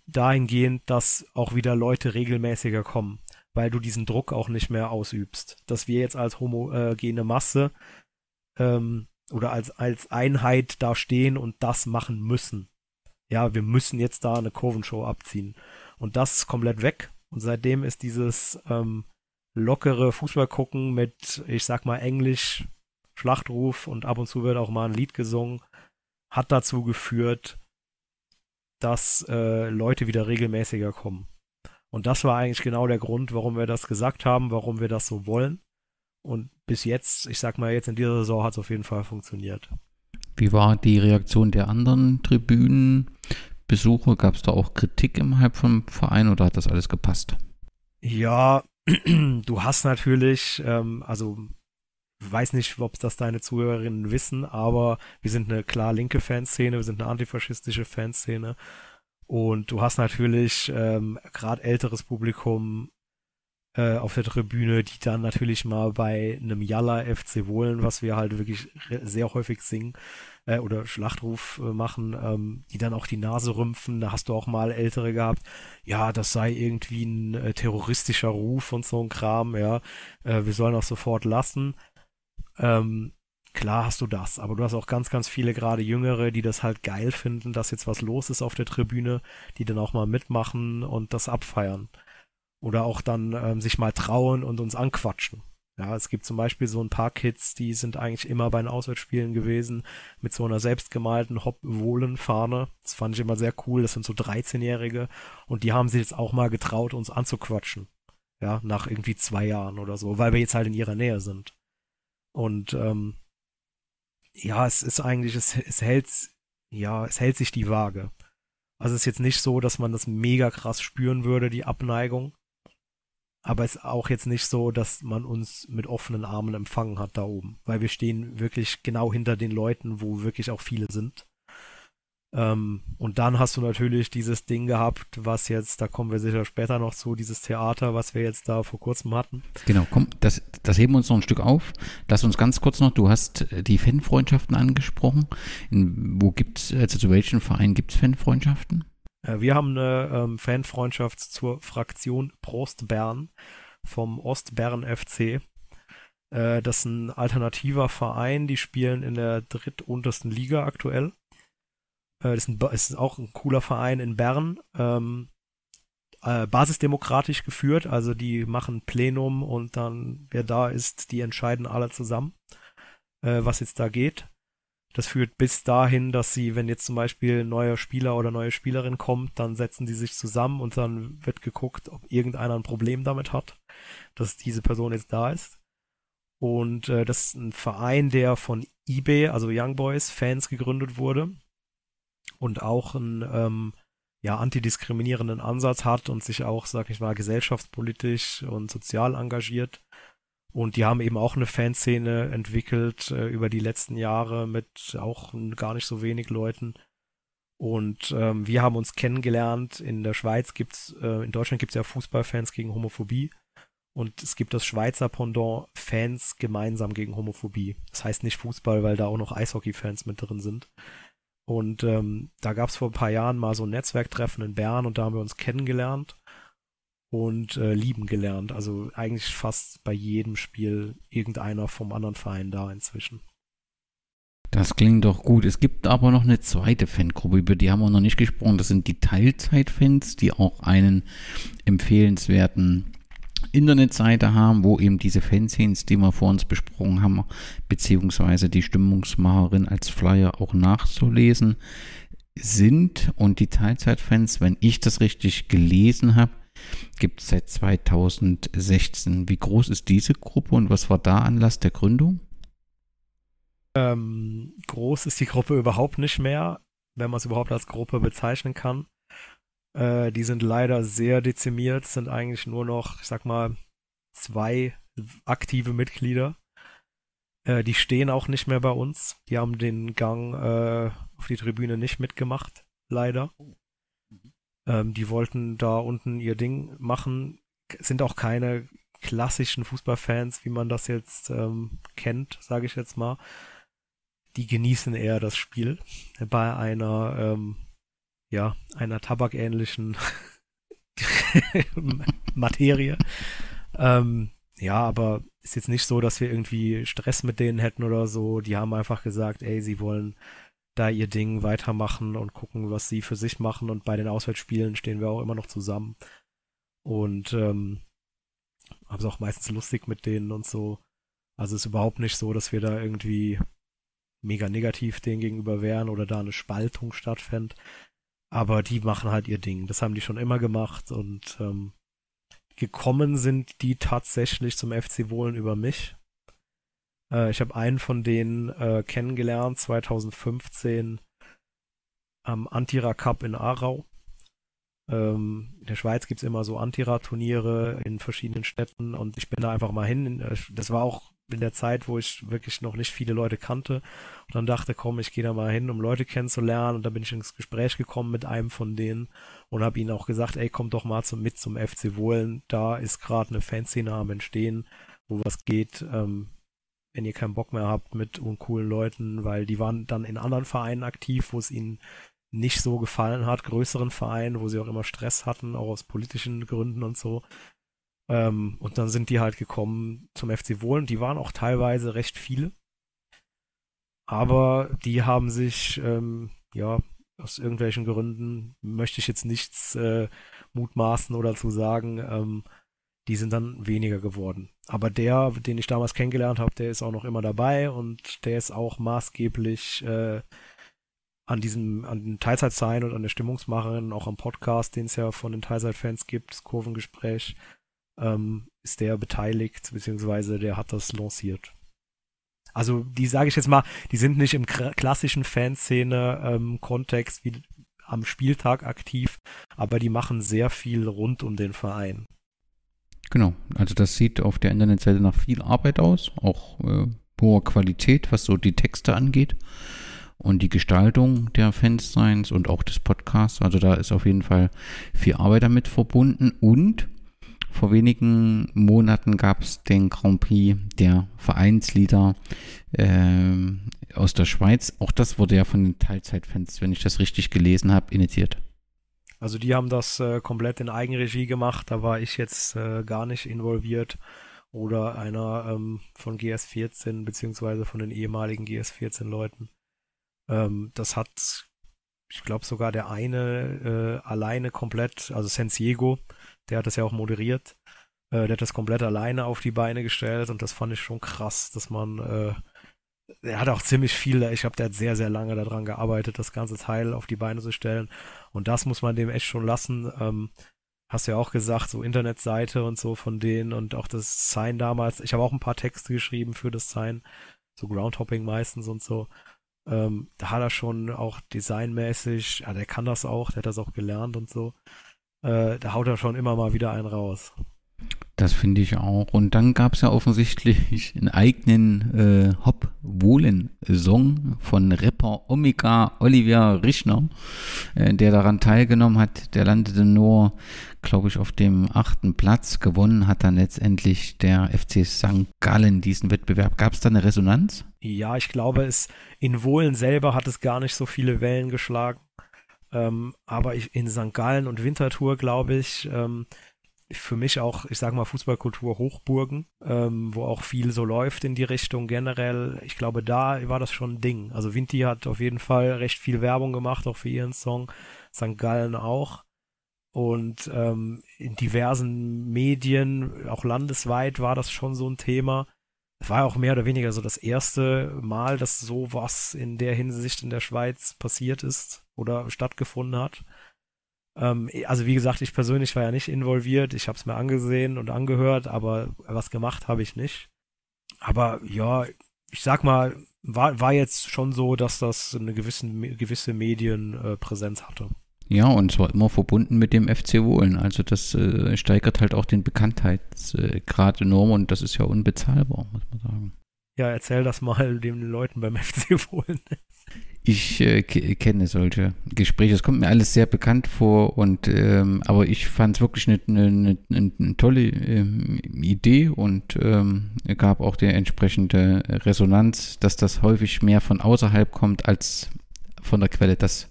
dahingehend, dass auch wieder Leute regelmäßiger kommen, weil du diesen Druck auch nicht mehr ausübst. Dass wir jetzt als homogene Masse ähm, oder als, als Einheit da stehen und das machen müssen. Ja, wir müssen jetzt da eine Kurvenshow abziehen. Und das ist komplett weg. Und seitdem ist dieses ähm, lockere Fußball gucken mit, ich sag mal, Englisch Schlachtruf und ab und zu wird auch mal ein Lied gesungen, hat dazu geführt, dass äh, Leute wieder regelmäßiger kommen. Und das war eigentlich genau der Grund, warum wir das gesagt haben, warum wir das so wollen. Und bis jetzt, ich sag mal, jetzt in dieser Saison hat es auf jeden Fall funktioniert. Wie war die Reaktion der anderen Tribünenbesucher? Gab es da auch Kritik innerhalb vom Verein oder hat das alles gepasst? Ja, du hast natürlich, ähm, also weiß nicht, ob das deine Zuhörerinnen wissen, aber wir sind eine klar linke Fanszene, wir sind eine antifaschistische Fanszene. Und du hast natürlich ähm, gerade älteres Publikum äh, auf der Tribüne, die dann natürlich mal bei einem Yalla FC Wohlen, was wir halt wirklich sehr häufig singen äh, oder Schlachtruf äh, machen, ähm, die dann auch die Nase rümpfen. Da hast du auch mal ältere gehabt, ja, das sei irgendwie ein äh, terroristischer Ruf und so ein Kram, ja, äh, wir sollen auch sofort lassen. Ähm, klar hast du das, aber du hast auch ganz, ganz viele gerade Jüngere, die das halt geil finden, dass jetzt was los ist auf der Tribüne, die dann auch mal mitmachen und das abfeiern. Oder auch dann ähm, sich mal trauen und uns anquatschen. Ja, es gibt zum Beispiel so ein paar Kids, die sind eigentlich immer bei den Auswärtsspielen gewesen mit so einer selbstgemalten Hop-Wohlen-Fahne. Das fand ich immer sehr cool. Das sind so 13-Jährige und die haben sich jetzt auch mal getraut, uns anzuquatschen. Ja, nach irgendwie zwei Jahren oder so, weil wir jetzt halt in ihrer Nähe sind. Und ähm, ja, es ist eigentlich, es, es hält, ja, es hält sich die Waage. Also es ist jetzt nicht so, dass man das mega krass spüren würde, die Abneigung. Aber es ist auch jetzt nicht so, dass man uns mit offenen Armen empfangen hat da oben. Weil wir stehen wirklich genau hinter den Leuten, wo wirklich auch viele sind. Ähm, und dann hast du natürlich dieses Ding gehabt, was jetzt, da kommen wir sicher später noch zu, dieses Theater, was wir jetzt da vor kurzem hatten. Genau, komm, das, das heben wir uns noch ein Stück auf. Lass uns ganz kurz noch, du hast die Fanfreundschaften angesprochen. In, wo gibt's, also zu welchen Vereinen gibt es Fanfreundschaften? Äh, wir haben eine ähm, Fanfreundschaft zur Fraktion Prost Bern vom Ostbern FC. Äh, das ist ein alternativer Verein, die spielen in der drittuntersten Liga aktuell. Äh, das ist, ein, ist, auch ein cooler Verein in Bern. Ähm, äh, basisdemokratisch geführt, also die machen Plenum und dann, wer da ist, die entscheiden alle zusammen, äh, was jetzt da geht. Das führt bis dahin, dass sie, wenn jetzt zum Beispiel ein neuer Spieler oder neue Spielerin kommt, dann setzen die sich zusammen und dann wird geguckt, ob irgendeiner ein Problem damit hat, dass diese Person jetzt da ist. Und äh, das ist ein Verein, der von eBay, also Young Boys Fans gegründet wurde und auch einen ähm, ja, antidiskriminierenden Ansatz hat und sich auch, sag ich mal, gesellschaftspolitisch und sozial engagiert. Und die haben eben auch eine Fanszene entwickelt äh, über die letzten Jahre mit auch gar nicht so wenig Leuten. Und ähm, wir haben uns kennengelernt. In der Schweiz gibt's, äh, in Deutschland gibt's ja Fußballfans gegen Homophobie. Und es gibt das Schweizer Pendant Fans gemeinsam gegen Homophobie. Das heißt nicht Fußball, weil da auch noch Eishockey-Fans mit drin sind. Und ähm, da gab es vor ein paar Jahren mal so ein Netzwerktreffen in Bern und da haben wir uns kennengelernt und äh, lieben gelernt. Also eigentlich fast bei jedem Spiel irgendeiner vom anderen Verein da inzwischen. Das klingt doch gut. Es gibt aber noch eine zweite Fangruppe, über die haben wir noch nicht gesprochen. Das sind die Teilzeitfans, die auch einen empfehlenswerten Internetseite haben, wo eben diese Fanzines, die wir vor uns besprochen haben, beziehungsweise die Stimmungsmacherin als Flyer auch nachzulesen sind. Und die Teilzeitfans, wenn ich das richtig gelesen habe, gibt es seit 2016. Wie groß ist diese Gruppe und was war da Anlass der Gründung? Ähm, groß ist die Gruppe überhaupt nicht mehr, wenn man es überhaupt als Gruppe bezeichnen kann. Äh, die sind leider sehr dezimiert, sind eigentlich nur noch, ich sag mal, zwei aktive Mitglieder. Äh, die stehen auch nicht mehr bei uns. Die haben den Gang äh, auf die Tribüne nicht mitgemacht, leider. Ähm, die wollten da unten ihr Ding machen, sind auch keine klassischen Fußballfans, wie man das jetzt ähm, kennt, sage ich jetzt mal. Die genießen eher das Spiel bei einer ähm, ja, einer tabakähnlichen Materie. Ähm, ja, aber ist jetzt nicht so, dass wir irgendwie Stress mit denen hätten oder so. Die haben einfach gesagt, ey, sie wollen da ihr Ding weitermachen und gucken, was sie für sich machen. Und bei den Auswärtsspielen stehen wir auch immer noch zusammen. Und ähm, haben es auch meistens lustig mit denen und so. Also ist überhaupt nicht so, dass wir da irgendwie mega negativ denen gegenüber wären oder da eine Spaltung stattfände. Aber die machen halt ihr Ding. Das haben die schon immer gemacht und ähm, gekommen sind die tatsächlich zum FC Wohlen über mich. Äh, ich habe einen von denen äh, kennengelernt 2015 am Antira Cup in Aarau. Ähm, in der Schweiz gibt's immer so Antira-Turniere in verschiedenen Städten und ich bin da einfach mal hin. Äh, das war auch in der Zeit, wo ich wirklich noch nicht viele Leute kannte und dann dachte, komm, ich gehe da mal hin, um Leute kennenzulernen und dann bin ich ins Gespräch gekommen mit einem von denen und habe ihnen auch gesagt, ey, komm doch mal zum, mit zum FC Wohlen, da ist gerade eine Fanszene am entstehen, wo was geht, ähm, wenn ihr keinen Bock mehr habt mit uncoolen Leuten, weil die waren dann in anderen Vereinen aktiv, wo es ihnen nicht so gefallen hat, größeren Vereinen, wo sie auch immer Stress hatten, auch aus politischen Gründen und so. Ähm, und dann sind die halt gekommen zum FC Wohlen. Die waren auch teilweise recht viele. Aber die haben sich, ähm, ja, aus irgendwelchen Gründen, möchte ich jetzt nichts äh, mutmaßen oder zu sagen, ähm, die sind dann weniger geworden. Aber der, den ich damals kennengelernt habe, der ist auch noch immer dabei und der ist auch maßgeblich äh, an diesem, an den Teilzeit-Sein und an der Stimmungsmacherin, auch am Podcast, den es ja von den Teilzeit-Fans gibt, das Kurvengespräch, ähm, ist der beteiligt, beziehungsweise der hat das lanciert. Also die sage ich jetzt mal, die sind nicht im klassischen Fanszene-Kontext, ähm, wie am Spieltag aktiv, aber die machen sehr viel rund um den Verein. Genau, also das sieht auf der Internetseite nach viel Arbeit aus, auch äh, hoher Qualität, was so die Texte angeht und die Gestaltung der Fansigns und auch des Podcasts. Also da ist auf jeden Fall viel Arbeit damit verbunden und vor wenigen Monaten gab es den Grand Prix der Vereinslieder äh, aus der Schweiz. Auch das wurde ja von den Teilzeitfans, wenn ich das richtig gelesen habe, initiiert. Also die haben das äh, komplett in Eigenregie gemacht. Da war ich jetzt äh, gar nicht involviert oder einer ähm, von GS14 beziehungsweise von den ehemaligen GS14 Leuten. Ähm, das hat, ich glaube sogar der eine äh, alleine komplett, also San Diego, der hat das ja auch moderiert. Äh, der hat das komplett alleine auf die Beine gestellt und das fand ich schon krass, dass man, äh, er hat auch ziemlich viel, ich glaube, der hat sehr, sehr lange daran gearbeitet, das ganze Teil auf die Beine zu stellen. Und das muss man dem echt schon lassen. Ähm, hast ja auch gesagt, so Internetseite und so von denen und auch das Sign damals. Ich habe auch ein paar Texte geschrieben für das Sign, so Groundhopping meistens und so. Ähm, da hat er schon auch designmäßig, ja, der kann das auch, der hat das auch gelernt und so. Äh, da haut er schon immer mal wieder einen raus. Das finde ich auch. Und dann gab es ja offensichtlich einen eigenen äh, Hop-Wohlen-Song von Rapper Omega Oliver Richner, äh, der daran teilgenommen hat. Der landete nur, glaube ich, auf dem achten Platz. Gewonnen hat dann letztendlich der FC St. Gallen diesen Wettbewerb. Gab es da eine Resonanz? Ja, ich glaube, es in Wohlen selber hat es gar nicht so viele Wellen geschlagen. Ähm, aber ich, in St. Gallen und Winterthur, glaube ich, ähm, für mich auch, ich sage mal, Fußballkultur Hochburgen, ähm, wo auch viel so läuft in die Richtung generell. Ich glaube, da war das schon ein Ding. Also Vinti hat auf jeden Fall recht viel Werbung gemacht, auch für ihren Song. St. Gallen auch. Und ähm, in diversen Medien, auch landesweit, war das schon so ein Thema. Es war auch mehr oder weniger so das erste Mal, dass sowas in der Hinsicht in der Schweiz passiert ist oder stattgefunden hat. Ähm, also wie gesagt, ich persönlich war ja nicht involviert. Ich habe es mir angesehen und angehört, aber was gemacht habe ich nicht. Aber ja, ich sag mal, war, war jetzt schon so, dass das eine gewisse, gewisse Medienpräsenz hatte. Ja, und zwar immer verbunden mit dem FC Wohlen. Also das äh, steigert halt auch den Bekanntheitsgrad enorm und das ist ja unbezahlbar, muss man sagen. Ja, erzähl das mal den Leuten beim FC Wohlen. Ich äh, kenne solche Gespräche. Es kommt mir alles sehr bekannt vor und ähm, aber ich fand es wirklich eine, eine, eine, eine tolle ähm, Idee und ähm, gab auch die entsprechende Resonanz, dass das häufig mehr von außerhalb kommt als von der Quelle. Das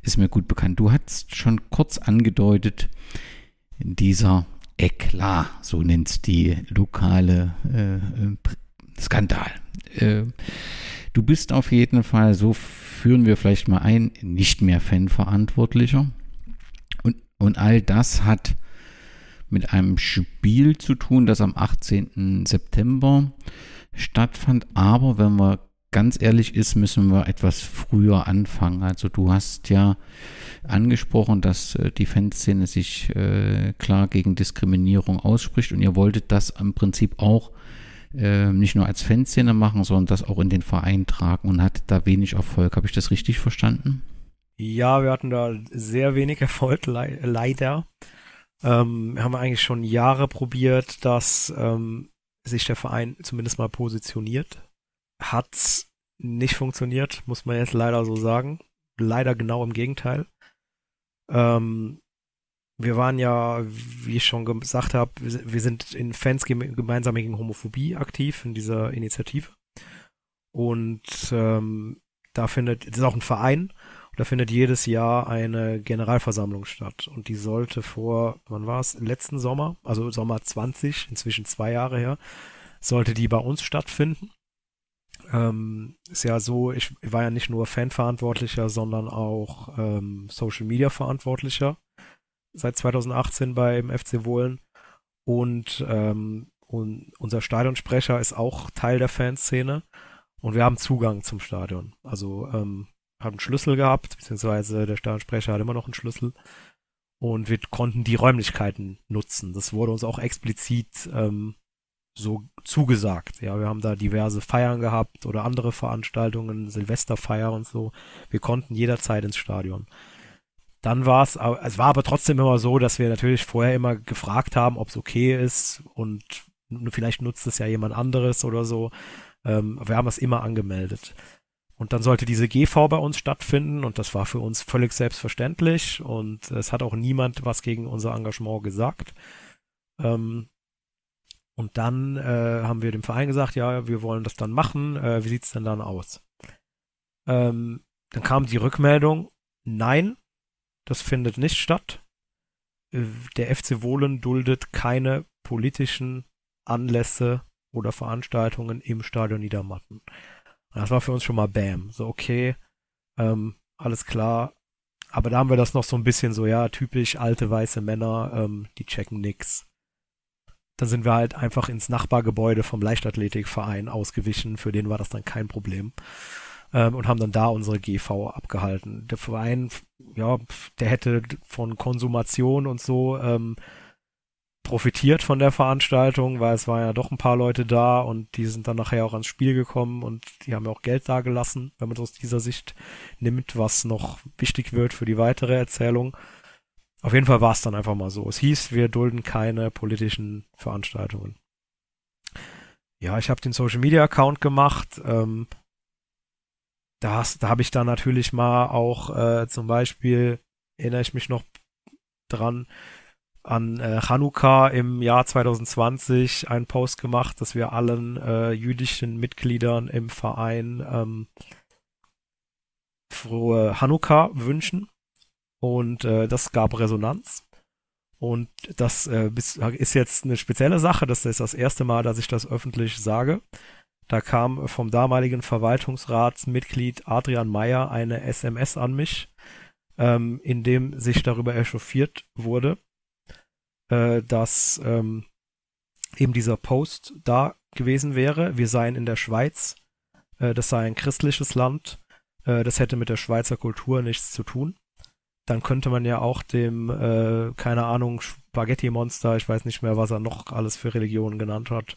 ist mir gut bekannt. Du hast schon kurz angedeutet, dieser Eklat, so nennt es die lokale äh, äh Skandal. Äh, Du bist auf jeden Fall, so führen wir vielleicht mal ein, nicht mehr Fanverantwortlicher. Und, und all das hat mit einem Spiel zu tun, das am 18. September stattfand. Aber wenn man ganz ehrlich ist, müssen wir etwas früher anfangen. Also du hast ja angesprochen, dass äh, die Fanszene sich äh, klar gegen Diskriminierung ausspricht und ihr wolltet das im Prinzip auch äh, nicht nur als Fanszene machen, sondern das auch in den Verein tragen und hatte da wenig Erfolg. Habe ich das richtig verstanden? Ja, wir hatten da sehr wenig Erfolg, le leider. Ähm, wir haben eigentlich schon Jahre probiert, dass ähm, sich der Verein zumindest mal positioniert. Hat nicht funktioniert, muss man jetzt leider so sagen. Leider genau im Gegenteil. Ähm, wir waren ja, wie ich schon gesagt habe, wir sind in Fans gemeinsam gegen Homophobie aktiv in dieser Initiative. Und ähm, da findet, das ist auch ein Verein, da findet jedes Jahr eine Generalversammlung statt. Und die sollte vor, wann war es? Letzten Sommer, also Sommer 20, inzwischen zwei Jahre her, sollte die bei uns stattfinden. Ähm, ist ja so, ich war ja nicht nur Fanverantwortlicher, sondern auch ähm, Social Media Verantwortlicher seit 2018 beim FC Wohlen und, ähm, und unser Stadionsprecher ist auch Teil der Fanszene und wir haben Zugang zum Stadion. Also ähm, haben einen Schlüssel gehabt, beziehungsweise der Stadionsprecher hat immer noch einen Schlüssel und wir konnten die Räumlichkeiten nutzen. Das wurde uns auch explizit ähm, so zugesagt. Ja, wir haben da diverse Feiern gehabt oder andere Veranstaltungen, Silvesterfeier und so. Wir konnten jederzeit ins Stadion. Dann war es, es war aber trotzdem immer so, dass wir natürlich vorher immer gefragt haben, ob es okay ist und vielleicht nutzt es ja jemand anderes oder so. Ähm, wir haben es immer angemeldet. Und dann sollte diese GV bei uns stattfinden und das war für uns völlig selbstverständlich und es hat auch niemand was gegen unser Engagement gesagt. Ähm, und dann äh, haben wir dem Verein gesagt, ja, wir wollen das dann machen. Äh, wie sieht's denn dann aus? Ähm, dann kam die Rückmeldung, nein, das findet nicht statt. Äh, der FC Wohlen duldet keine politischen Anlässe oder Veranstaltungen im Stadion Niedermatten. Das war für uns schon mal Bam. So, okay, ähm, alles klar. Aber da haben wir das noch so ein bisschen so, ja, typisch alte weiße Männer, ähm, die checken nix. Dann sind wir halt einfach ins Nachbargebäude vom Leichtathletikverein ausgewichen. Für den war das dann kein Problem ähm, und haben dann da unsere GV abgehalten. Der Verein, ja, der hätte von Konsumation und so ähm, profitiert von der Veranstaltung, weil es waren ja doch ein paar Leute da und die sind dann nachher auch ans Spiel gekommen und die haben ja auch Geld da gelassen, wenn man es aus dieser Sicht nimmt, was noch wichtig wird für die weitere Erzählung. Auf jeden Fall war es dann einfach mal so. Es hieß, wir dulden keine politischen Veranstaltungen. Ja, ich habe den Social Media Account gemacht. Ähm, da, da habe ich dann natürlich mal auch äh, zum Beispiel, erinnere ich mich noch dran, an äh, Chanukka im Jahr 2020 einen Post gemacht, dass wir allen äh, jüdischen Mitgliedern im Verein ähm, frohe Chanukka wünschen. Und äh, das gab Resonanz. Und das äh, ist jetzt eine spezielle Sache. Das ist das erste Mal, dass ich das öffentlich sage. Da kam vom damaligen Verwaltungsratsmitglied Adrian Meyer eine SMS an mich, ähm, in dem sich darüber echauffiert wurde, äh, dass ähm, eben dieser Post da gewesen wäre. Wir seien in der Schweiz, äh, das sei ein christliches Land, äh, das hätte mit der Schweizer Kultur nichts zu tun. Dann könnte man ja auch dem, äh, keine Ahnung, Spaghetti-Monster, ich weiß nicht mehr, was er noch alles für Religionen genannt hat,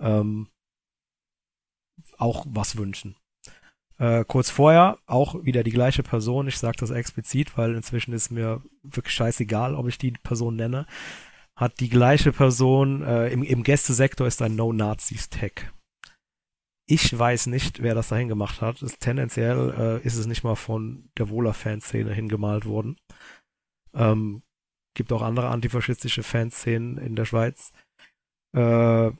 ähm, auch was wünschen. Äh, kurz vorher auch wieder die gleiche Person, ich sage das explizit, weil inzwischen ist mir wirklich scheißegal, ob ich die Person nenne, hat die gleiche Person, äh, im, im Gästesektor ist ein No-Nazis-Tag. Ich weiß nicht, wer das dahin gemacht hat. Ist, tendenziell äh, ist es nicht mal von der Wohler-Fanszene hingemalt worden. Ähm, gibt auch andere antifaschistische Fanszenen in der Schweiz. Äh,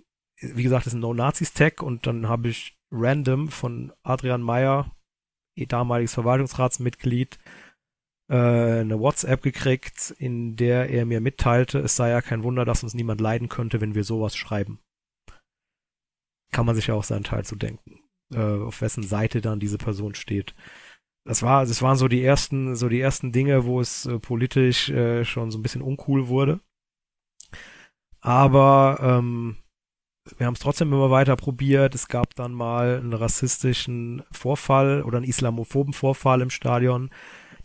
wie gesagt, ist ein No-Nazis-Tag und dann habe ich random von Adrian Meyer, damaliges Verwaltungsratsmitglied, äh, eine WhatsApp gekriegt, in der er mir mitteilte, es sei ja kein Wunder, dass uns niemand leiden könnte, wenn wir sowas schreiben. Kann man sich ja auch seinen Teil zu denken, äh, auf wessen Seite dann diese Person steht. Das war, das waren so die ersten, so die ersten Dinge, wo es äh, politisch äh, schon so ein bisschen uncool wurde. Aber ähm, wir haben es trotzdem immer weiter probiert. Es gab dann mal einen rassistischen Vorfall oder einen islamophoben Vorfall im Stadion.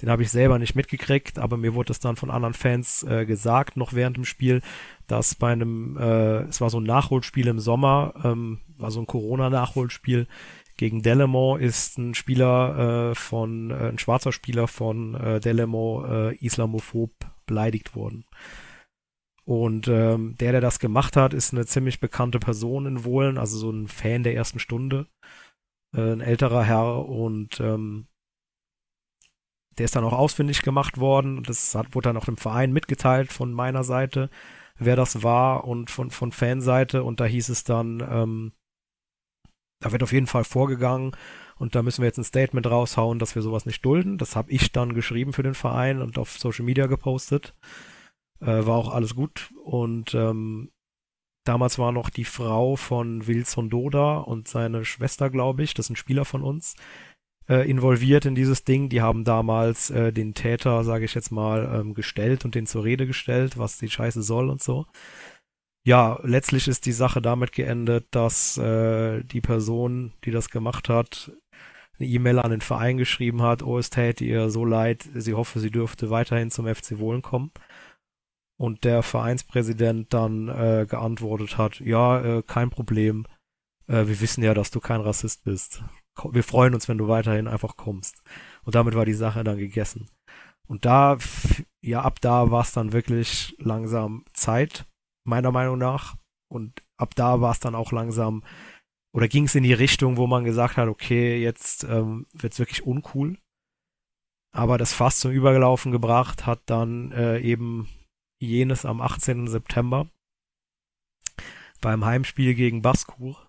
Den habe ich selber nicht mitgekriegt, aber mir wurde es dann von anderen Fans äh, gesagt, noch während dem Spiel, dass bei einem, äh, es war so ein Nachholspiel im Sommer, ähm, war so ein Corona-Nachholspiel gegen Delemont, ist ein Spieler äh, von, äh, ein schwarzer Spieler von äh, Delemont äh, islamophob beleidigt worden. Und ähm, der, der das gemacht hat, ist eine ziemlich bekannte Person in Wohlen, also so ein Fan der ersten Stunde, äh, ein älterer Herr und ähm, der ist dann auch ausfindig gemacht worden. Das hat, wurde dann auch dem Verein mitgeteilt von meiner Seite, wer das war und von, von Fanseite. Und da hieß es dann, ähm, da wird auf jeden Fall vorgegangen und da müssen wir jetzt ein Statement raushauen, dass wir sowas nicht dulden. Das habe ich dann geschrieben für den Verein und auf Social Media gepostet. Äh, war auch alles gut. Und ähm, damals war noch die Frau von Wilson Doda und seine Schwester, glaube ich, das sind Spieler von uns, äh, involviert in dieses Ding. Die haben damals äh, den Täter, sage ich jetzt mal, ähm, gestellt und den zur Rede gestellt, was die Scheiße soll und so. Ja, letztlich ist die Sache damit geendet, dass äh, die Person, die das gemacht hat, eine E-Mail an den Verein geschrieben hat, oh, es täte ihr so leid, sie hoffe, sie dürfte weiterhin zum FC Wohlen kommen und der Vereinspräsident dann äh, geantwortet hat, ja, äh, kein Problem, äh, wir wissen ja, dass du kein Rassist bist. Wir freuen uns, wenn du weiterhin einfach kommst. Und damit war die Sache dann gegessen. Und da, ja, ab da war es dann wirklich langsam Zeit, meiner Meinung nach. Und ab da war es dann auch langsam, oder ging es in die Richtung, wo man gesagt hat, okay, jetzt ähm, wird es wirklich uncool. Aber das Fass zum Übergelaufen gebracht hat dann äh, eben jenes am 18. September beim Heimspiel gegen Baskur,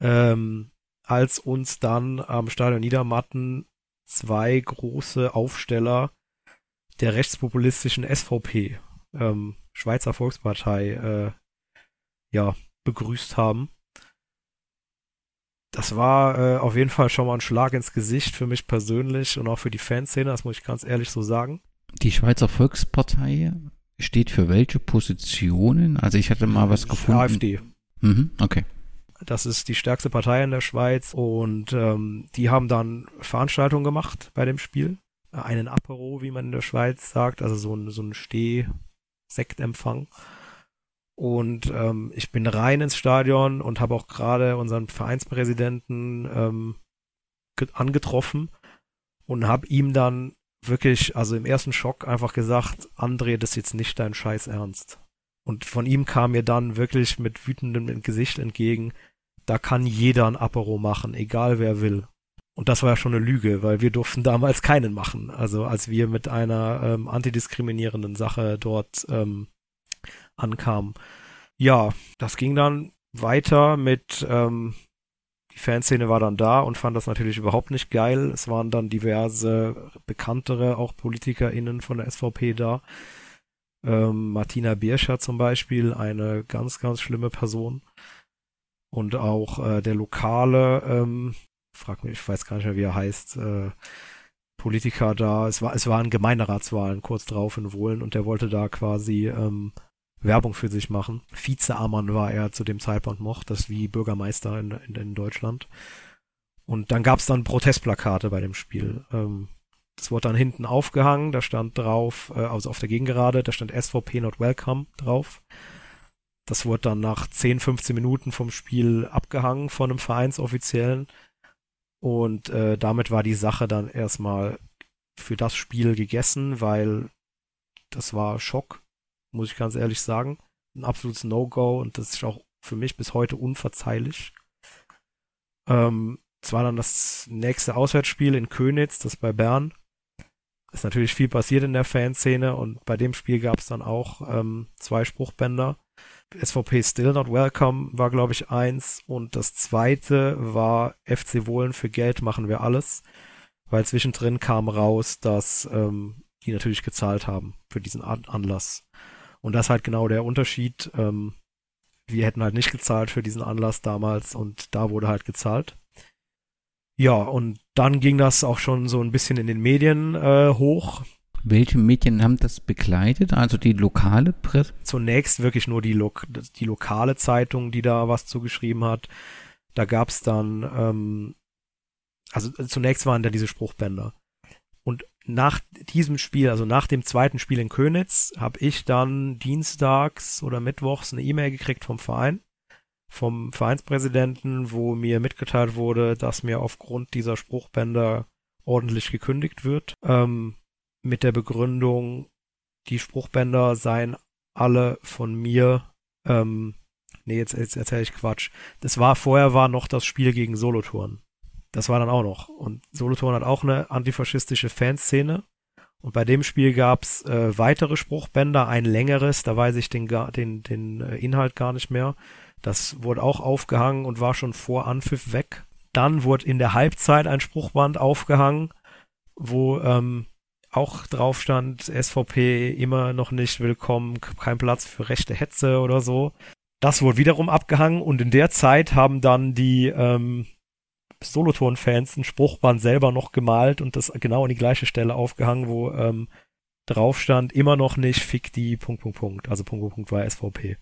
ähm, als uns dann am Stadion Niedermatten zwei große Aufsteller der rechtspopulistischen SVP, ähm, Schweizer Volkspartei, äh, ja, begrüßt haben. Das war äh, auf jeden Fall schon mal ein Schlag ins Gesicht für mich persönlich und auch für die Fanszene, das muss ich ganz ehrlich so sagen. Die Schweizer Volkspartei steht für welche Positionen? Also ich hatte mal was gefunden. AfD. Mhm, okay. Das ist die stärkste Partei in der Schweiz und ähm, die haben dann Veranstaltungen gemacht bei dem Spiel. Einen Apero, wie man in der Schweiz sagt, also so ein, so ein Steh-Sektempfang. Und ähm, ich bin rein ins Stadion und habe auch gerade unseren Vereinspräsidenten ähm, angetroffen und habe ihm dann wirklich, also im ersten Schock einfach gesagt, André, das ist jetzt nicht dein Scheiß Ernst. Und von ihm kam mir dann wirklich mit wütendem Gesicht entgegen, da kann jeder ein Apero machen, egal wer will. Und das war ja schon eine Lüge, weil wir durften damals keinen machen. Also als wir mit einer ähm, antidiskriminierenden Sache dort ähm, ankamen. Ja, das ging dann weiter mit, ähm, die Fanszene war dann da und fand das natürlich überhaupt nicht geil. Es waren dann diverse bekanntere, auch PolitikerInnen von der SVP da. Ähm, Martina Bierscher zum Beispiel, eine ganz, ganz schlimme Person und auch äh, der lokale, ähm, frag mich, ich weiß gar nicht mehr, wie er heißt, äh, Politiker da. Es war, es waren Gemeinderatswahlen kurz drauf in Wohlen und der wollte da quasi ähm, Werbung für sich machen. Vizeammann war er zu dem Zeitpunkt noch, das wie Bürgermeister in, in, in Deutschland. Und dann gab es dann Protestplakate bei dem Spiel. Ähm, das wurde dann hinten aufgehangen, da stand drauf, äh, also auf der Gegengerade, da stand SVP not welcome drauf. Das wurde dann nach 10, 15 Minuten vom Spiel abgehangen von einem Vereinsoffiziellen. Und äh, damit war die Sache dann erstmal für das Spiel gegessen, weil das war Schock, muss ich ganz ehrlich sagen. Ein absolutes No-Go und das ist auch für mich bis heute unverzeihlich. Ähm, es war dann das nächste Auswärtsspiel in Könitz, das bei Bern. Ist natürlich viel passiert in der Fanszene und bei dem Spiel gab es dann auch ähm, zwei Spruchbänder. SVP Still Not Welcome war, glaube ich, eins. Und das zweite war FC Wohlen für Geld machen wir alles. Weil zwischendrin kam raus, dass ähm, die natürlich gezahlt haben für diesen An Anlass. Und das ist halt genau der Unterschied. Ähm, wir hätten halt nicht gezahlt für diesen Anlass damals und da wurde halt gezahlt. Ja, und dann ging das auch schon so ein bisschen in den Medien äh, hoch. Welche Medien haben das begleitet? Also die lokale Presse? Zunächst wirklich nur die, Lo die lokale Zeitung, die da was zugeschrieben hat. Da gab es dann, ähm, also zunächst waren da diese Spruchbänder. Nach diesem Spiel, also nach dem zweiten Spiel in Könitz, habe ich dann dienstags oder mittwochs eine E-Mail gekriegt vom Verein, vom Vereinspräsidenten, wo mir mitgeteilt wurde, dass mir aufgrund dieser Spruchbänder ordentlich gekündigt wird. Ähm, mit der Begründung, die Spruchbänder seien alle von mir, ähm, nee, jetzt, jetzt erzähle ich Quatsch. Das war, vorher war noch das Spiel gegen Solothurn. Das war dann auch noch. Und Solothurn hat auch eine antifaschistische Fanszene. Und bei dem Spiel gab's äh, weitere Spruchbänder, ein längeres, da weiß ich den, den, den äh, Inhalt gar nicht mehr. Das wurde auch aufgehangen und war schon vor Anpfiff weg. Dann wurde in der Halbzeit ein Spruchband aufgehangen, wo ähm, auch drauf stand, SVP immer noch nicht willkommen, kein Platz für rechte Hetze oder so. Das wurde wiederum abgehangen und in der Zeit haben dann die ähm, Solothurn-Fans ein Spruchband selber noch gemalt und das genau an die gleiche Stelle aufgehangen, wo ähm, drauf stand, immer noch nicht, fick die, Punkt, Punkt, Punkt. Also Punkt, Punkt, Punkt war SVP.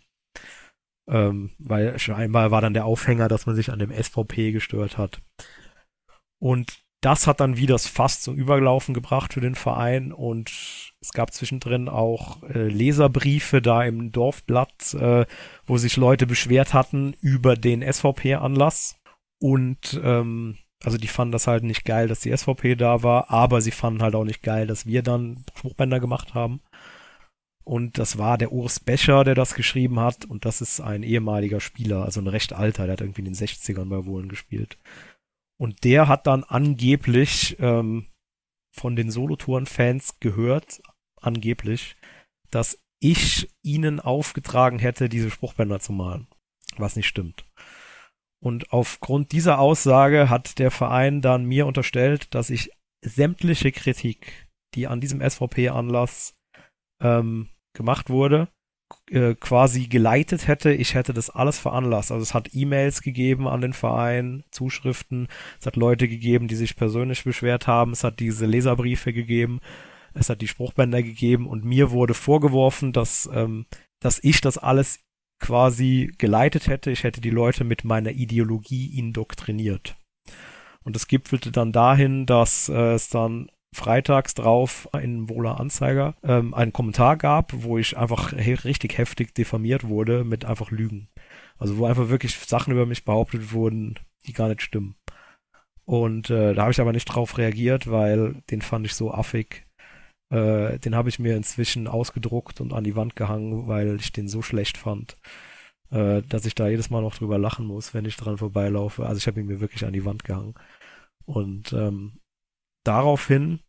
Ähm, weil scheinbar war dann der Aufhänger, dass man sich an dem SVP gestört hat. Und das hat dann wieder das Fass zum Überlaufen gebracht für den Verein und es gab zwischendrin auch äh, Leserbriefe da im Dorfblatt, äh, wo sich Leute beschwert hatten über den SVP-Anlass und ähm, Also die fanden das halt nicht geil, dass die SVP da war, aber sie fanden halt auch nicht geil, dass wir dann Spruchbänder gemacht haben. Und das war der Urs Becher, der das geschrieben hat. Und das ist ein ehemaliger Spieler, also ein recht alter, der hat irgendwie in den 60ern bei Wohlen gespielt. Und der hat dann angeblich ähm, von den Solotouren-Fans gehört, angeblich, dass ich ihnen aufgetragen hätte, diese Spruchbänder zu malen. Was nicht stimmt. Und aufgrund dieser Aussage hat der Verein dann mir unterstellt, dass ich sämtliche Kritik, die an diesem SVP-Anlass ähm, gemacht wurde, äh, quasi geleitet hätte. Ich hätte das alles veranlasst. Also es hat E-Mails gegeben an den Verein, Zuschriften, es hat Leute gegeben, die sich persönlich beschwert haben, es hat diese Leserbriefe gegeben, es hat die Spruchbänder gegeben und mir wurde vorgeworfen, dass, ähm, dass ich das alles quasi geleitet hätte. Ich hätte die Leute mit meiner Ideologie indoktriniert. Und es gipfelte dann dahin, dass äh, es dann freitags drauf in Wohler Anzeiger ähm, einen Kommentar gab, wo ich einfach he richtig heftig diffamiert wurde mit einfach Lügen. Also wo einfach wirklich Sachen über mich behauptet wurden, die gar nicht stimmen. Und äh, da habe ich aber nicht drauf reagiert, weil den fand ich so affig, äh, den habe ich mir inzwischen ausgedruckt und an die Wand gehangen, weil ich den so schlecht fand, äh, dass ich da jedes Mal noch drüber lachen muss, wenn ich dran vorbeilaufe. Also ich habe ihn mir wirklich an die Wand gehangen. Und ähm, daraufhin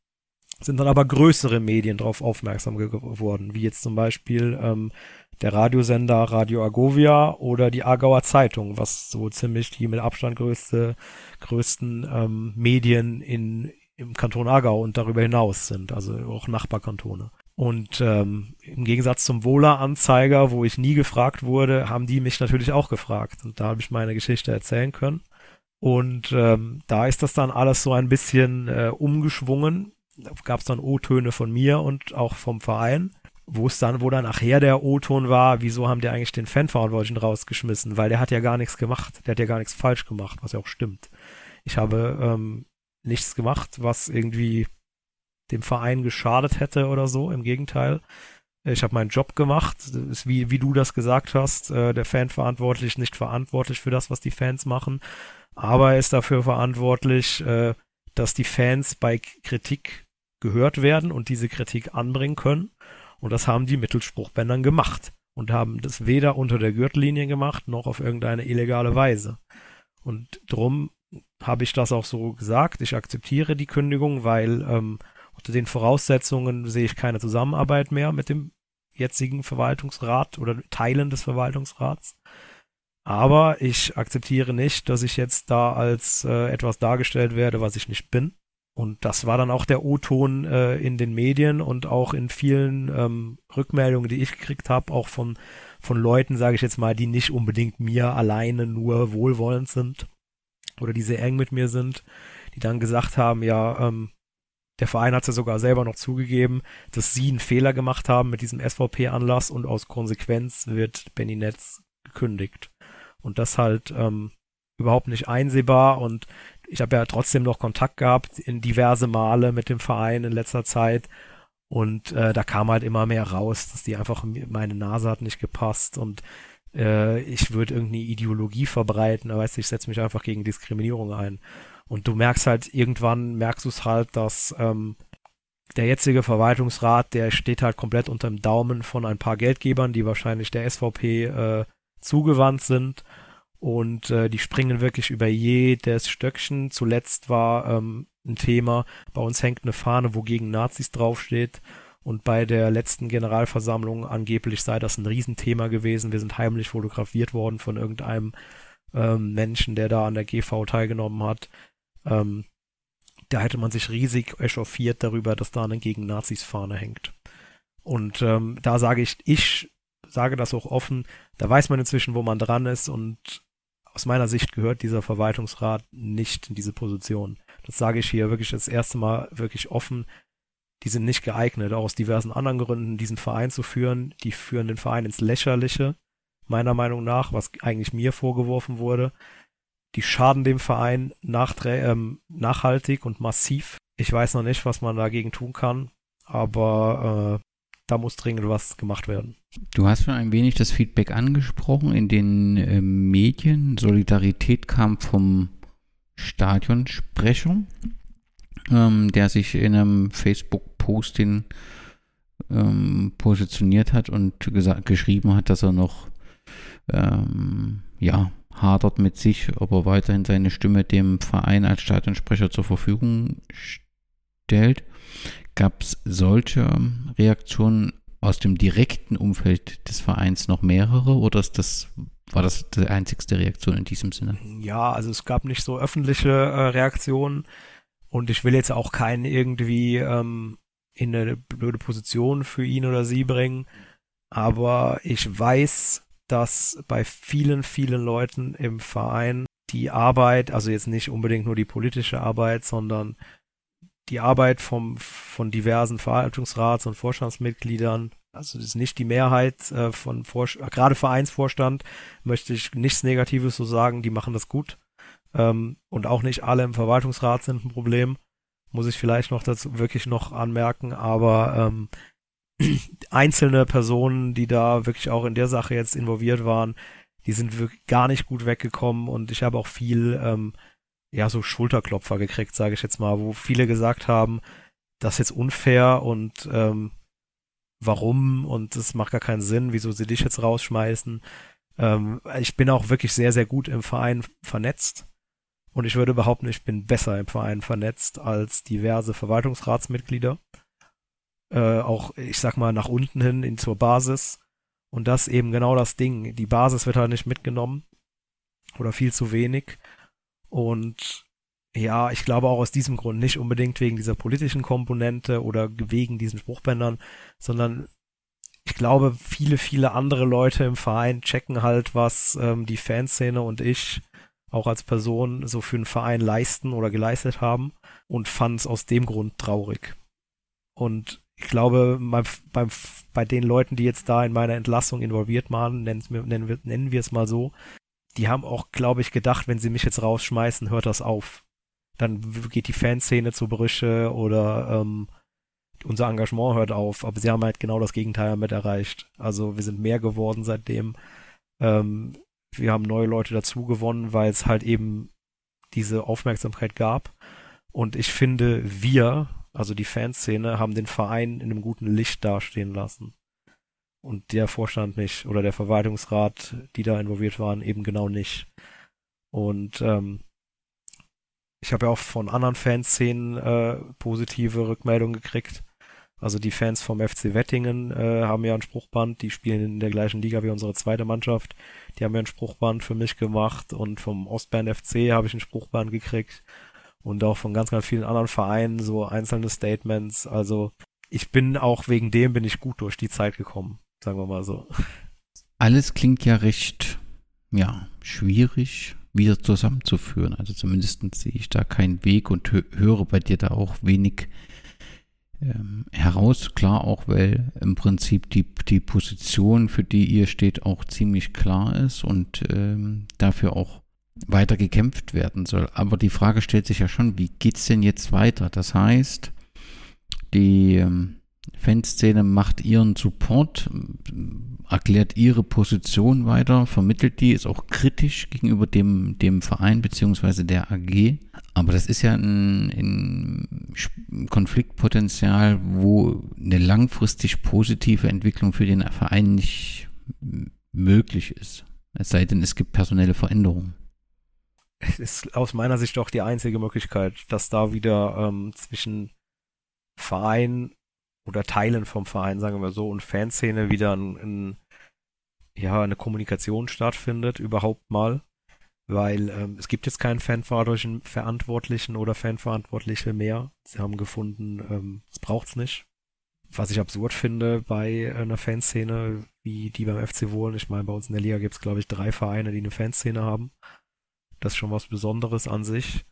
sind dann aber größere Medien darauf aufmerksam geworden, wie jetzt zum Beispiel ähm, der Radiosender Radio Agovia oder die Aargauer Zeitung, was so ziemlich die mit Abstand größte, größten ähm, Medien in, im Kanton Aargau und darüber hinaus sind, also auch Nachbarkantone. Und ähm, im Gegensatz zum Wohler-Anzeiger, wo ich nie gefragt wurde, haben die mich natürlich auch gefragt. Und da habe ich meine Geschichte erzählen können. Und ähm, da ist das dann alles so ein bisschen äh, umgeschwungen. Da gab es dann O-Töne von mir und auch vom Verein, wo es dann, wo dann nachher der O-Ton war, wieso haben die eigentlich den Fanverantwortlichen rausgeschmissen? Weil der hat ja gar nichts gemacht. Der hat ja gar nichts falsch gemacht, was ja auch stimmt. Ich habe ähm, nichts gemacht, was irgendwie dem Verein geschadet hätte oder so. Im Gegenteil. Ich habe meinen Job gemacht. Ist wie, wie du das gesagt hast, äh, der Fan verantwortlich, nicht verantwortlich für das, was die Fans machen. Aber er ist dafür verantwortlich, äh, dass die Fans bei Kritik gehört werden und diese Kritik anbringen können. Und das haben die Mittelspruchbändern gemacht. Und haben das weder unter der Gürtellinie gemacht, noch auf irgendeine illegale Weise. Und drum habe ich das auch so gesagt. Ich akzeptiere die Kündigung, weil ähm, unter den Voraussetzungen sehe ich keine Zusammenarbeit mehr mit dem jetzigen Verwaltungsrat oder Teilen des Verwaltungsrats. Aber ich akzeptiere nicht, dass ich jetzt da als äh, etwas dargestellt werde, was ich nicht bin. Und das war dann auch der O-Ton äh, in den Medien und auch in vielen ähm, Rückmeldungen, die ich gekriegt habe, auch von, von Leuten, sage ich jetzt mal, die nicht unbedingt mir alleine nur wohlwollend sind oder die sehr eng mit mir sind, die dann gesagt haben, ja, ähm, der Verein hat es ja sogar selber noch zugegeben, dass sie einen Fehler gemacht haben mit diesem SVP-Anlass und aus Konsequenz wird Benny Netz gekündigt. Und das halt ähm, überhaupt nicht einsehbar und ich habe ja trotzdem noch Kontakt gehabt in diverse Male mit dem Verein in letzter Zeit und äh, da kam halt immer mehr raus, dass die einfach meine Nase hat nicht gepasst und äh, ich würde irgendeine Ideologie verbreiten, weißt du, ich setze mich einfach gegen Diskriminierung ein. Und du merkst halt, irgendwann merkst du es halt, dass ähm, der jetzige Verwaltungsrat, der steht halt komplett unter dem Daumen von ein paar Geldgebern, die wahrscheinlich der SVP äh, zugewandt sind. Und äh, die springen wirklich über jedes Stöckchen. Zuletzt war ähm, ein Thema, bei uns hängt eine Fahne, wo gegen Nazis draufsteht. Und bei der letzten Generalversammlung angeblich sei das ein Riesenthema gewesen. Wir sind heimlich fotografiert worden von irgendeinem ähm, Menschen, der da an der GV teilgenommen hat. Ähm, da hätte man sich riesig echauffiert darüber, dass da eine gegen Nazis Fahne hängt. Und ähm, da sage ich, ich sage das auch offen, da weiß man inzwischen, wo man dran ist und aus meiner Sicht gehört dieser Verwaltungsrat nicht in diese Position. Das sage ich hier wirklich das erste Mal wirklich offen die sind nicht geeignet, auch aus diversen anderen Gründen, diesen Verein zu führen. Die führen den Verein ins Lächerliche, meiner Meinung nach, was eigentlich mir vorgeworfen wurde. Die schaden dem Verein ähm, nachhaltig und massiv. Ich weiß noch nicht, was man dagegen tun kann, aber äh, da muss dringend was gemacht werden. Du hast schon ein wenig das Feedback angesprochen in den äh, Medien. Solidarität kam vom Stadionsprecher, ähm, der sich in einem Facebook-Posting ähm, positioniert hat und geschrieben hat, dass er noch ähm, ja, hadert mit sich, ob er weiterhin seine Stimme dem Verein als Stadionsprecher zur Verfügung stellt. Gab es solche Reaktionen aus dem direkten Umfeld des Vereins noch mehrere oder ist das, war das die einzigste Reaktion in diesem Sinne? Ja, also es gab nicht so öffentliche äh, Reaktionen und ich will jetzt auch keinen irgendwie ähm, in eine blöde Position für ihn oder sie bringen, aber ich weiß, dass bei vielen, vielen Leuten im Verein die Arbeit, also jetzt nicht unbedingt nur die politische Arbeit, sondern die Arbeit vom, von diversen Verwaltungsrats- und Vorstandsmitgliedern, also das ist nicht die Mehrheit äh, von Vor gerade Vereinsvorstand, möchte ich nichts Negatives so sagen, die machen das gut. Ähm, und auch nicht alle im Verwaltungsrat sind ein Problem, muss ich vielleicht noch dazu wirklich noch anmerken, aber ähm, einzelne Personen, die da wirklich auch in der Sache jetzt involviert waren, die sind wirklich gar nicht gut weggekommen. Und ich habe auch viel, ähm, ja, so Schulterklopfer gekriegt, sage ich jetzt mal, wo viele gesagt haben, das ist jetzt unfair und ähm, warum? Und das macht gar keinen Sinn, wieso sie dich jetzt rausschmeißen. Ähm, ich bin auch wirklich sehr, sehr gut im Verein vernetzt und ich würde behaupten, ich bin besser im Verein vernetzt als diverse Verwaltungsratsmitglieder äh, auch, ich sag mal, nach unten hin in zur Basis. Und das eben genau das Ding. Die Basis wird halt nicht mitgenommen. Oder viel zu wenig. Und ja, ich glaube auch aus diesem Grund, nicht unbedingt wegen dieser politischen Komponente oder wegen diesen Spruchbändern, sondern ich glaube, viele, viele andere Leute im Verein checken halt, was ähm, die Fanszene und ich auch als Person so für einen Verein leisten oder geleistet haben und fanden es aus dem Grund traurig. Und ich glaube, beim, beim, bei den Leuten, die jetzt da in meiner Entlassung involviert waren, nennen, nennen, wir, es mal so, die haben auch, glaube ich, gedacht, wenn sie mich jetzt rausschmeißen, hört das auf. Dann geht die Fanszene zu Brüche oder ähm, unser Engagement hört auf. Aber sie haben halt genau das Gegenteil mit erreicht. Also wir sind mehr geworden seitdem. Ähm, wir haben neue Leute dazu gewonnen, weil es halt eben diese Aufmerksamkeit gab. Und ich finde, wir, also die Fanszene, haben den Verein in einem guten Licht dastehen lassen. Und der Vorstand nicht oder der Verwaltungsrat, die da involviert waren, eben genau nicht. Und ähm, ich habe ja auch von anderen Fanszenen äh, positive Rückmeldungen gekriegt. Also die Fans vom FC Wettingen äh, haben ja ein Spruchband, die spielen in der gleichen Liga wie unsere zweite Mannschaft. Die haben ja ein Spruchband für mich gemacht und vom Ostbahn FC habe ich ein Spruchband gekriegt und auch von ganz, ganz vielen anderen Vereinen so einzelne Statements. Also ich bin auch wegen dem bin ich gut durch die Zeit gekommen, sagen wir mal so. Alles klingt ja recht, ja, schwierig wieder zusammenzuführen. Also zumindest sehe ich da keinen Weg und höre bei dir da auch wenig ähm, heraus. Klar auch, weil im Prinzip die, die Position, für die ihr steht, auch ziemlich klar ist und ähm, dafür auch weiter gekämpft werden soll. Aber die Frage stellt sich ja schon, wie geht es denn jetzt weiter? Das heißt, die ähm, Fanszene macht ihren Support, erklärt ihre Position weiter, vermittelt die, ist auch kritisch gegenüber dem, dem Verein bzw. der AG. Aber das ist ja ein, ein Konfliktpotenzial, wo eine langfristig positive Entwicklung für den Verein nicht möglich ist. Es sei denn, es gibt personelle Veränderungen ist aus meiner Sicht doch die einzige Möglichkeit, dass da wieder ähm, zwischen Verein oder Teilen vom Verein, sagen wir so, und Fanszene wieder ein, ein, ja, eine Kommunikation stattfindet, überhaupt mal. Weil ähm, es gibt jetzt keinen Fanverantwortlichen oder Fanverantwortliche mehr. Sie haben gefunden, ähm, es braucht's nicht. Was ich absurd finde bei einer Fanszene wie die beim FC Wohlen. Ich meine, bei uns in der Liga gibt's glaube ich, drei Vereine, die eine Fanszene haben. Das ist schon was Besonderes an sich.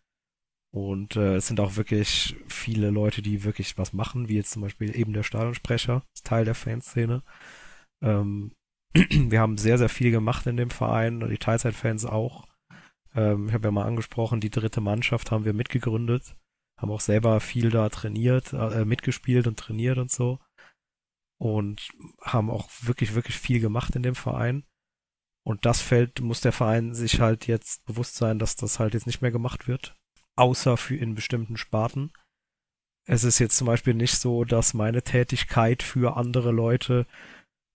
Und äh, es sind auch wirklich viele Leute, die wirklich was machen, wie jetzt zum Beispiel eben der Stadionsprecher, Teil der Fanszene. Ähm, wir haben sehr, sehr viel gemacht in dem Verein, die Teilzeitfans auch. Ähm, ich habe ja mal angesprochen, die dritte Mannschaft haben wir mitgegründet, haben auch selber viel da trainiert, äh, mitgespielt und trainiert und so. Und haben auch wirklich, wirklich viel gemacht in dem Verein. Und das fällt, muss der Verein sich halt jetzt bewusst sein, dass das halt jetzt nicht mehr gemacht wird. Außer für in bestimmten Sparten. Es ist jetzt zum Beispiel nicht so, dass meine Tätigkeit für andere Leute,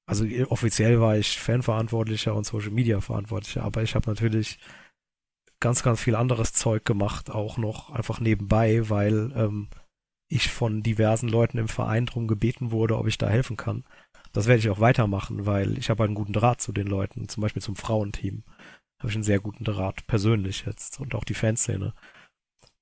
also offiziell war ich Fanverantwortlicher und Social Media Verantwortlicher, aber ich habe natürlich ganz, ganz viel anderes Zeug gemacht, auch noch einfach nebenbei, weil ähm, ich von diversen Leuten im Verein drum gebeten wurde, ob ich da helfen kann. Das werde ich auch weitermachen, weil ich habe einen guten Draht zu den Leuten, zum Beispiel zum Frauenteam. Habe ich einen sehr guten Draht, persönlich jetzt und auch die Fanszene.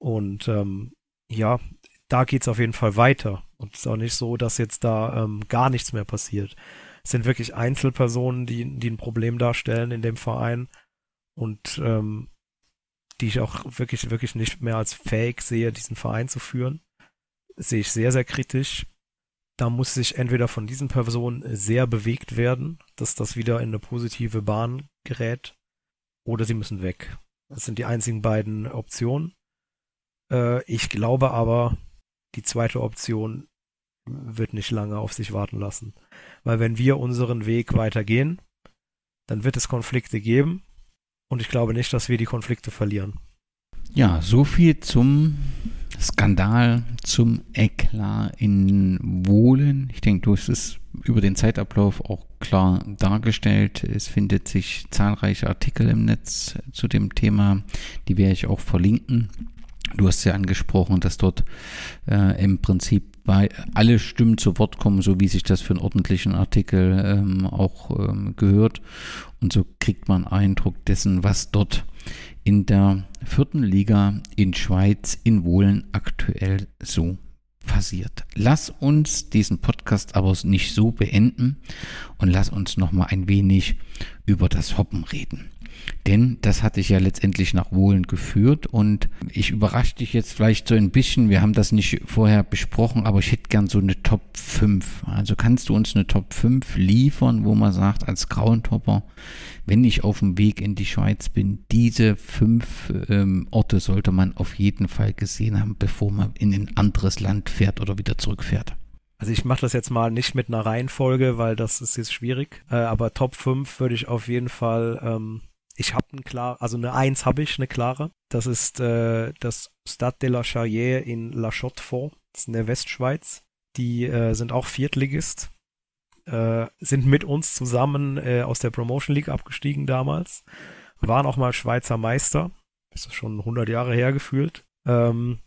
Und ähm, ja, da geht's auf jeden Fall weiter. Und es ist auch nicht so, dass jetzt da ähm, gar nichts mehr passiert. Es sind wirklich Einzelpersonen, die, die ein Problem darstellen in dem Verein und ähm, die ich auch wirklich, wirklich nicht mehr als fähig sehe, diesen Verein zu führen. Das sehe ich sehr, sehr kritisch. Da muss sich entweder von diesen Personen sehr bewegt werden, dass das wieder in eine positive Bahn gerät, oder sie müssen weg. Das sind die einzigen beiden Optionen. Äh, ich glaube aber, die zweite Option wird nicht lange auf sich warten lassen. Weil wenn wir unseren Weg weitergehen, dann wird es Konflikte geben. Und ich glaube nicht, dass wir die Konflikte verlieren. Ja, so viel zum Skandal, zum Eklat in Wohlen. Ich denke, du hast es über den Zeitablauf auch klar dargestellt. Es findet sich zahlreiche Artikel im Netz zu dem Thema, die werde ich auch verlinken. Du hast ja angesprochen, dass dort äh, im Prinzip bei alle Stimmen zu Wort kommen, so wie sich das für einen ordentlichen Artikel ähm, auch ähm, gehört. Und so kriegt man Eindruck dessen, was dort in der vierten Liga in Schweiz in Wohlen aktuell so passiert. Lass uns diesen Podcast aber nicht so beenden und lass uns noch mal ein wenig über das Hoppen reden. Denn das hatte ich ja letztendlich nach Wohlen geführt und ich überrasche dich jetzt vielleicht so ein bisschen. Wir haben das nicht vorher besprochen, aber ich hätte gern so eine Top 5. Also kannst du uns eine Top 5 liefern, wo man sagt, als Grauentopper, wenn ich auf dem Weg in die Schweiz bin, diese fünf ähm, Orte sollte man auf jeden Fall gesehen haben, bevor man in ein anderes Land fährt oder wieder zurückfährt. Also ich mache das jetzt mal nicht mit einer Reihenfolge, weil das ist jetzt schwierig. Äh, aber Top 5 würde ich auf jeden Fall ähm, ich habe ein klar, also eine Eins habe ich, eine klare. Das ist äh, das Stade de la Charrière in La Chaux-de-Fonds. Das ist in der Westschweiz. Die äh, sind auch Viertligist. Äh, sind mit uns zusammen äh, aus der Promotion League abgestiegen damals. Waren auch mal Schweizer Meister. Ist das schon 100 Jahre her gefühlt. Ähm,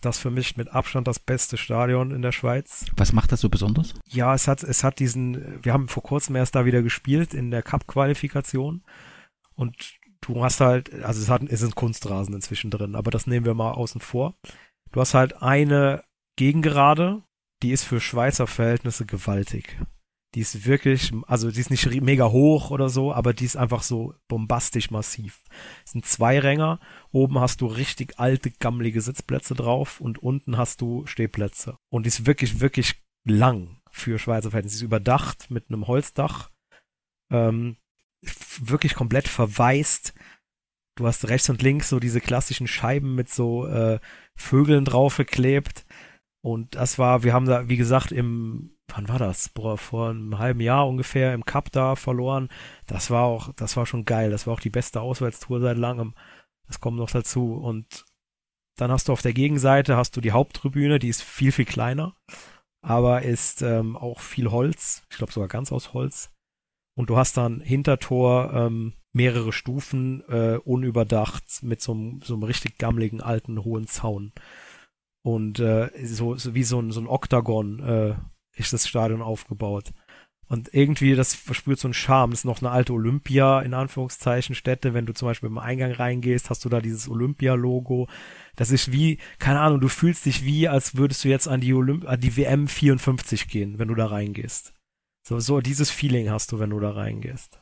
das für mich mit Abstand das beste Stadion in der Schweiz. Was macht das so besonders? Ja, es hat, es hat diesen, wir haben vor kurzem erst da wieder gespielt in der Cup-Qualifikation. Und du hast halt, also es, hat, es sind Kunstrasen inzwischen drin, aber das nehmen wir mal außen vor. Du hast halt eine Gegengerade, die ist für Schweizer Verhältnisse gewaltig. Die ist wirklich, also die ist nicht mega hoch oder so, aber die ist einfach so bombastisch massiv. Es sind zwei Ränger, oben hast du richtig alte, gammelige Sitzplätze drauf und unten hast du Stehplätze. Und die ist wirklich, wirklich lang für Schweizer Verhältnisse. Sie ist überdacht mit einem Holzdach. Ähm, wirklich komplett verwaist. Du hast rechts und links so diese klassischen Scheiben mit so äh, Vögeln draufgeklebt. Und das war, wir haben da, wie gesagt, im, wann war das? Boah, vor einem halben Jahr ungefähr im Cup da verloren. Das war auch, das war schon geil. Das war auch die beste Auswärtstour seit langem. Das kommt noch dazu. Und dann hast du auf der Gegenseite hast du die Haupttribüne, die ist viel, viel kleiner, aber ist ähm, auch viel Holz. Ich glaube sogar ganz aus Holz. Und du hast dann Hintertor ähm, mehrere Stufen äh, unüberdacht mit so einem, so einem richtig gammeligen alten hohen Zaun. Und äh, so, so wie so ein, so ein Oktagon äh, ist das Stadion aufgebaut. Und irgendwie, das verspürt so einen Charme. Das ist noch eine alte Olympia, in Anführungszeichen, Stätte. Wenn du zum Beispiel im Eingang reingehst, hast du da dieses Olympia-Logo. Das ist wie, keine Ahnung, du fühlst dich wie, als würdest du jetzt an die, Olymp an die WM 54 gehen, wenn du da reingehst. So, so dieses Feeling hast du, wenn du da reingehst.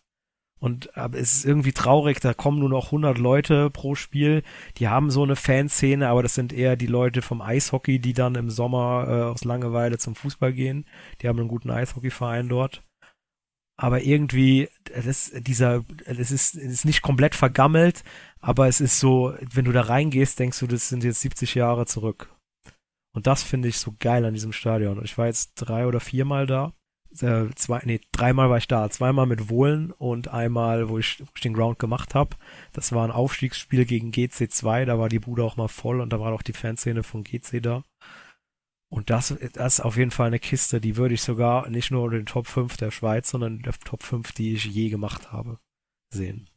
Und aber es ist irgendwie traurig, da kommen nur noch 100 Leute pro Spiel. Die haben so eine Fanszene, aber das sind eher die Leute vom Eishockey, die dann im Sommer äh, aus Langeweile zum Fußball gehen. Die haben einen guten Eishockeyverein dort. Aber irgendwie, das, dieser, das ist, das ist nicht komplett vergammelt, aber es ist so, wenn du da reingehst, denkst du, das sind jetzt 70 Jahre zurück. Und das finde ich so geil an diesem Stadion. Ich war jetzt drei oder viermal da äh, zwei, nee, dreimal war ich da. Zweimal mit Wohlen und einmal, wo ich, wo ich den Ground gemacht habe. Das war ein Aufstiegsspiel gegen GC2, da war die Bude auch mal voll und da war auch die Fanszene von GC da. Und das, das ist auf jeden Fall eine Kiste, die würde ich sogar nicht nur in den Top 5 der Schweiz, sondern in der Top 5, die ich je gemacht habe, sehen.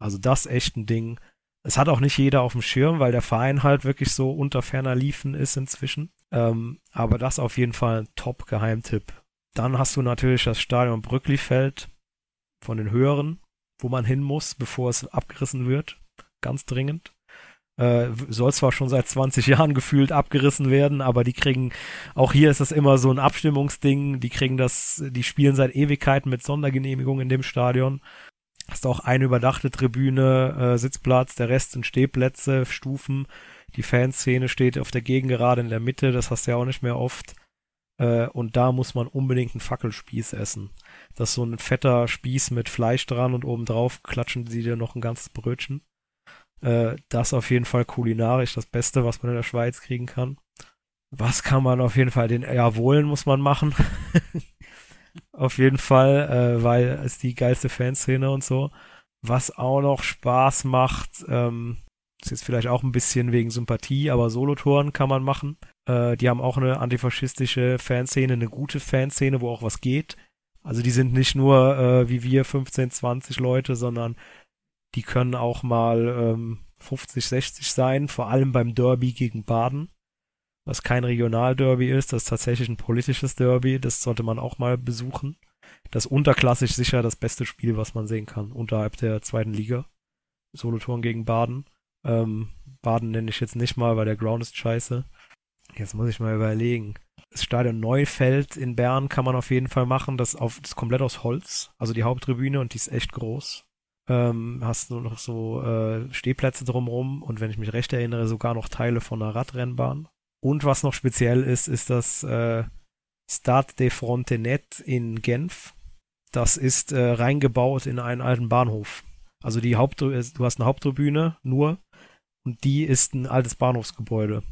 Also das echt ein Ding. Es hat auch nicht jeder auf dem Schirm, weil der Verein halt wirklich so unter ferner Liefen ist inzwischen. Ähm, aber das auf jeden Fall ein Top-Geheimtipp. Dann hast du natürlich das Stadion Brücklifeld von den höheren, wo man hin muss, bevor es abgerissen wird. Ganz dringend. Äh, soll zwar schon seit 20 Jahren gefühlt abgerissen werden, aber die kriegen, auch hier ist das immer so ein Abstimmungsding, die kriegen das, die spielen seit Ewigkeiten mit Sondergenehmigung in dem Stadion. Hast auch eine überdachte Tribüne, äh, Sitzplatz, der Rest sind Stehplätze, Stufen. Die Fanszene steht auf der Gegengerade in der Mitte, das hast du ja auch nicht mehr oft. Äh, und da muss man unbedingt einen Fackelspieß essen. Das ist so ein fetter Spieß mit Fleisch dran und obendrauf klatschen sie dir noch ein ganzes Brötchen. Äh, das auf jeden Fall kulinarisch das Beste, was man in der Schweiz kriegen kann. Was kann man auf jeden Fall, den Jawohlen muss man machen. auf jeden Fall, äh, weil es die geilste Fanszene und so. Was auch noch Spaß macht, ähm, ist jetzt vielleicht auch ein bisschen wegen Sympathie, aber Solotoren kann man machen. Äh, die haben auch eine antifaschistische Fanszene, eine gute Fanszene, wo auch was geht. Also die sind nicht nur äh, wie wir 15, 20 Leute, sondern die können auch mal ähm, 50, 60 sein, vor allem beim Derby gegen Baden, was kein Regionalderby ist, das ist tatsächlich ein politisches Derby, das sollte man auch mal besuchen. Das unterklassisch sicher das beste Spiel, was man sehen kann, unterhalb der zweiten Liga. Solothurn gegen Baden. Ähm, Baden nenne ich jetzt nicht mal, weil der Ground ist scheiße. Jetzt muss ich mal überlegen. Das Stadion Neufeld in Bern kann man auf jeden Fall machen. Das, auf, das ist komplett aus Holz. Also die Haupttribüne und die ist echt groß. Ähm, hast du noch so äh, Stehplätze drumrum und wenn ich mich recht erinnere, sogar noch Teile von einer Radrennbahn. Und was noch speziell ist, ist das äh, Stade de Frontenet in Genf. Das ist äh, reingebaut in einen alten Bahnhof. Also die Haupt du hast eine Haupttribüne nur und die ist ein altes Bahnhofsgebäude.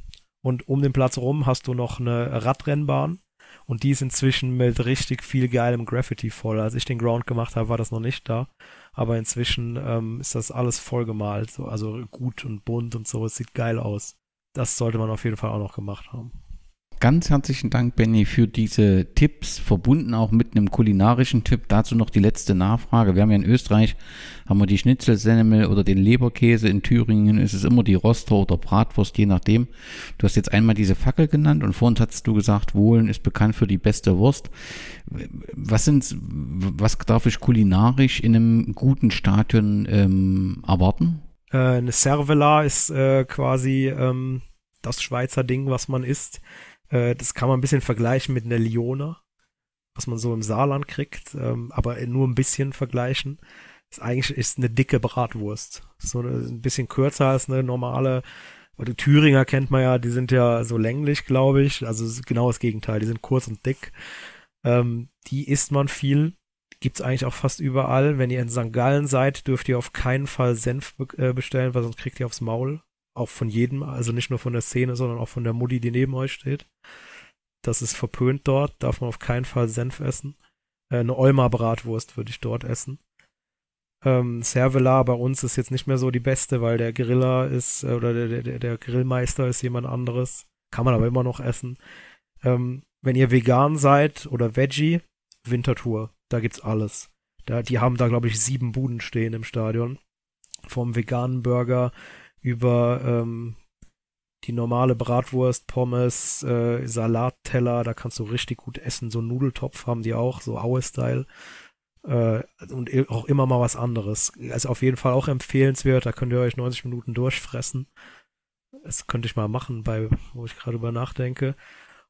Und um den Platz rum hast du noch eine Radrennbahn und die ist inzwischen mit richtig viel geilem Graffiti voll. Als ich den Ground gemacht habe, war das noch nicht da. Aber inzwischen ähm, ist das alles vollgemalt. So, also gut und bunt und so. Es sieht geil aus. Das sollte man auf jeden Fall auch noch gemacht haben. Ganz herzlichen Dank, Benny, für diese Tipps, verbunden auch mit einem kulinarischen Tipp. Dazu noch die letzte Nachfrage. Wir haben ja in Österreich, haben wir die Schnitzelsemmel oder den Leberkäse. In Thüringen ist es immer die Roster oder Bratwurst, je nachdem. Du hast jetzt einmal diese Fackel genannt und vorhin hast du gesagt, Wohlen ist bekannt für die beste Wurst. Was sind, was darf ich kulinarisch in einem guten Stadion ähm, erwarten? Äh, eine Cervela ist äh, quasi ähm, das Schweizer Ding, was man isst äh, das kann man ein bisschen vergleichen mit einer Liona, was man so im Saarland kriegt, ähm, aber nur ein bisschen vergleichen. Ist eigentlich ist eine dicke Bratwurst. So ein bisschen kürzer als eine normale. Oder Thüringer kennt man ja, die sind ja so länglich, glaube ich. Also genau das Gegenteil, die sind kurz und dick. Ähm, die isst man viel. Gibt's eigentlich auch fast überall. Wenn ihr in St. Gallen seid, dürft ihr auf keinen Fall Senf be äh, bestellen, weil sonst kriegt ihr aufs Maul auch von jedem, also nicht nur von der Szene, sondern auch von der Mutti, die neben euch steht. Das ist verpönt dort, darf man auf keinen Fall Senf essen. Äh, eine Olmer Bratwurst würde ich dort essen. Ähm, Cervela bei uns ist jetzt nicht mehr so die beste, weil der Griller ist, äh, oder der, der, der Grillmeister ist jemand anderes. Kann man aber immer noch essen. Ähm, wenn ihr vegan seid oder Veggie, Wintertour, da gibt's alles. Da, die haben da, glaube ich, sieben Buden stehen im Stadion. Vom veganen Burger über ähm, die normale Bratwurst, Pommes, äh, Salatteller, da kannst du richtig gut essen. So einen Nudeltopf haben die auch, so Aue-Style. Äh, und auch immer mal was anderes. Also auf jeden Fall auch empfehlenswert, da könnt ihr euch 90 Minuten durchfressen. Das könnte ich mal machen, bei, wo ich gerade über nachdenke.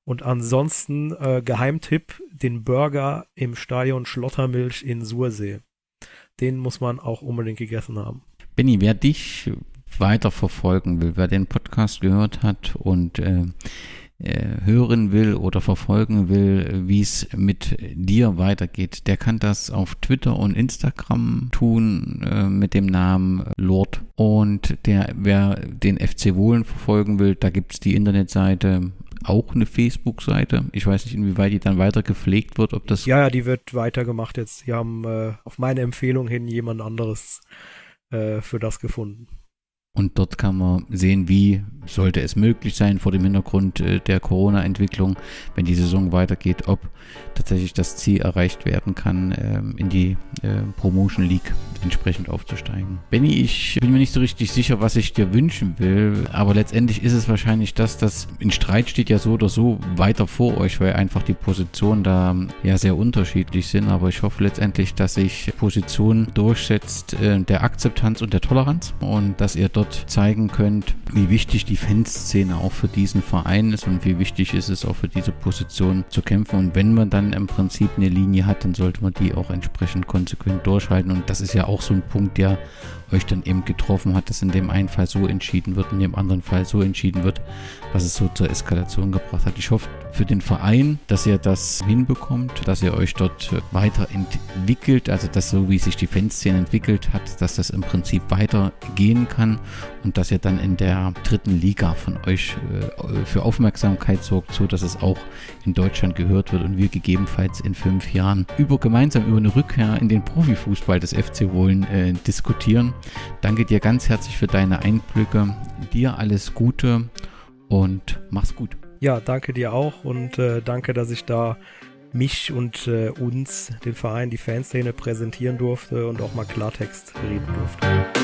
Und ansonsten äh, Geheimtipp, den Burger im Stadion Schlottermilch in Sursee. Den muss man auch unbedingt gegessen haben. Benny, wer dich weiter verfolgen will, wer den Podcast gehört hat und äh, äh, hören will oder verfolgen will, wie es mit dir weitergeht, der kann das auf Twitter und Instagram tun äh, mit dem Namen Lord. Und der, wer den FC Wohlen verfolgen will, da gibt es die Internetseite auch eine Facebook-Seite. Ich weiß nicht, inwieweit die dann weiter gepflegt wird, ob das. Ja, ja, die wird weitergemacht jetzt. Die haben äh, auf meine Empfehlung hin jemand anderes äh, für das gefunden. Und dort kann man sehen, wie sollte es möglich sein vor dem Hintergrund äh, der Corona-Entwicklung, wenn die Saison weitergeht, ob tatsächlich das Ziel erreicht werden kann, ähm, in die äh, Promotion League entsprechend aufzusteigen. Benny, ich bin mir nicht so richtig sicher, was ich dir wünschen will, aber letztendlich ist es wahrscheinlich das, dass in Streit steht ja so oder so weiter vor euch, weil einfach die Positionen da ja sehr unterschiedlich sind. Aber ich hoffe letztendlich, dass sich Position durchsetzt äh, der Akzeptanz und der Toleranz und dass ihr dort dort zeigen könnt, wie wichtig die Fanszene auch für diesen Verein ist und wie wichtig ist es auch für diese Position zu kämpfen. Und wenn man dann im Prinzip eine Linie hat, dann sollte man die auch entsprechend konsequent durchhalten. Und das ist ja auch so ein Punkt, der euch dann eben getroffen hat, dass in dem einen Fall so entschieden wird, in dem anderen Fall so entschieden wird, was es so zur Eskalation gebracht hat. Ich hoffe für den Verein, dass ihr das hinbekommt, dass ihr euch dort weiterentwickelt, also dass so wie sich die Fanszene entwickelt hat, dass das im Prinzip weitergehen kann und dass ihr dann in der dritten Liga von euch äh, für Aufmerksamkeit sorgt, so dass es auch in Deutschland gehört wird und wir gegebenenfalls in fünf Jahren über gemeinsam über eine Rückkehr in den Profifußball des FC Wohlen äh, diskutieren. Danke dir ganz herzlich für deine Einblicke. Dir alles Gute und mach's gut. Ja, danke dir auch und äh, danke, dass ich da mich und äh, uns, den Verein, die Fanszene präsentieren durfte und auch mal Klartext reden durfte.